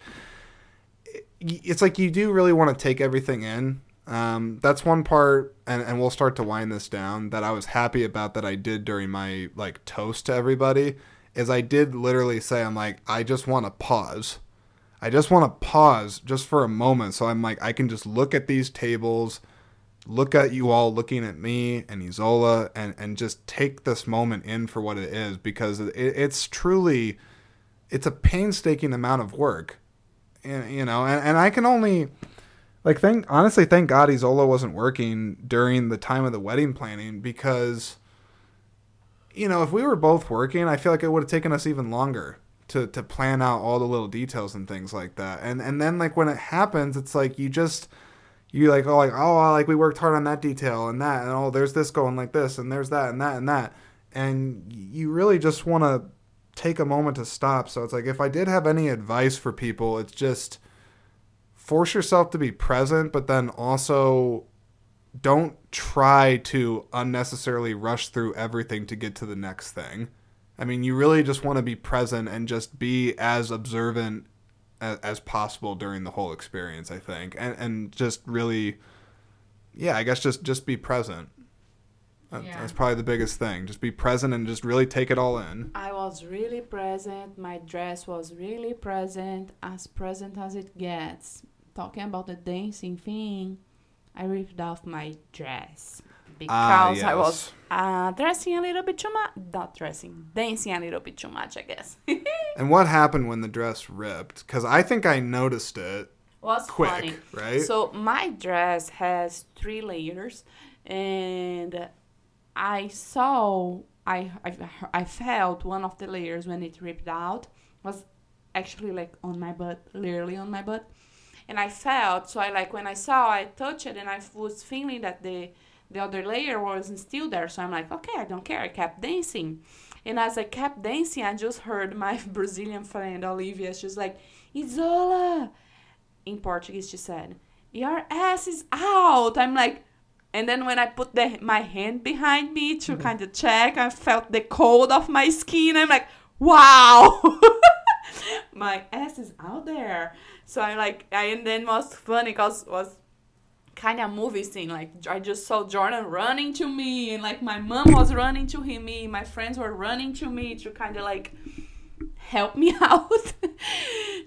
it's like you do really want to take everything in. Um, that's one part, and, and we'll start to wind this down. That I was happy about that I did during my like toast to everybody is I did literally say, I'm like, I just want to pause. I just want to pause just for a moment. So I'm like, I can just look at these tables, look at you all looking at me and Isola, and, and just take this moment in for what it is because it, it's truly, it's a painstaking amount of work. And, you know, and, and I can only, like, thank, honestly, thank God Isola wasn't working during the time of the wedding planning because you know, if we were both working, I feel like it would have taken us even longer to to plan out all the little details and things like that. And and then like when it happens, it's like you just you like oh like oh like we worked hard on that detail and that and oh there's this going like this and there's that and that and that and you really just want to take a moment to stop. So it's like if I did have any advice for people, it's just force yourself to be present, but then also don't try to unnecessarily rush through everything to get to the next thing. I mean, you really just want to be present and just be as observant as, as possible during the whole experience, I think. And and just really yeah, I guess just just be present. Yeah. That's probably the biggest thing. Just be present and just really take it all in. I was really present. My dress was really present, as present as it gets. Talking about the dancing thing, I ripped off my dress because Ah, I was uh, dressing a little bit too much. Not dressing, dancing a little bit too much, I guess. And what happened when the dress ripped? Because I think I noticed it was quick, funny. right? So my dress has three layers, and I saw I, I I felt one of the layers when it ripped out was actually like on my butt, literally on my butt, and I felt so I like when I saw I touched it and I was feeling that the the other layer wasn't still there. So I'm like, okay, I don't care. I kept dancing. And as I kept dancing, I just heard my Brazilian friend Olivia. She's like, Isola, in Portuguese, she said, Your ass is out. I'm like, and then when I put the, my hand behind me to mm-hmm. kind of check, I felt the cold of my skin. I'm like, wow, my ass is out there. So I like, I, and then was funny because was kind of movie scene. Like I just saw Jordan running to me, and like my mom was running to him, me, my friends were running to me to kind of like help me out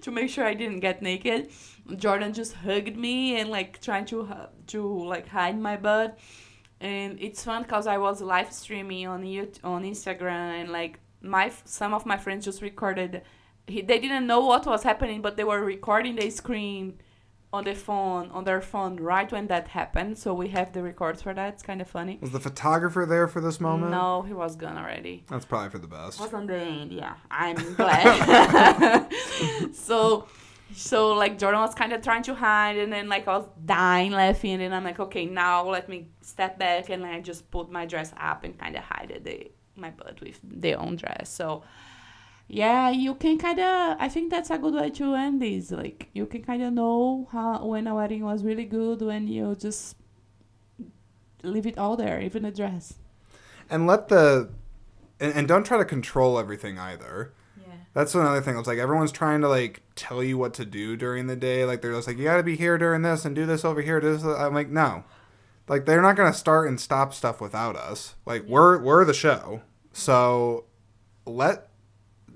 to make sure I didn't get naked. Jordan just hugged me and like trying to to like hide my butt. And it's fun because I was live streaming on YouTube, on Instagram and like my some of my friends just recorded. He, they didn't know what was happening, but they were recording the screen on the phone on their phone right when that happened. So we have the records for that. It's kind of funny. Was the photographer there for this moment? No, he was gone already. That's probably for the best. Was on the end, yeah. I'm glad. so, so like Jordan was kind of trying to hide, and then like I was dying laughing, and I'm like, okay, now let me step back, and I just put my dress up and kind of hide the my butt with the own dress. So, yeah, you can kind of. I think that's a good way to end this. Like you can kind of know how when a wedding was really good when you just leave it all there, even the dress. and let the and, and don't try to control everything either. Yeah. That's another thing. It's like everyone's trying to like tell you what to do during the day. Like they're just like, you got to be here during this and do this over here. Do this. I'm like, no. Like they're not gonna start and stop stuff without us. Like we're we're the show. So let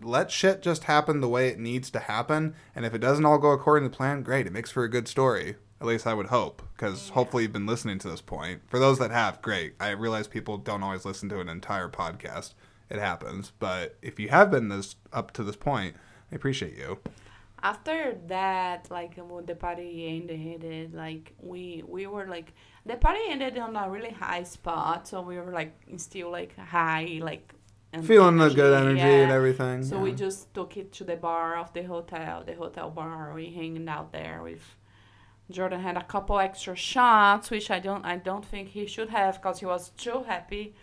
let shit just happen the way it needs to happen. And if it doesn't all go according to plan, great. It makes for a good story. At least I would hope, because hopefully you've been listening to this point. For those that have, great. I realize people don't always listen to an entire podcast. It happens, but if you have been this up to this point, I appreciate you. after that like when the party ended like we we were like the party ended on a really high spot so we were like still like high like and Feeling the good energy and everything. so yeah. we just took it to the bar of the hotel the hotel bar we hanging out there with jordan had a couple extra shots which i don't i don't think he should have because he was too happy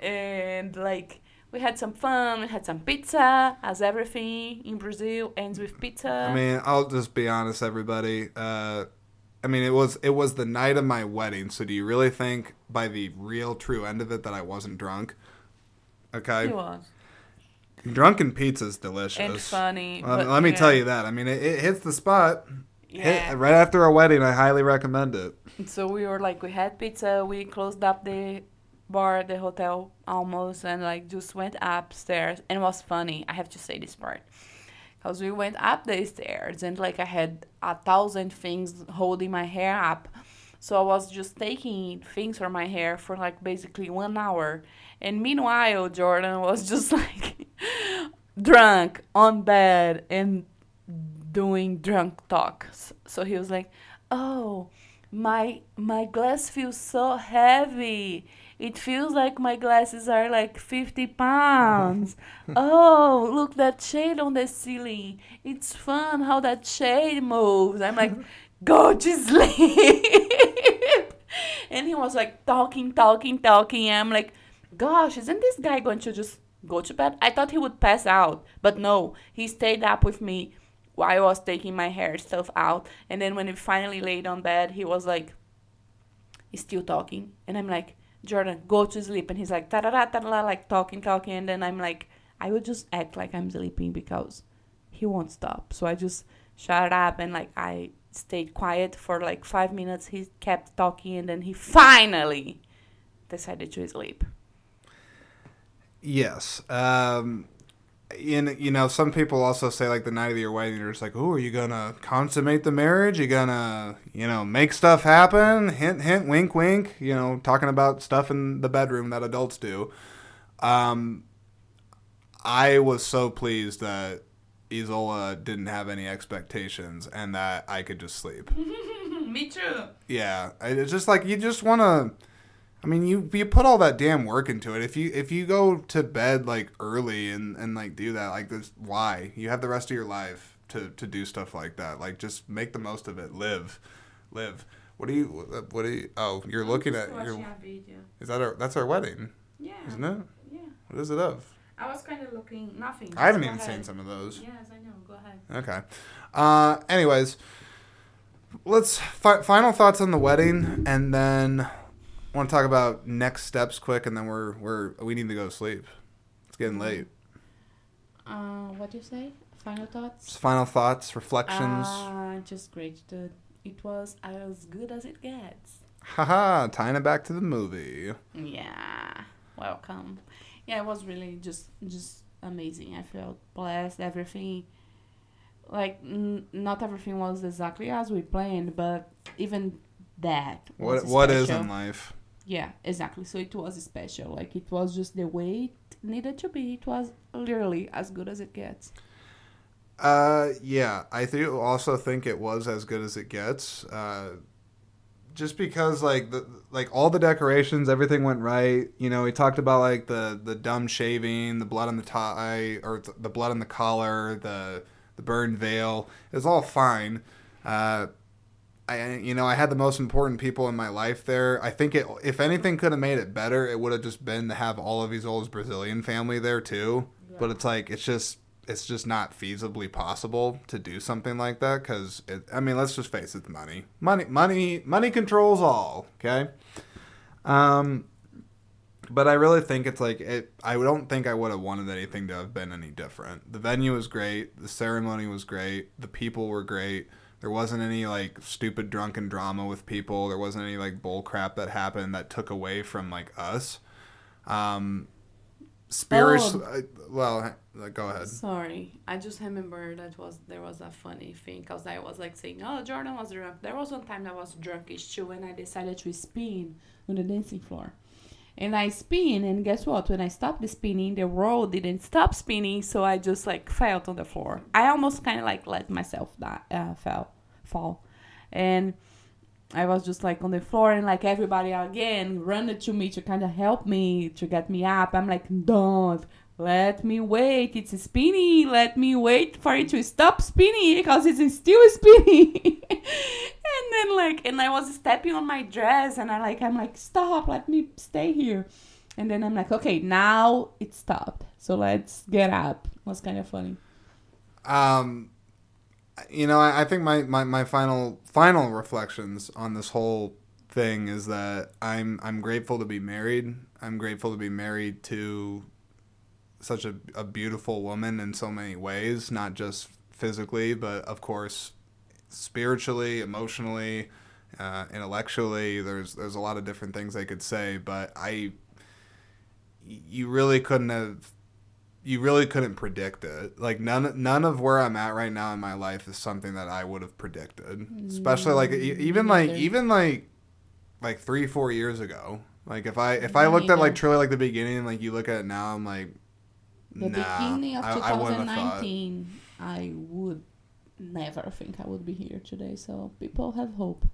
and like we had some fun we had some pizza as everything in brazil ends with pizza I mean, I'll just be honest, everybody. Uh, I mean, it was it was the night of my wedding. So, do you really think by the real true end of it that I wasn't drunk? Okay, He was. drunken pizza's delicious. And funny. Well, but, let me yeah. tell you that. I mean, it, it hits the spot. Hit- Yeah. right after a wedding, I highly recommend it. So we were like, we had pizza. We closed up the bar the hotel almost and like just went upstairs and it was funny. I have to say this part. Because we went up the stairs and like I had a thousand things holding my hair up. So I was just taking things from my hair for like basically one hour. And meanwhile, Jordan was just like drunk on bed and doing drunk talks. So he was like, "Oh, my my glass feels so heavy. It feels like my glasses are like 50 pounds. oh, look that shade on the ceiling. It's fun how that shade moves." I'm like, "Go to sleep." and he was like talking, talking, talking. I'm like, "Gosh, isn't this guy going to just go to bed?" I thought he would pass out, but no. He stayed up with me while I was taking my hair stuff out. And then when we finally laid on bed, he was like, he's still talking. And I'm like, Jordan, go to sleep. And he's like, ta da da ta da like talking, talking. And then I'm like, I would just act like I'm sleeping because he won't stop. So I just shut up and like I stayed quiet for like five minutes. He kept talking and then he finally decided to sleep. Yes. Um, in you know, some people also say like the night of your wedding, you're just like, "Oh, are you gonna consummate the marriage? You gonna, you know, make stuff happen? Hint, hint, wink, wink. You know, talking about stuff in the bedroom that adults do." Um, I was so pleased that Isola didn't have any expectations and that I could just sleep. Me too. Yeah, it's just like you just want to. I mean, you you put all that damn work into it. If you if you go to bed like early and and like do that, like this, why you have the rest of your life to to do stuff like that? Like just make the most of it. Live, live. What do you what do you? Oh, you're looking at your. Is that our that's our wedding, Yeah. isn't it? Yeah. What is it of? I was kind of looking nothing. I haven't even seen some of those. Yes, I know. Go ahead. Okay. Uh, anyways, let's fi- final thoughts on the wedding, and then I want to talk about next steps quick, and then we're we're we need to go to sleep. It's getting late. Uh, what do you say? Final thoughts? Just final thoughts, reflections. Uh, just great. It was as good as it gets. Haha, tying it back to the movie. Yeah. Welcome. Yeah, it was really just just amazing. I felt blessed. Everything, like, n- not everything was exactly as we planned, but even that. Was What what is special. in life? Yeah, exactly. So it was special. Like it was just the way it needed to be. It was literally as good as it gets. Uh, yeah, I do also think it was as good as it gets. Uh, just because like the like all the decorations, everything went right. You know, we talked about like the the dumb shaving, the blood on the tie, or th- the blood on the collar, the the burned veil. It was all fine. Uh, I you know I had the most important people in my life there. I think it if anything could have made it better, it would have just been to have all of Isola's Brazilian family there too. But it's like it's just it's just not feasibly possible to do something like that because I mean let's just face it, money, money, money, money controls all. Okay. Um, but I really think it's like it. I don't think I would have wanted anything to have been any different. The venue was great. The ceremony was great. The people were great. There wasn't any like stupid drunken drama with people. There wasn't any like bull crap that happened that took away from like us. Um, spirits. Oh. uh, well, uh, go ahead. Sorry, I just remember that was there was a funny thing because I was like saying, "Oh, Jordan was drunk." There was one time I was drunkish too, and I decided to spin on the dancing floor. And I spin, and guess what? When I stopped the spinning, the world didn't stop spinning, so I just like fell on the floor. I almost kind of like let myself die, uh, fell, fall, and I was just like on the floor, and like everybody again ran to me to kind of help me to get me up. I'm like, don't let me wait. It's spinning. Let me wait for it to stop spinning because it's still spinning. and then like, and I was stepping on my dress, and I like, I'm like, stop. Let me stay here. And then I'm like, okay, now it stopped. So let's get up. It was kind of funny. Um, you know, I, I think my, my, my final final reflections on this whole thing is that I'm I'm grateful to be married. I'm grateful to be married to such a, a beautiful woman in so many ways, not just physically, but of course spiritually, emotionally, uh, intellectually. There's there's a lot of different things I could say, but I you really couldn't have you really couldn't predict it. Like none none of where I'm at right now in my life is something that I would have predicted. Especially like e- even like even like like 3 4 years ago. Like if I if I looked at like truly like the beginning like you look at it now I'm like The nah, beginning of I, I wouldn't have thought. 2019, I would never think I would be here today. So people have hope.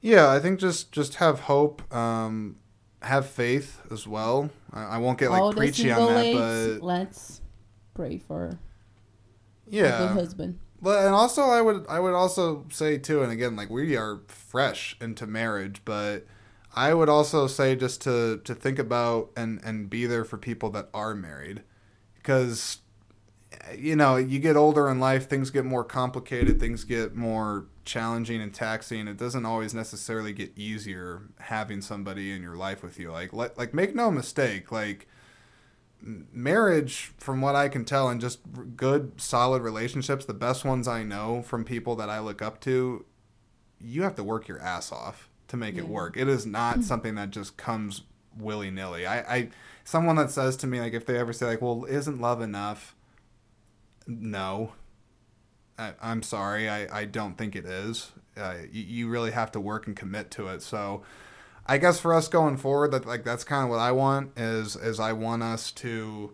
Yeah, I think just just have hope, um, have faith as well. I, I won't get like All preachy on that, ladies, but let's pray for a good husband. But and also I would I would also say too, and again like we are fresh into marriage, but I would also say just to to think about and and be there for people that are married, because you know you get older in life, things get more complicated, things get more challenging and taxing. It doesn't always necessarily get easier having somebody in your life with you. Like let, like make no mistake, like marriage from what i can tell and just good solid relationships the best ones i know from people that i look up to you have to work your ass off to make it work. It is not hmm. something that just comes willy-nilly. I, I someone that says to me like if they ever say like well isn't love enough? No I, i'm sorry I, I don't think it is uh, you, you really have to work and commit to it so I guess for us going forward, that like that's kind of what I want is is I want us to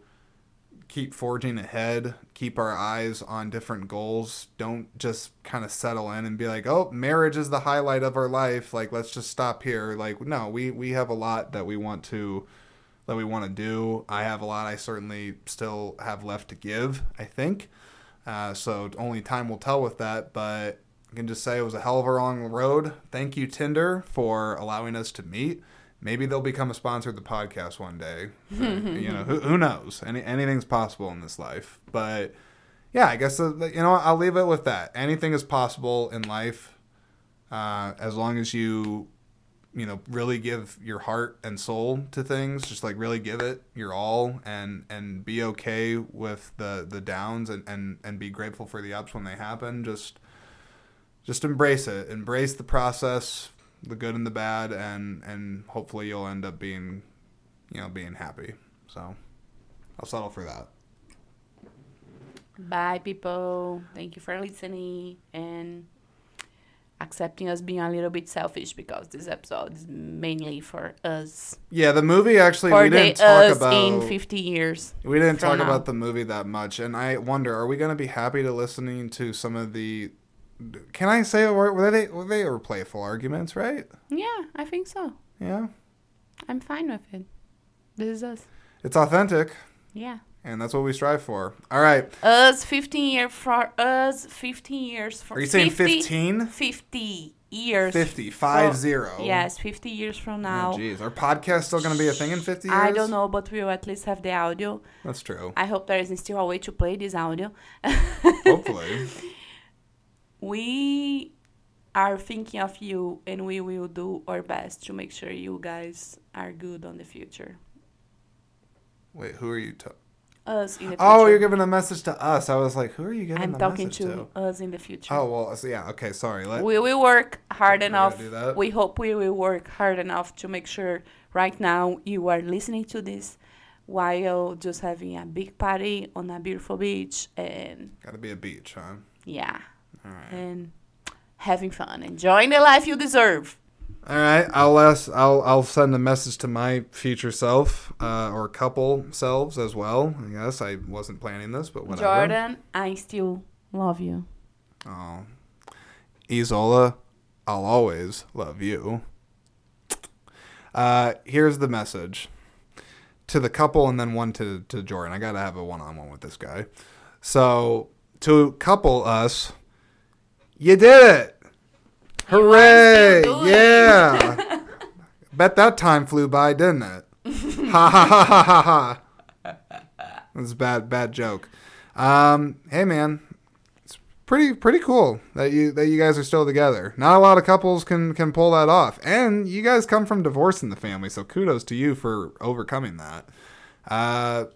keep forging ahead, keep our eyes on different goals. Don't just kind of settle in and be like, "Oh, marriage is the highlight of our life. Like, let's just stop here." Like, no, we we have a lot that we want to that we want to do. I have a lot I certainly still have left to give. I think. Uh, so only time will tell with that, but I can just say it was a hell of a long road. Thank you, Tinder, for allowing us to meet. Maybe they'll become a sponsor of the podcast one day. You know, who, who knows? Any, anything's possible in this life. But yeah, I guess, uh, you know, I'll leave it with that. Anything is possible in life uh, as long as you, you know, really give your heart and soul to things. Just like really give it your all and, and be okay with the, the downs and, and, and be grateful for the ups when they happen. Just just embrace it embrace the process the good and the bad and and hopefully you'll end up being you know being happy so i'll settle for that Bye, people. Thank you for listening and accepting us being a little bit selfish because this episode is mainly for us. yeah the movie actually for we didn't talk us about in 50 years. we didn't talk now. about the movie that much and i wonder are we going to be happy to listening to some of the can i say were, were they were they were playful arguments right Yeah, I think so. yeah I'm fine with it. This is us. it's authentic Yeah. And that's what we strive for all right Us 15 years for us 15 years for are you saying 15 50 years. 50 five zero Yes, 50 years from oh, now. Oh, jeez. Our podcast still going to be a thing in 50 years? I don't know, but we'll at least have the audio. That's true. I hope there isn't still a way to play this audio. Hopefully. we are thinking of you and we will do our best to make sure you guys are good on the future. Wait, who are you talking? Us in the future. Oh, you're giving a message to us. I was like, who are you giving I'm the talking message to, us in the future. Oh, well, so yeah, okay, sorry. Let, we will work hard enough. We hope we will work hard enough to make sure right now you are listening to this while just having a big party on a beautiful beach and Gotta be a beach, huh? yeah, All right. and having fun, enjoying the life you deserve. All right, I'll ask, I'll I'll send a message to my future self uh, or couple selves as well. I guess I wasn't planning this, but whatever. Jordan, I still love you. Oh, Isola, I'll always love you. Uh, here's the message to the couple, and then one to to Jordan. I gotta have a one on one with this guy. So to couple us, you did it! Hooray! still doing it. Yeah. Bet that time flew by, didn't it? ha ha ha ha ha ha. That's a bad bad joke. Um, hey man, it's pretty pretty cool that you that you guys are still together. Not a lot of couples can can pull that off, and you guys come from divorce in the family, so kudos to you for overcoming that. Uh,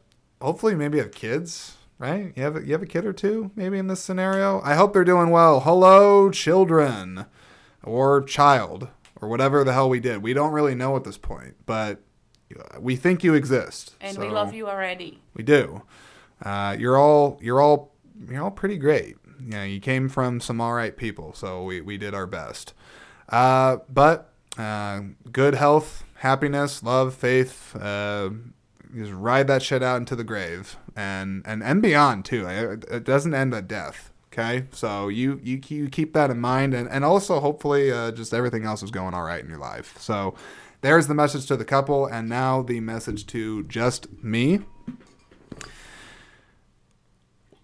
hopefully, maybe have kids. Right? You have a, you have a kid or two maybe in this scenario. I hope they're doing well. Hello, children, or child, or whatever the hell we did. We don't really know at this point, but we think you exist, And we love you already. We do. Uh, you're all you're all you're all pretty great. You know, you came from some all right people, so we, we did our best. Uh, but uh, good health, happiness, love, faith. Uh, just ride that shit out into the grave and and and beyond too. It, it doesn't end at death. Okay, so you you you keep that in mind, and and also hopefully uh, just everything else is going all right in your life. So. There's the message to the couple, and now the message to just me.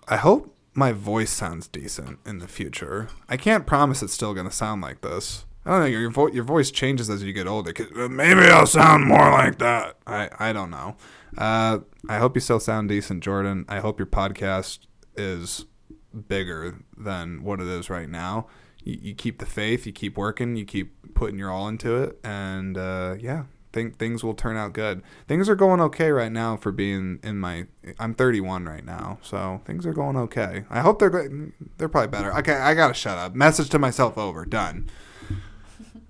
I hope my voice sounds decent in the future. I can't promise it's still going to sound like this. I don't know. Your vo- your voice changes as you get older. uh, maybe I'll sound more like that. I I don't know. Uh, I hope you still sound decent, Jordan. I hope your podcast is bigger than what it is right now. You, you keep the faith. You keep working. You keep putting your all into it, and uh, yeah, think things will turn out good. Things are going okay right now for being in my. I'm 31 right now, so things are going okay. I hope they're go- they're probably better. Okay, I gotta shut up. Message to myself over. Done.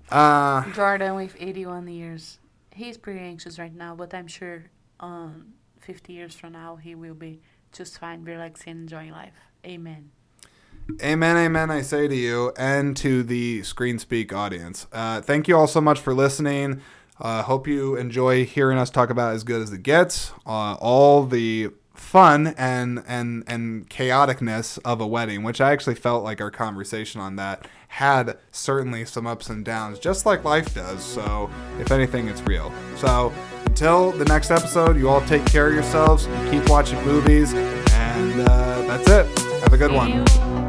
Uh, Jordan with 81 years. He's pretty anxious right now, but I'm sure um, 50 years from now he will be just fine, relaxing, enjoying life. Amen. Amen, amen, I say to you and to the Screen Speak audience. Uh, thank you all so much for listening. Uh, hope you enjoy hearing us talk about As Good as It Gets, uh, all the fun and, and, and chaoticness of a wedding, which I actually felt like our conversation on that had certainly some ups and downs, just like life does. So, if anything, it's real. So, until the next episode, you all take care of yourselves, keep watching movies, and uh, that's it. Have a good one.